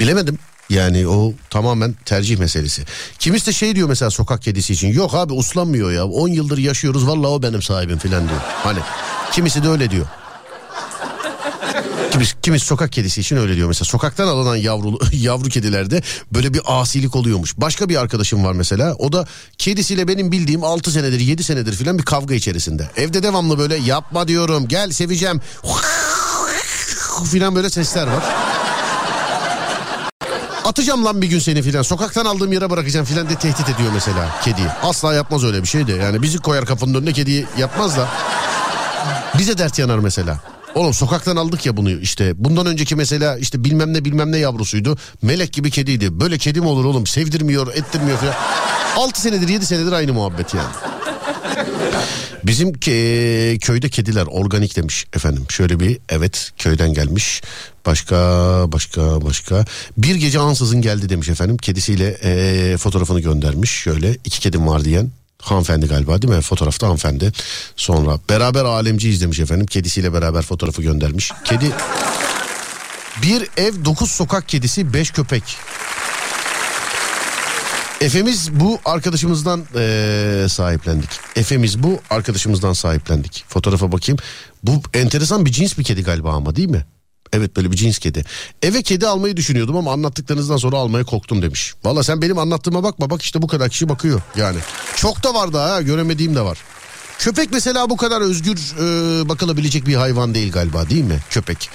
Bilemedim. Yani o tamamen tercih meselesi. Kimisi de şey diyor mesela sokak kedisi için. Yok abi uslanmıyor ya. 10 yıldır yaşıyoruz vallahi o benim sahibim filan diyor. Hani kimisi de öyle diyor. Kimisi, kimisi sokak kedisi için öyle diyor. Mesela sokaktan alınan yavru, yavru kedilerde böyle bir asilik oluyormuş. Başka bir arkadaşım var mesela. O da kedisiyle benim bildiğim 6 senedir 7 senedir filan bir kavga içerisinde. Evde devamlı böyle yapma diyorum gel seveceğim. filan böyle sesler var. Atacağım lan bir gün seni filan. Sokaktan aldığım yere bırakacağım filan diye tehdit ediyor mesela kediyi. Asla yapmaz öyle bir şey de. Yani bizi koyar kafanın önüne kediyi yapmaz da. Bize dert yanar mesela. Oğlum sokaktan aldık ya bunu işte. Bundan önceki mesela işte bilmem ne bilmem ne yavrusuydu. Melek gibi kediydi. Böyle kedi mi olur oğlum? Sevdirmiyor, ettirmiyor falan. 6 senedir 7 senedir aynı muhabbet yani. Bizim ke- köyde kediler organik demiş efendim. Şöyle bir evet köyden gelmiş. Başka başka başka. Bir gece ansızın geldi demiş efendim. Kedisiyle eee, fotoğrafını göndermiş. Şöyle iki kedim var diyen hanımefendi galiba değil mi? Fotoğrafta hanımefendi. Sonra beraber alemci izlemiş efendim. Kedisiyle beraber fotoğrafı göndermiş. Kedi bir ev dokuz sokak kedisi beş köpek. Efemiz bu arkadaşımızdan eee, sahiplendik. Efemiz bu arkadaşımızdan sahiplendik. Fotoğrafa bakayım. Bu enteresan bir cins bir kedi galiba ama değil mi? Evet böyle bir cins kedi. Eve kedi almayı düşünüyordum ama anlattıklarınızdan sonra almaya korktum demiş. Valla sen benim anlattığıma bakma bak işte bu kadar kişi bakıyor yani. Çok da var daha ha göremediğim de var. Köpek mesela bu kadar özgür e, bakılabilecek bir hayvan değil galiba değil mi? Köpek.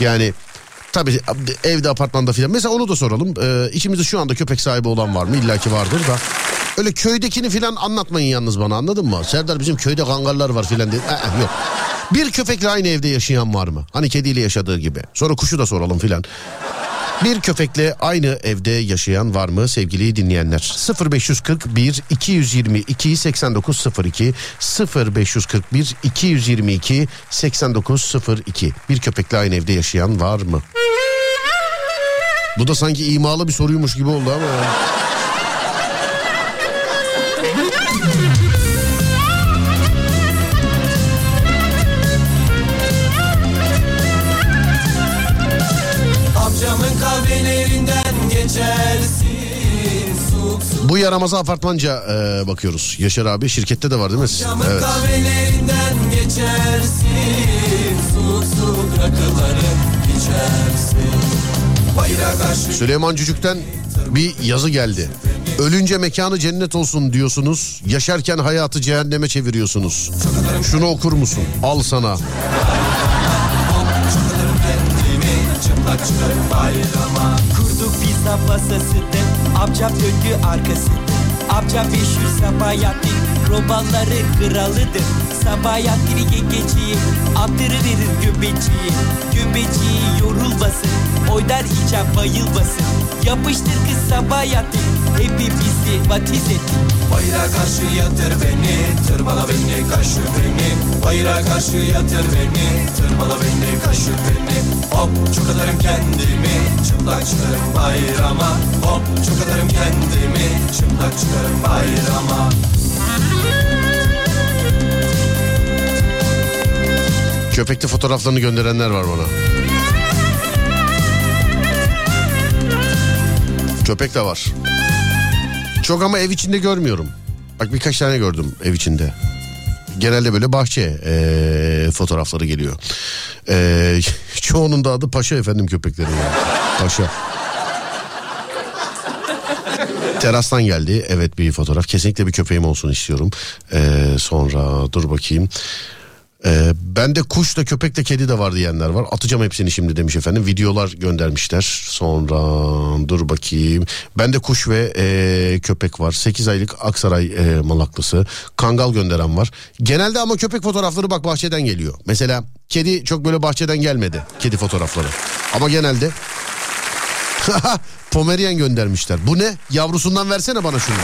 Yani tabii evde apartmanda filan. Mesela onu da soralım. E, içimizde şu anda köpek sahibi olan var mı? İlla ki vardır da. Öyle köydekini filan anlatmayın yalnız bana anladın mı? Serdar bizim köyde kangallar var filan diye. Ee, yok. Bir köpekle aynı evde yaşayan var mı? Hani kediyle yaşadığı gibi. Sonra kuşu da soralım filan. Bir köpekle aynı evde yaşayan var mı sevgili dinleyenler? 0541 222 8902 0541 222 8902 Bir köpekle aynı evde yaşayan var mı? Bu da sanki imalı bir soruymuş gibi oldu ama. Bu yaramazı apartmanca e, bakıyoruz. Yaşar abi şirkette de var değil mi? siz? Amcamın Evet. kahvelerinden geçersin Soğuk soğuk rakıları içersin Bayrak aşık Süleyman Cücük'ten bir yazı geldi. Ölünce mekanı cennet olsun diyorsunuz. Yaşarken hayatı cehenneme çeviriyorsunuz. Şunu okur musun? Al sana. Kurduk pizza masasını Amcam döndü arkasını Amcam 500 sabah yattı Romanları kralıdır. Sabah yatırı gececiyi Attırıverir göbeciyi Göbeciyi yorulmasın Oynar içe bayılmasın. Yapıştır kız sabah yatır Hepimizi vatiz et. Bayrağa karşı yatır beni Tırmala beni kaşı beni. Bayrağa karşı yatır beni Tırmala beni kaşı beni. Hop çok atarım kendimi Çıplak çıkarım bayrama. Hop çok atarım kendimi Çıplak çıkarım bayrama Köpekli fotoğraflarını gönderenler var bana. Köpek de var. Çok ama ev içinde görmüyorum. Bak birkaç tane gördüm ev içinde. Genelde böyle bahçe eee, fotoğrafları geliyor. Eee, çoğunun da adı Paşa efendim köpekleri. Yani. Paşa. Terastan geldi. Evet bir fotoğraf. Kesinlikle bir köpeğim olsun istiyorum. Ee, sonra dur bakayım. Ee, bende kuş da köpek de kedi de var diyenler var. Atacağım hepsini şimdi demiş efendim. Videolar göndermişler. Sonra dur bakayım. Bende kuş ve e, köpek var. 8 aylık Aksaray e, malaklısı. Kangal gönderen var. Genelde ama köpek fotoğrafları bak bahçeden geliyor. Mesela kedi çok böyle bahçeden gelmedi. Kedi fotoğrafları. Ama genelde Pomerian göndermişler. Bu ne? Yavrusundan versene bana şunu.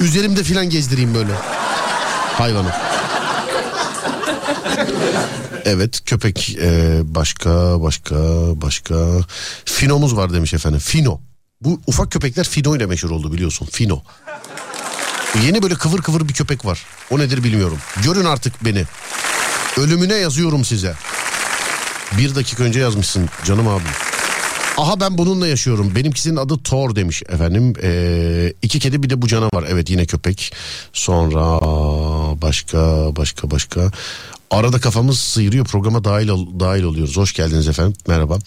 Üzerimde filan gezdireyim böyle. Hayvanı. Evet köpek e, başka başka başka Finomuz var demiş efendim. Fino. Bu ufak köpekler Fino ile meşhur oldu biliyorsun. Fino. Yeni böyle kıvır kıvır bir köpek var. O nedir bilmiyorum. Görün artık beni. Ölümüne yazıyorum size. Bir dakika önce yazmışsın canım abim. Aha ben bununla yaşıyorum. Benimkisinin adı Thor demiş efendim. Ee, iki kedi bir de bu canavar. Evet yine köpek. Sonra başka başka başka. Arada kafamız sıyırıyor programa dahil, dahil oluyoruz. Hoş geldiniz efendim. Merhaba.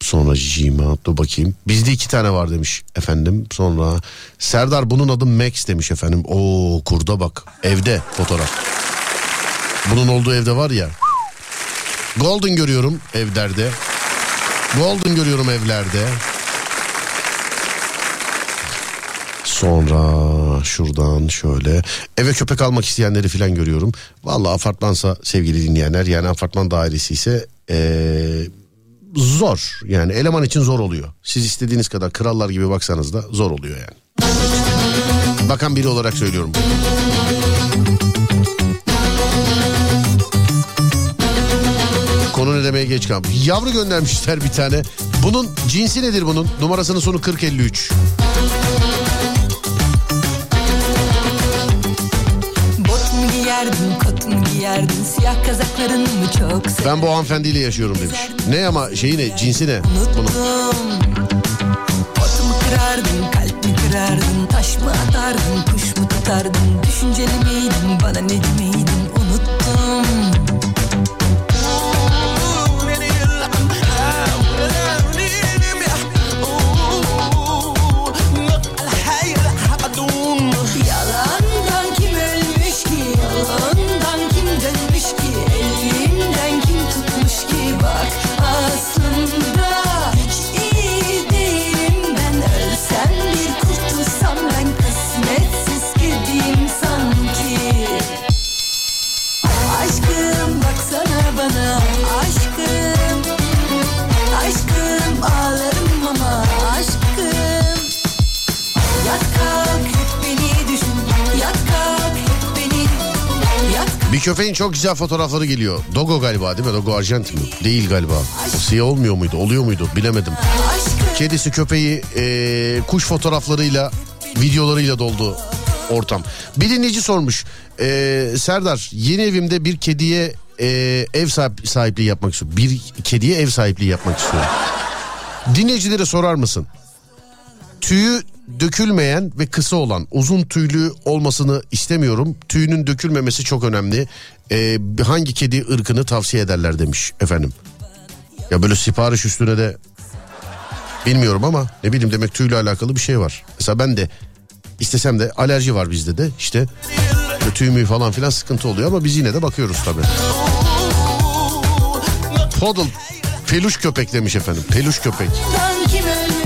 Sonra Jima dur bakayım. Bizde iki tane var demiş efendim. Sonra Serdar bunun adı Max demiş efendim. Oo kurda bak. Evde fotoğraf. Bunun olduğu evde var ya. Golden görüyorum evlerde. Golden görüyorum evlerde. Sonra şuradan şöyle eve köpek almak isteyenleri falan görüyorum. Vallahi apartmansa sevgili dinleyenler yani apartman dairesi ise ee, zor. Yani eleman için zor oluyor. Siz istediğiniz kadar krallar gibi baksanız da zor oluyor yani. Bakan biri olarak söylüyorum. Konu ne demeye geç kalmış. Yavru göndermişler bir tane. Bunun cinsi nedir bunun? Numarasının sonu 4053. Bot mu giyerdin, kot mu giyerdin, siyah kazakların mı çok severdin? Ben bu hanımefendiyle yaşıyorum demiş. Ne ama şeyi ne cinsi ne? Bunun. Pot mu kırardın, kalp mi kırardın, taş mı atardın, kuş mu tutardın? Düşünceli miydin, bana ne demeydin, unuttum. Bir köpeğin çok güzel fotoğrafları geliyor. Dogo galiba değil mi? Dogo Arjantin mi? Değil galiba. O siyah olmuyor muydu? Oluyor muydu? Bilemedim. Kedisi köpeği eee, kuş fotoğraflarıyla videolarıyla doldu ortam. Bir dinleyici sormuş. Eee, Serdar yeni evimde bir kediye eee, ev sahip, sahipliği yapmak istiyorum. Bir kediye ev sahipliği yapmak istiyorum. Dinleyicilere sorar mısın? Tüyü dökülmeyen ve kısa olan uzun tüylü olmasını istemiyorum. Tüyünün dökülmemesi çok önemli. Ee, hangi kedi ırkını tavsiye ederler demiş efendim. Ya böyle sipariş üstüne de bilmiyorum ama ne bileyim demek tüyle alakalı bir şey var. Mesela ben de istesem de alerji var bizde de işte tüy mü falan filan sıkıntı oluyor ama biz yine de bakıyoruz tabii. Poodle peluş köpek demiş efendim peluş köpek.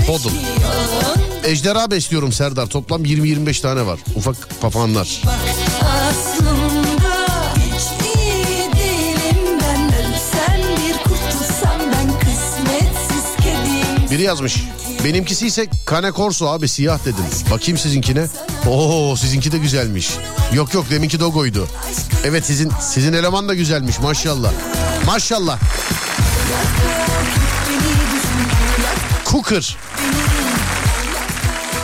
Poodle. Ejderha besliyorum Serdar. Toplam 20-25 tane var. Ufak papağanlar. Biri yazmış. Benimkisi ise Cane Corso abi siyah dedim. Bakayım sizinkine. Oo sizinki de güzelmiş. Yok yok deminki Dogo'ydu. Evet sizin sizin eleman da güzelmiş maşallah. Maşallah. Cooker.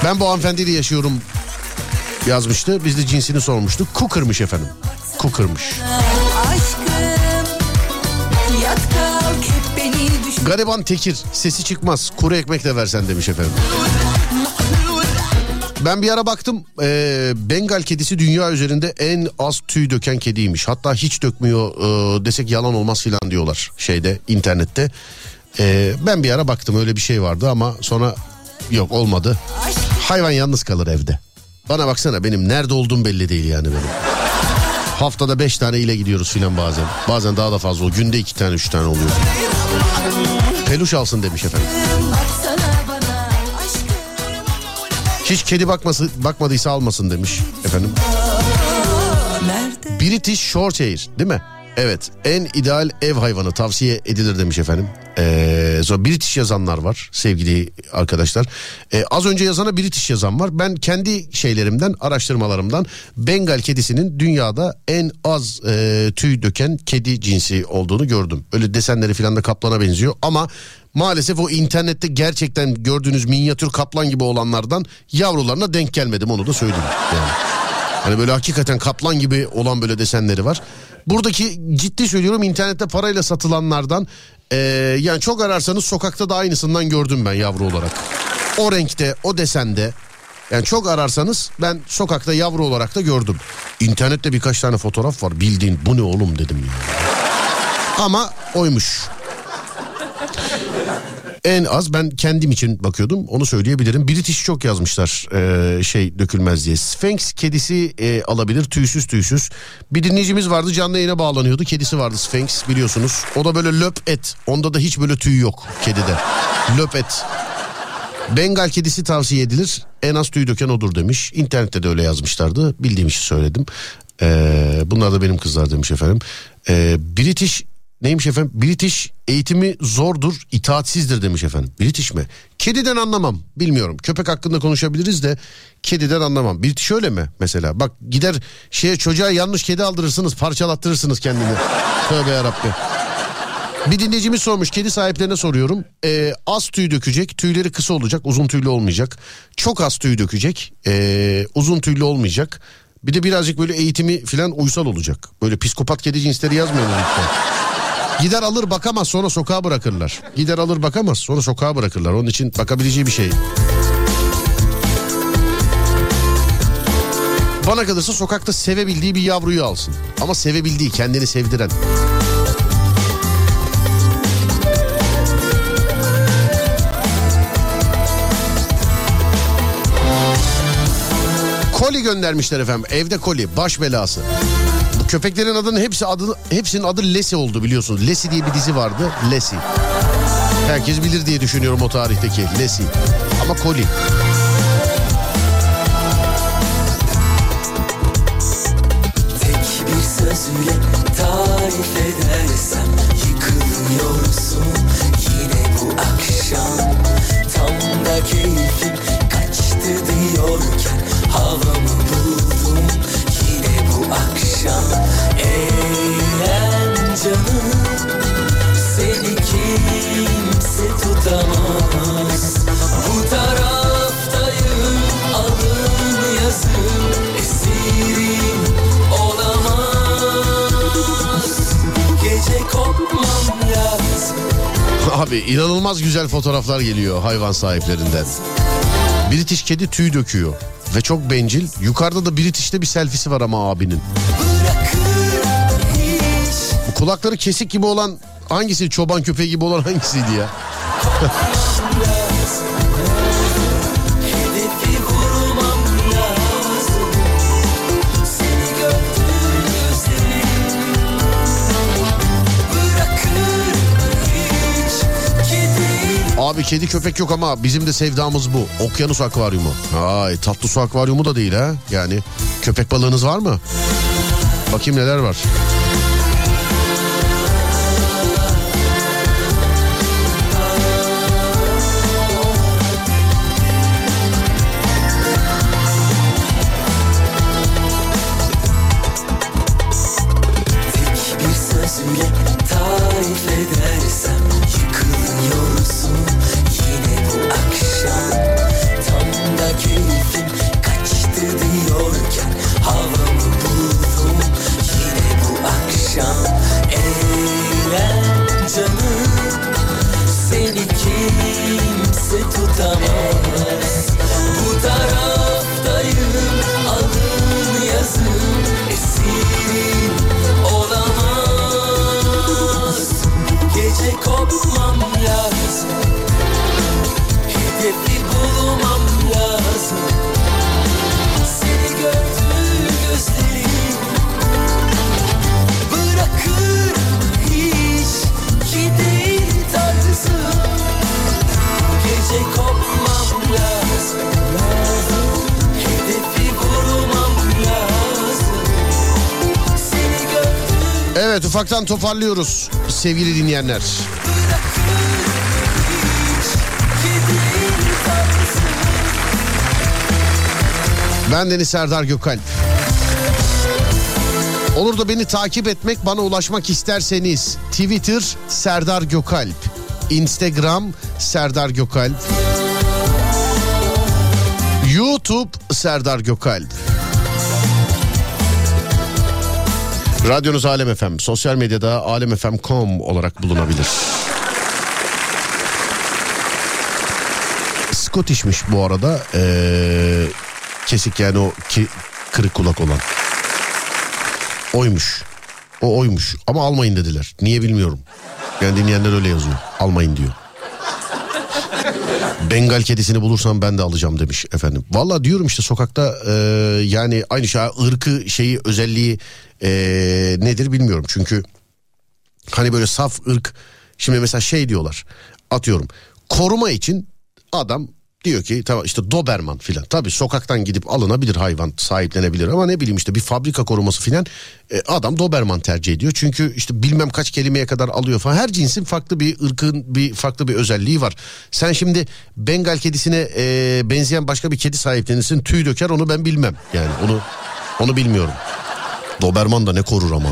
Ben bu hanımefendiyle yaşıyorum yazmıştı. Biz de cinsini sormuştuk. Cooker'mış efendim. Cooker'mış. Gariban Tekir sesi çıkmaz. Kuru ekmek de versen demiş efendim. Ben bir ara baktım e, Bengal kedisi dünya üzerinde en az tüy döken kediymiş. Hatta hiç dökmüyor e, desek yalan olmaz filan diyorlar şeyde internette. E, ben bir ara baktım öyle bir şey vardı ama sonra yok olmadı. Hayvan yalnız kalır evde. Bana baksana benim nerede olduğum belli değil yani benim. Haftada beş tane ile gidiyoruz filan bazen. Bazen daha da fazla oluyor. Günde iki tane üç tane oluyor. Peluş alsın demiş efendim. Hiç kedi bakması, bakmadıysa almasın demiş efendim. British Shorthair değil mi? Evet en ideal ev hayvanı tavsiye edilir demiş efendim. Ee, sonra British yazanlar var sevgili arkadaşlar. Ee, az önce yazana British yazan var. Ben kendi şeylerimden araştırmalarımdan Bengal kedisinin dünyada en az e, tüy döken kedi cinsi olduğunu gördüm. Öyle desenleri falan da kaplana benziyor ama maalesef o internette gerçekten gördüğünüz minyatür kaplan gibi olanlardan yavrularına denk gelmedim onu da söyleyeyim. Yani. Hani böyle hakikaten kaplan gibi olan böyle desenleri var. Buradaki ciddi söylüyorum internette parayla satılanlardan eee, yani çok ararsanız sokakta da aynısından gördüm ben yavru olarak. O renkte o desende yani çok ararsanız ben sokakta yavru olarak da gördüm. İnternette birkaç tane fotoğraf var bildiğin bu ne oğlum dedim ya. Ama oymuş. En az ben kendim için bakıyordum onu söyleyebilirim. British çok yazmışlar ee, şey dökülmez diye. Sphinx kedisi e, alabilir tüysüz tüysüz. Bir dinleyicimiz vardı canlı yayına bağlanıyordu. Kedisi vardı Sphinx biliyorsunuz. O da böyle löp et. Onda da hiç böyle tüy yok kedide. löp et. Bengal kedisi tavsiye edilir. En az tüy döken odur demiş. İnternette de öyle yazmışlardı. Bildiğim işi söyledim. Ee, bunlar da benim kızlar demiş efendim. Ee, British neymiş efendim? British eğitimi zordur, itaatsizdir demiş efendim. British mi? Kediden anlamam. Bilmiyorum. Köpek hakkında konuşabiliriz de kediden anlamam. British öyle mi mesela? Bak gider şeye çocuğa yanlış kedi aldırırsınız, parçalattırırsınız kendini. Tövbe yarabbi. Bir dinleyicimiz sormuş kedi sahiplerine soruyorum. Ee, az tüy dökecek tüyleri kısa olacak uzun tüylü olmayacak. Çok az tüy dökecek ee, uzun tüylü olmayacak. Bir de birazcık böyle eğitimi falan uysal olacak. Böyle psikopat kedi cinsleri lütfen. Gider alır bakamaz sonra sokağa bırakırlar. Gider alır bakamaz sonra sokağa bırakırlar. Onun için bakabileceği bir şey. Bana kalırsa sokakta sevebildiği bir yavruyu alsın. Ama sevebildiği kendini sevdiren. Koli göndermişler efendim. Evde koli, baş belası. Köpeklerin adının hepsi adı hepsinin adı Lesi oldu biliyorsunuz. Lesi diye bir dizi vardı. Lesi. Herkes bilir diye düşünüyorum o tarihteki Lesi. Ama koli. Tarif edersem Yıkılıyorsun yine bu akşam Tam da keyfim akşam Eğlen canım seni kimse tutamaz Bu taraftayım alın yazım esirim olamaz Gece kopmam lazım Abi inanılmaz güzel fotoğraflar geliyor hayvan sahiplerinden. British kedi tüy döküyor. Ve çok bencil. Yukarıda da British'te bir selfisi var ama abinin. Kulakları kesik gibi olan hangisi? Çoban köpeği gibi olan hangisiydi ya? Abi kedi köpek yok ama bizim de sevdamız bu. Okyanus akvaryumu. Ay tatlı su akvaryumu da değil ha. Yani köpek balığınız var mı? Bakayım neler var. Ufaktan toparlıyoruz sevgili dinleyenler. Ben Deniz Serdar Gökalp. Olur da beni takip etmek, bana ulaşmak isterseniz Twitter Serdar Gökalp, Instagram Serdar Gökalp, YouTube Serdar Gökalp. Radyonuz Alem FM, sosyal medyada alemfm.com olarak bulunabilir. Scottish'miş bu arada. Ee, kesik yani o ki, kırık kulak olan. Oymuş. O oymuş ama almayın dediler. Niye bilmiyorum. Yani dinleyenler öyle yazıyor. Almayın diyor. Bengal kedisini bulursam ben de alacağım demiş efendim. Valla diyorum işte sokakta e, yani aynı şey ırkı şeyi özelliği e, nedir bilmiyorum. Çünkü hani böyle saf ırk şimdi mesela şey diyorlar atıyorum koruma için adam diyor ki tamam işte Doberman filan. Tabii sokaktan gidip alınabilir hayvan sahiplenebilir ama ne bileyim işte bir fabrika koruması filan e, adam Doberman tercih ediyor. Çünkü işte bilmem kaç kelimeye kadar alıyor falan. Her cinsin farklı bir ırkın bir farklı bir özelliği var. Sen şimdi Bengal kedisine e, benzeyen başka bir kedi sahiplenirsin tüy döker onu ben bilmem. Yani onu onu bilmiyorum. Doberman da ne korur ama.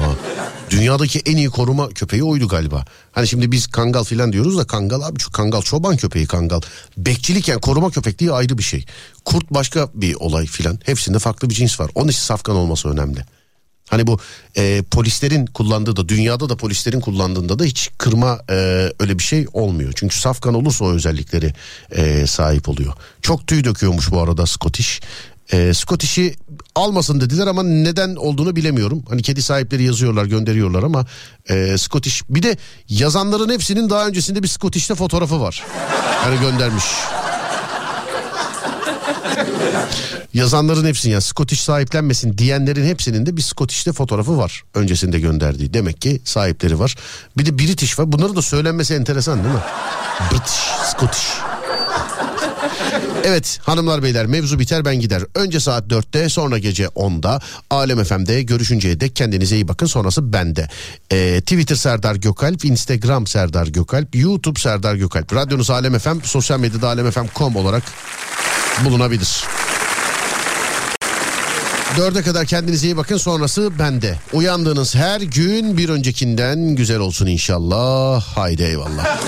Dünyadaki en iyi koruma köpeği oydu galiba. Hani şimdi biz kangal filan diyoruz da kangal abi şu kangal çoban köpeği kangal. Bekçilik yani koruma köpekliği ayrı bir şey. Kurt başka bir olay filan. Hepsinde farklı bir cins var. Onun için safkan olması önemli. Hani bu e, polislerin kullandığı da dünyada da polislerin kullandığında da hiç kırma e, öyle bir şey olmuyor. Çünkü safkan olursa o özellikleri e, sahip oluyor. Çok tüy döküyormuş bu arada Scottish. E, Scottish'i almasın dediler ama neden olduğunu bilemiyorum. Hani kedi sahipleri yazıyorlar gönderiyorlar ama e, Scottish bir de yazanların hepsinin daha öncesinde bir Scottish'te fotoğrafı var. Hani göndermiş. Yazanların hepsinin yani Scottish sahiplenmesin diyenlerin hepsinin de bir Scottish'te fotoğrafı var. Öncesinde gönderdiği. Demek ki sahipleri var. Bir de British var. Bunların da söylenmesi enteresan değil mi? British, Scottish. Evet hanımlar beyler mevzu biter ben gider. Önce saat 4'te sonra gece 10'da Alem FM'de görüşünceye dek kendinize iyi bakın sonrası bende. Ee, Twitter Serdar Gökalp, Instagram Serdar Gökalp, YouTube Serdar Gökalp. Radyonuz Alem FM, sosyal medyada alemfm.com olarak bulunabilir. Dörde kadar kendinize iyi bakın sonrası bende. Uyandığınız her gün bir öncekinden güzel olsun inşallah. Haydi eyvallah.